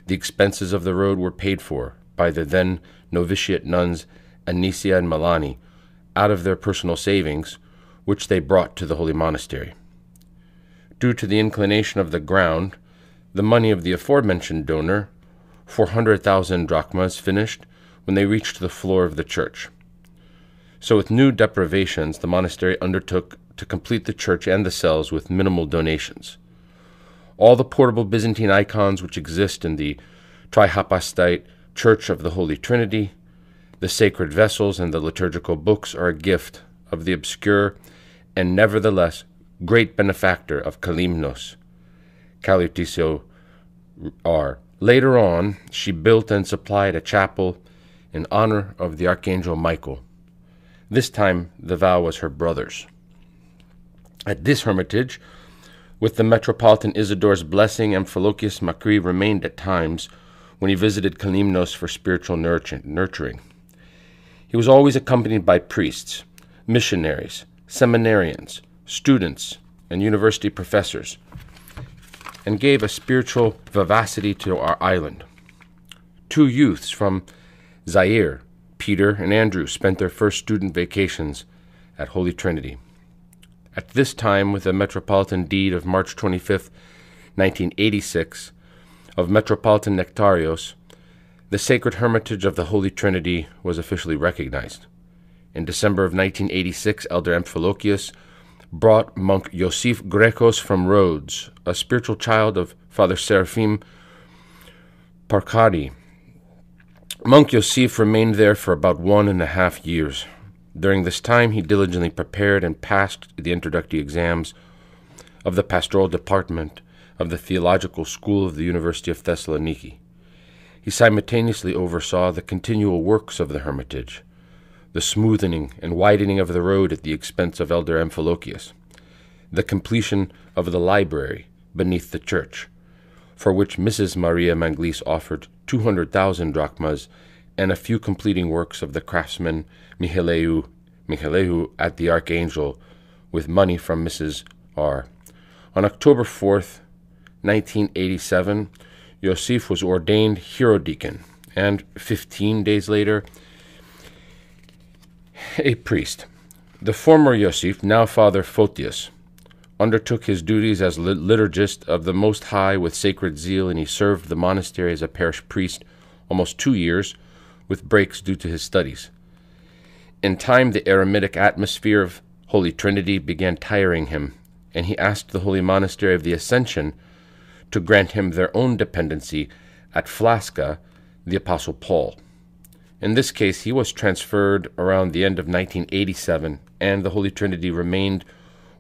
The expenses of the road were paid for by the then novitiate nuns Anicia and Malani out of their personal savings, which they brought to the holy monastery. Due to the inclination of the ground, the money of the aforementioned donor, 400,000 drachmas, finished when they reached the floor of the church. So, with new deprivations, the monastery undertook to complete the church and the cells with minimal donations. All the portable Byzantine icons which exist in the trihypostite Church of the Holy Trinity, the sacred vessels, and the liturgical books are a gift of the obscure and nevertheless great benefactor of Kalymnos, Kalutiso R. Later on, she built and supplied a chapel in honor of the Archangel Michael. This time, the vow was her brother's. At this hermitage, with the Metropolitan Isidore's blessing, Amphilochius Macri remained at times when he visited Kalymnos for spiritual nurturing. He was always accompanied by priests, missionaries, seminarians, students, and university professors, and gave a spiritual vivacity to our island. Two youths from Zaire, Peter and Andrew, spent their first student vacations at Holy Trinity. At this time, with the Metropolitan Deed of March 25, 1986, of Metropolitan Nectarios, the sacred hermitage of the Holy Trinity was officially recognized. In December of 1986, Elder Amphilochius brought monk Yosif Grekos from Rhodes, a spiritual child of Father Seraphim Parkadi. Monk Yosif remained there for about one and a half years. During this time, he diligently prepared and passed the introductory exams of the pastoral department of the Theological School of the University of Thessaloniki. He simultaneously oversaw the continual works of the hermitage the smoothening and widening of the road at the expense of Elder Amphilochius, the completion of the library beneath the church, for which Mrs. Maria Manglis offered 200,000 drachmas and a few completing works of the craftsman Mihaleu, Mihaleu at the Archangel with money from Mrs. R. On October 4th, 1987, Yosef was ordained hierodeacon, and 15 days later, a priest. The former Yosef, now Father Photius, undertook his duties as liturgist of the Most High with sacred zeal, and he served the monastery as a parish priest almost two years, with breaks due to his studies. In time, the eremitic atmosphere of Holy Trinity began tiring him, and he asked the Holy Monastery of the Ascension to grant him their own dependency at Flasca, the Apostle Paul. In this case, he was transferred around the end of 1987, and the Holy Trinity remained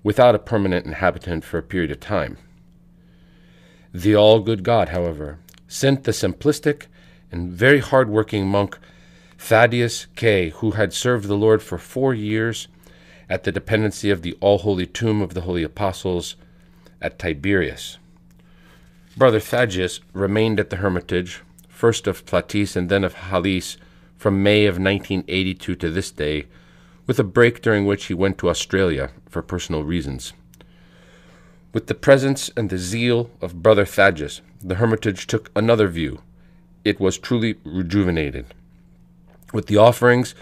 without a permanent inhabitant for a period of time. The all good God, however, sent the simplistic and very hard working monk Thaddeus K., who had served the Lord for four years at the dependency of the all holy tomb of the holy apostles at Tiberias. Brother Thaddeus remained at the hermitage, first of Platis and then of Halis from May of 1982 to this day, with a break during which he went to Australia for personal reasons. With the presence and the zeal of Brother Thaddeus, the hermitage took another view. It was truly rejuvenated. With the offerings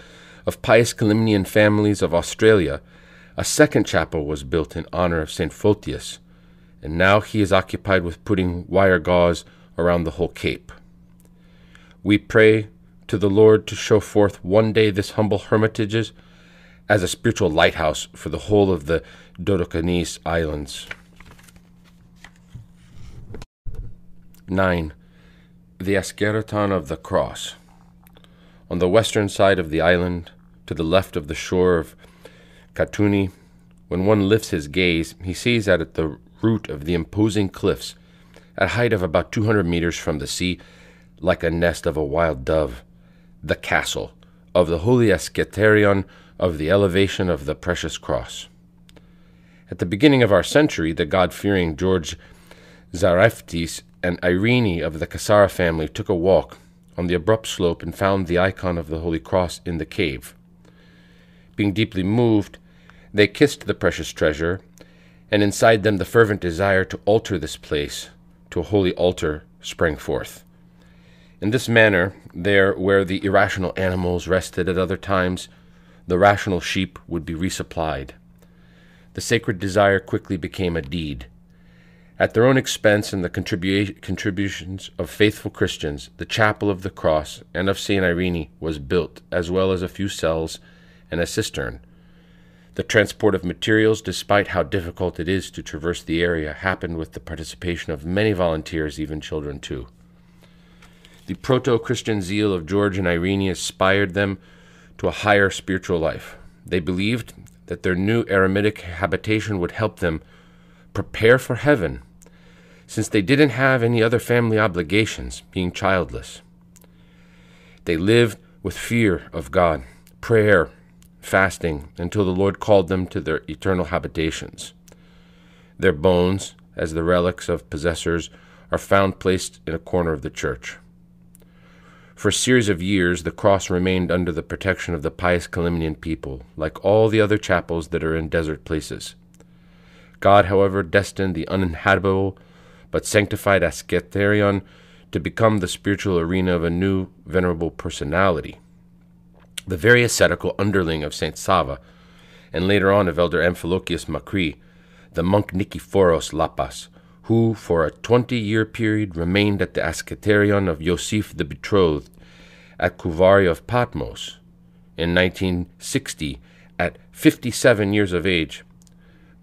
of pious Kalymnian families of Australia, a second chapel was built in honor of St. Photius, and now he is occupied with putting wire gauze around the whole cape. we pray to the Lord to show forth one day this humble hermitage as a spiritual lighthouse for the whole of the Dodecanese Islands. 9. The Asketerion of the Cross. On the western side of the island, to the left of the shore of Katuni, when one lifts his gaze, he sees that at the root of the imposing cliffs, at a height of about 200 meters from the sea, like a nest of a wild dove, the castle of the holy Asketerion of the elevation of the precious cross. At the beginning of our century, the God fearing George Zareftis and Irene of the Cassara family took a walk on the abrupt slope and found the icon of the Holy Cross in the cave. Being deeply moved, they kissed the precious treasure, and inside them the fervent desire to alter this place to a holy altar sprang forth. In this manner, there where the irrational animals rested at other times, the rational sheep would be resupplied. The sacred desire quickly became a deed. At their own expense and the contribu- contributions of faithful Christians, the chapel of the cross and of St. Irene was built, as well as a few cells and a cistern. The transport of materials, despite how difficult it is to traverse the area, happened with the participation of many volunteers, even children too. The proto Christian zeal of George and Irene inspired them to a higher spiritual life. They believed that their new eremitic habitation would help them prepare for heaven since they didn't have any other family obligations, being childless. They lived with fear of God, prayer, fasting, until the Lord called them to their eternal habitations. Their bones, as the relics of possessors, are found placed in a corner of the church. For a series of years, the cross remained under the protection of the pious Kalymnian people, like all the other chapels that are in desert places. God, however, destined the uninhabitable but sanctified Asketerion to become the spiritual arena of a new venerable personality. The very ascetical underling of Saint Sava, and later on of Elder Amphilochius Macri, the monk Nikephoros Lapas, who for a twenty year period remained at the Asketerion of Yosif the Betrothed at Kouvari of Patmos. In 1960, at 57 years of age,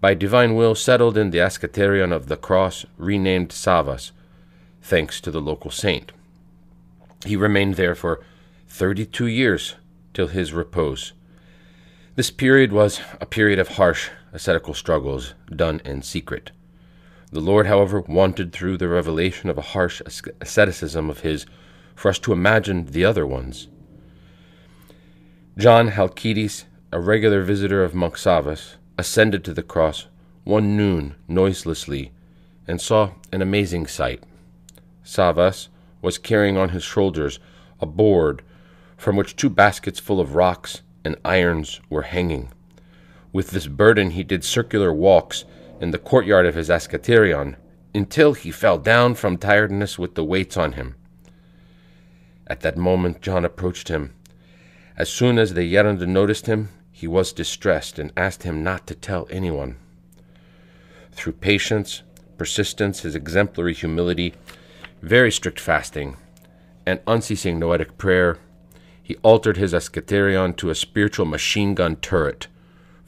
by divine will settled in the Asketerion of the Cross, renamed Savas, thanks to the local saint. He remained there for 32 years till his repose. This period was a period of harsh ascetical struggles done in secret. The Lord, however, wanted through the revelation of a harsh asceticism of his for us to imagine the other ones. John Halkides, a regular visitor of Monk Savas, ascended to the cross one noon noiselessly and saw an amazing sight. Savas was carrying on his shoulders a board from which two baskets full of rocks and irons were hanging. With this burden he did circular walks in the courtyard of his asketerion until he fell down from tiredness with the weights on him. At that moment John approached him. As soon as the Geronda noticed him, he was distressed and asked him not to tell anyone. Through patience, persistence, his exemplary humility, very strict fasting, and unceasing noetic prayer, he altered his asketerion to a spiritual machine gun turret,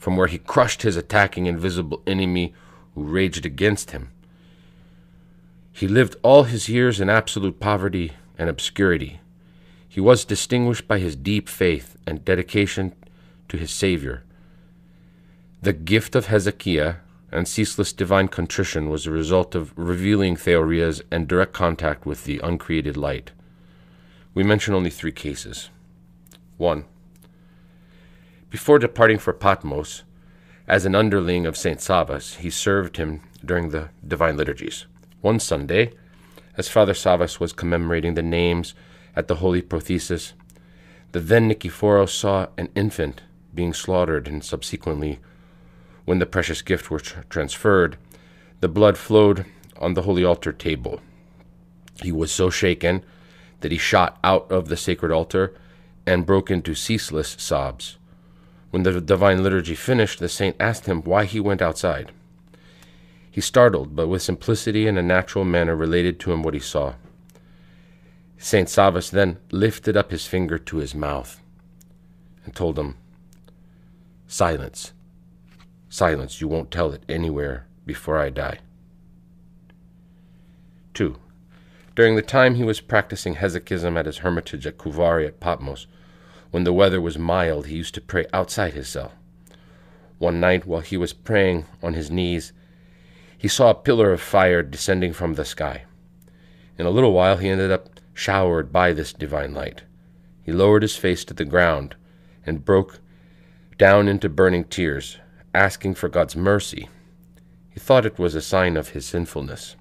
from where he crushed his attacking invisible enemy who raged against him. He lived all his years in absolute poverty and obscurity. He was distinguished by his deep faith and dedication to his Savior. The gift of hesychia and ceaseless divine contrition was the result of revealing theorias and direct contact with the uncreated light. We mention only three cases. 1. Before departing for Patmos, as an underling of St. Savas, he served him during the divine liturgies. One Sunday, as Father Savas was commemorating the names at the Holy Prothesis, the then Nikephoros saw an infant being slaughtered, and subsequently, when the precious gift was tr- transferred, the blood flowed on the holy altar table. He was so shaken that he shot out of the sacred altar and broke into ceaseless sobs. When the divine liturgy finished, the saint asked him why he went outside. He startled, but with simplicity and a natural manner related to him what he saw. St. Savas then lifted up his finger to his mouth and told him, Silence. Silence. You won't tell it anywhere before I die. 2. During the time he was practicing hesychism at his hermitage at Kouvari at Patmos, when the weather was mild, he used to pray outside his cell. One night, while he was praying on his knees, he saw a pillar of fire descending from the sky. In a little while, he ended up showered by this divine light. He lowered his face to the ground and broke down into burning tears, asking for God's mercy. He thought it was a sign of his sinfulness.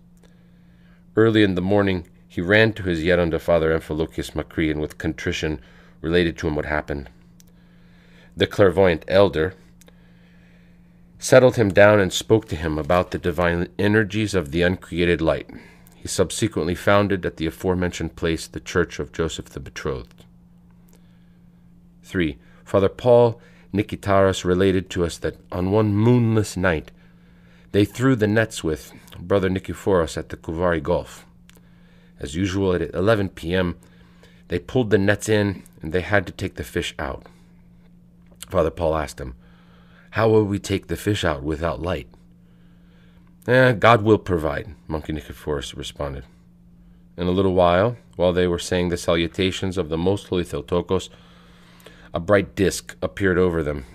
Early in the morning, he ran to his Geronda father Amphilochius Makrian with contrition related to him what happened. The clairvoyant elder settled him down and spoke to him about the divine energies of the uncreated light. He subsequently founded at the aforementioned place the Church of Joseph the Betrothed. 3. Father Paul Nikitaros related to us that on one moonless night they threw the nets with Brother Nikephoros at the Kouvari Gulf. As usual, at 11 p.m., they pulled the nets in and they had to take the fish out. Father Paul asked him, How will we take the fish out without light? Eh, God will provide, Monkey Nicephorus responded. In a little while, while they were saying the salutations of the most holy Theotokos, a bright disk appeared over them.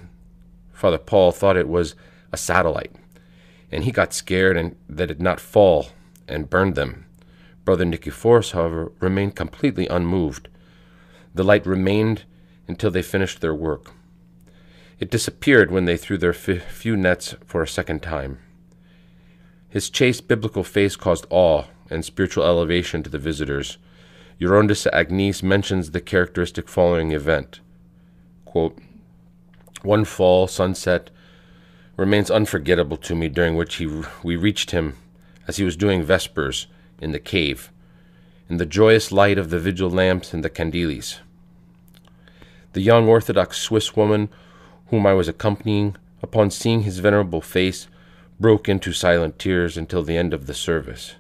Father Paul thought it was a satellite, and he got scared and that it not fall and burned them. Brother Nicephorus, however, remained completely unmoved. The light remained until they finished their work. It disappeared when they threw their few nets for a second time. His chaste biblical face caused awe and spiritual elevation to the visitors. Gerontissa Agnes mentions the characteristic following event. Quote, One fall sunset remains unforgettable to me during which he, we reached him as he was doing vespers in the cave, in the joyous light of the vigil lamps and the candiles. The young Orthodox Swiss woman whom I was accompanying, upon seeing his venerable face, broke into silent tears until the end of the service.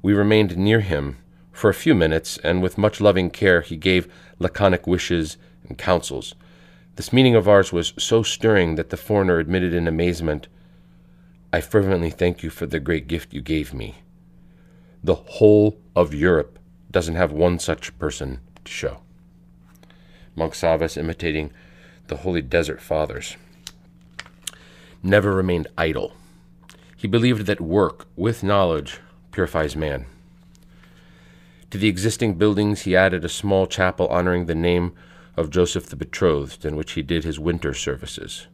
We remained near him for a few minutes, and with much loving care he gave laconic wishes and counsels. This meeting of ours was so stirring that the foreigner admitted in amazement, I fervently thank you for the great gift you gave me. The whole of Europe doesn't have one such person to show. Monk Savas imitating the Holy Desert Fathers. Never remained idle he believed that work with knowledge purifies man. To the existing buildings, he added a small chapel honoring the name of Joseph the Betrothed, in which he did his winter services.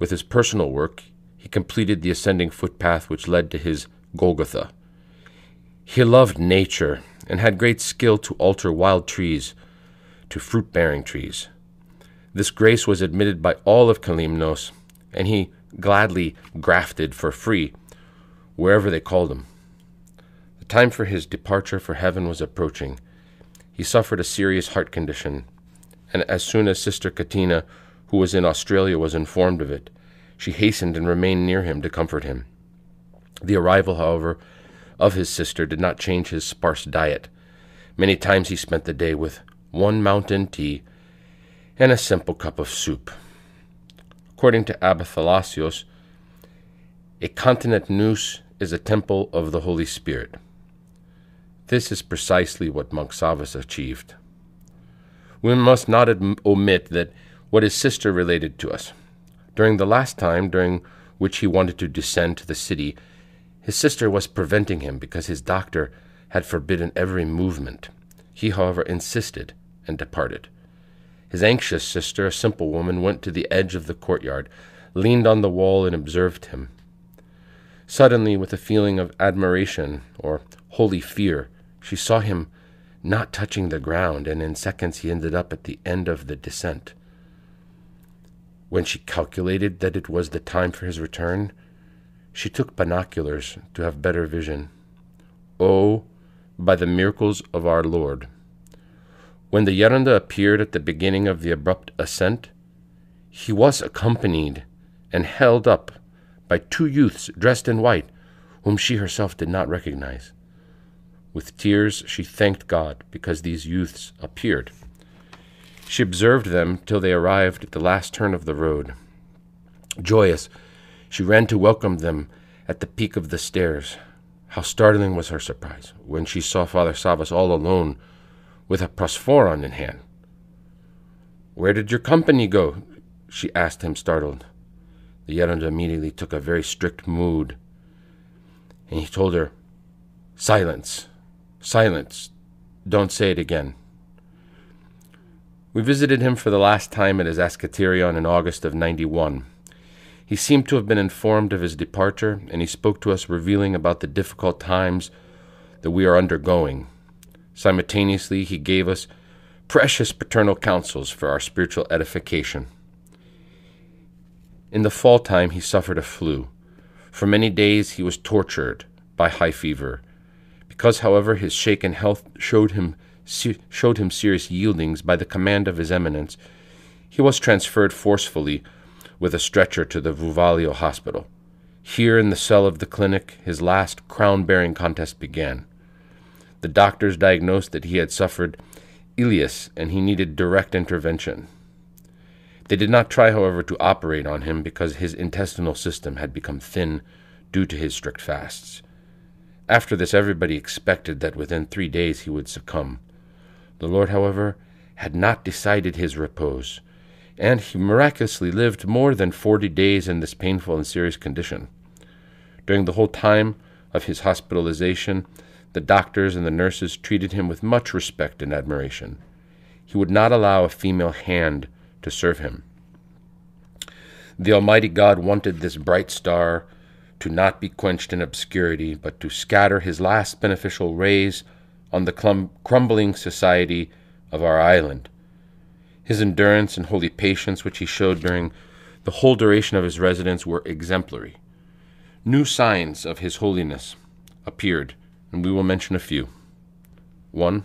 With his personal work, he completed the ascending footpath which led to his Golgotha. He loved nature and had great skill to alter wild trees to fruit bearing trees. This grace was admitted by all of Kalymnos, and he gladly grafted for free wherever they called him. The time for his departure for heaven was approaching. He suffered a serious heart condition, and as soon as Sister Katina, who was in Australia, was informed of it, she hastened and remained near him to comfort him. The arrival, however, of his sister did not change his sparse diet. Many times he spent the day with one mountain tea and a simple cup of soup. According to Abba Thalassios, a continent nous is a temple of the Holy Spirit. This is precisely what Monk Savas achieved. We must not omit that what his sister related to us. During the last time during which he wanted to descend to the city, his sister was preventing him because his doctor had forbidden every movement. He, however, insisted and departed. His anxious sister, a simple woman, went to the edge of the courtyard, leaned on the wall, and observed him. Suddenly, with a feeling of admiration or holy fear, she saw him not touching the ground, and in seconds he ended up at the end of the descent. When she calculated that it was the time for his return, she took binoculars to have better vision. Oh, by the miracles of our Lord! When the Geronda appeared at the beginning of the abrupt ascent, he was accompanied and held up by two youths dressed in white, whom she herself did not recognize. With tears, she thanked God because these youths appeared. She observed them till they arrived at the last turn of the road. Joyous, she ran to welcome them at the peak of the stairs. How startling was her surprise when she saw Father Savas all alone with a prosphoron in hand. Where did your company go? she asked him, startled. The Yerund immediately took a very strict mood, and he told her, Silence, silence, don't say it again. We visited him for the last time at his asketerion in August of 91. He seemed to have been informed of his departure, and he spoke to us, revealing about the difficult times that we are undergoing. Simultaneously, he gave us precious paternal counsels for our spiritual edification. In the fall time, he suffered a flu. For many days, he was tortured by high fever. Because, however, his shaken health showed him, showed him serious yieldings by the command of his eminence, he was transferred forcefully with a stretcher to the Vouvalio hospital. Here in the cell of the clinic, his last crown bearing contest began. The doctors diagnosed that he had suffered ileus and he needed direct intervention. They did not try, however, to operate on him because his intestinal system had become thin due to his strict fasts. After this, everybody expected that within three days he would succumb. The Lord, however, had not decided his repose, and he miraculously lived more than forty days in this painful and serious condition. During the whole time of his hospitalization, the doctors and the nurses treated him with much respect and admiration. He would not allow a female hand to serve him. The Almighty God wanted this bright star to not be quenched in obscurity, but to scatter his last beneficial rays on the crumbling society of our island. His endurance and holy patience, which he showed during the whole duration of his residence, were exemplary. New signs of his holiness appeared, and we will mention a few. 1.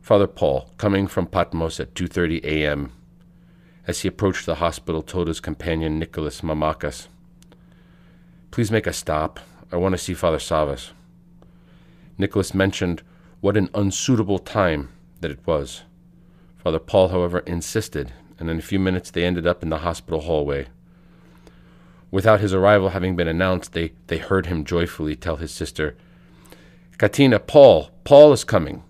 Father Paul, coming from Patmos at 2:30 a.m., as he approached the hospital, told his companion Nicholas Mamakas, "Please make a stop. I want to see Father Savas." Nicholas mentioned what an unsuitable time that it was. Father Paul, however, insisted, and in a few minutes they ended up in the hospital hallway. Without his arrival having been announced, they, they heard him joyfully tell his sister, Katina, Paul, Paul is coming.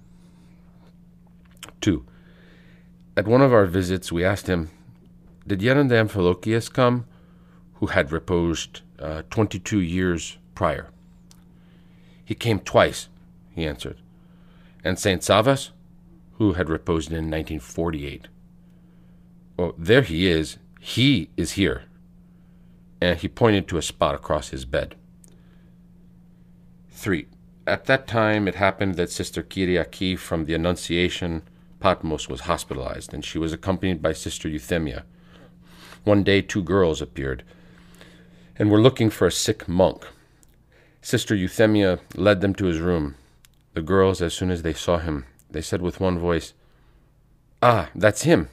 2. At one of our visits, we asked him, Did Yerund Amphilochius come, who had reposed uh, 22 years prior? He came twice, he answered. And St. Savas? Who had reposed in 1948. Well, there he is. He is here. And he pointed to a spot across his bed. 3. At that time, it happened that Sister Kyriaki from the Annunciation, Patmos, was hospitalized, and she was accompanied by Sister Euthymia. One day, two girls appeared and were looking for a sick monk. Sister Euthymia led them to his room. The girls, as soon as they saw him, they said with one voice, Ah, that's him!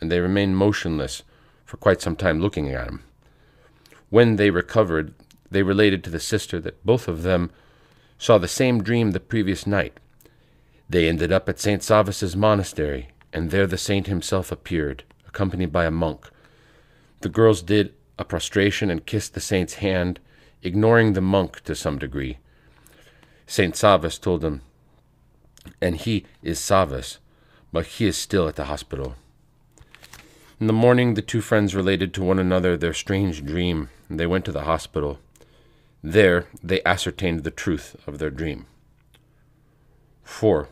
And they remained motionless for quite some time looking at him. When they recovered, they related to the sister that both of them saw the same dream the previous night. They ended up at St. Savas's monastery, and there the saint himself appeared, accompanied by a monk. The girls did a prostration and kissed the saint's hand, ignoring the monk to some degree. St. Savas told them and he is Savas, but he is still at the hospital. In the morning, the two friends related to one another their strange dream, and they went to the hospital. There, they ascertained the truth of their dream. 4.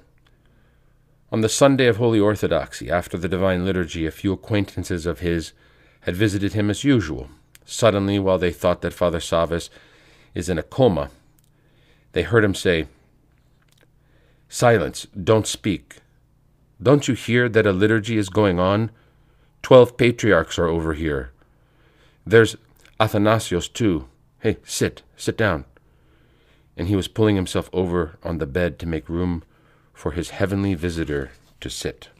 On the Sunday of Holy Orthodoxy, after the Divine Liturgy, a few acquaintances of his had visited him as usual. Suddenly, while they thought that Father Savas is in a coma, they heard him say, Silence, don't speak. Don't you hear that a liturgy is going on? Twelve patriarchs are over here. There's Athanasios, too. Hey, sit, sit down. And he was pulling himself over on the bed to make room for his heavenly visitor to sit.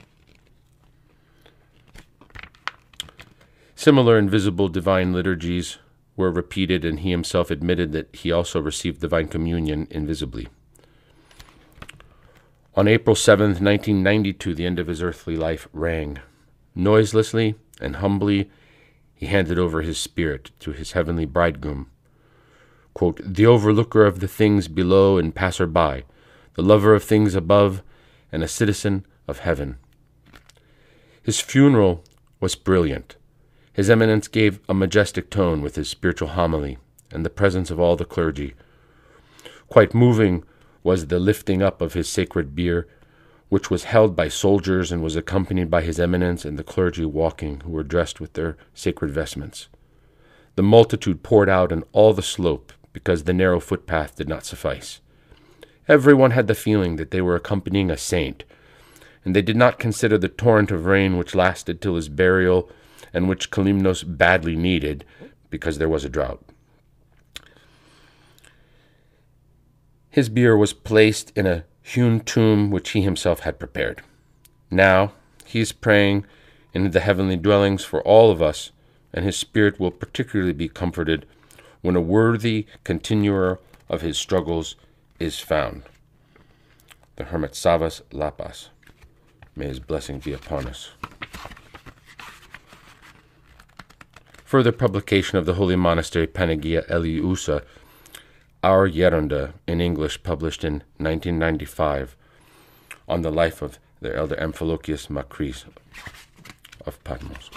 Similar invisible divine liturgies were repeated, and he himself admitted that he also received divine communion invisibly. On April 7th, 1992, the end of his earthly life rang. Noiselessly and humbly, he handed over his spirit to his heavenly bridegroom. Quote, the overlooker of the things below and passer by, the lover of things above, and a citizen of heaven. His funeral was brilliant. His Eminence gave a majestic tone with his spiritual homily and the presence of all the clergy. Quite moving was the lifting up of his sacred bier, which was held by soldiers and was accompanied by his Eminence and the clergy walking, who were dressed with their sacred vestments. The multitude poured out on all the slope because the narrow footpath did not suffice. Everyone had the feeling that they were accompanying a saint, and they did not consider the torrent of rain which lasted till his burial and which Kalymnos badly needed because there was a drought. His bier was placed in a hewn tomb which he himself had prepared. Now he is praying in the heavenly dwellings for all of us, and his spirit will particularly be comforted when a worthy continuer of his struggles is found. The hermit Savas Lapas. May his blessing be upon us. Further publication of the holy monastery Panagia Eleousa our Geronda in English, published in 1995, on the life of the elder Amphilochius Macris of Patmos.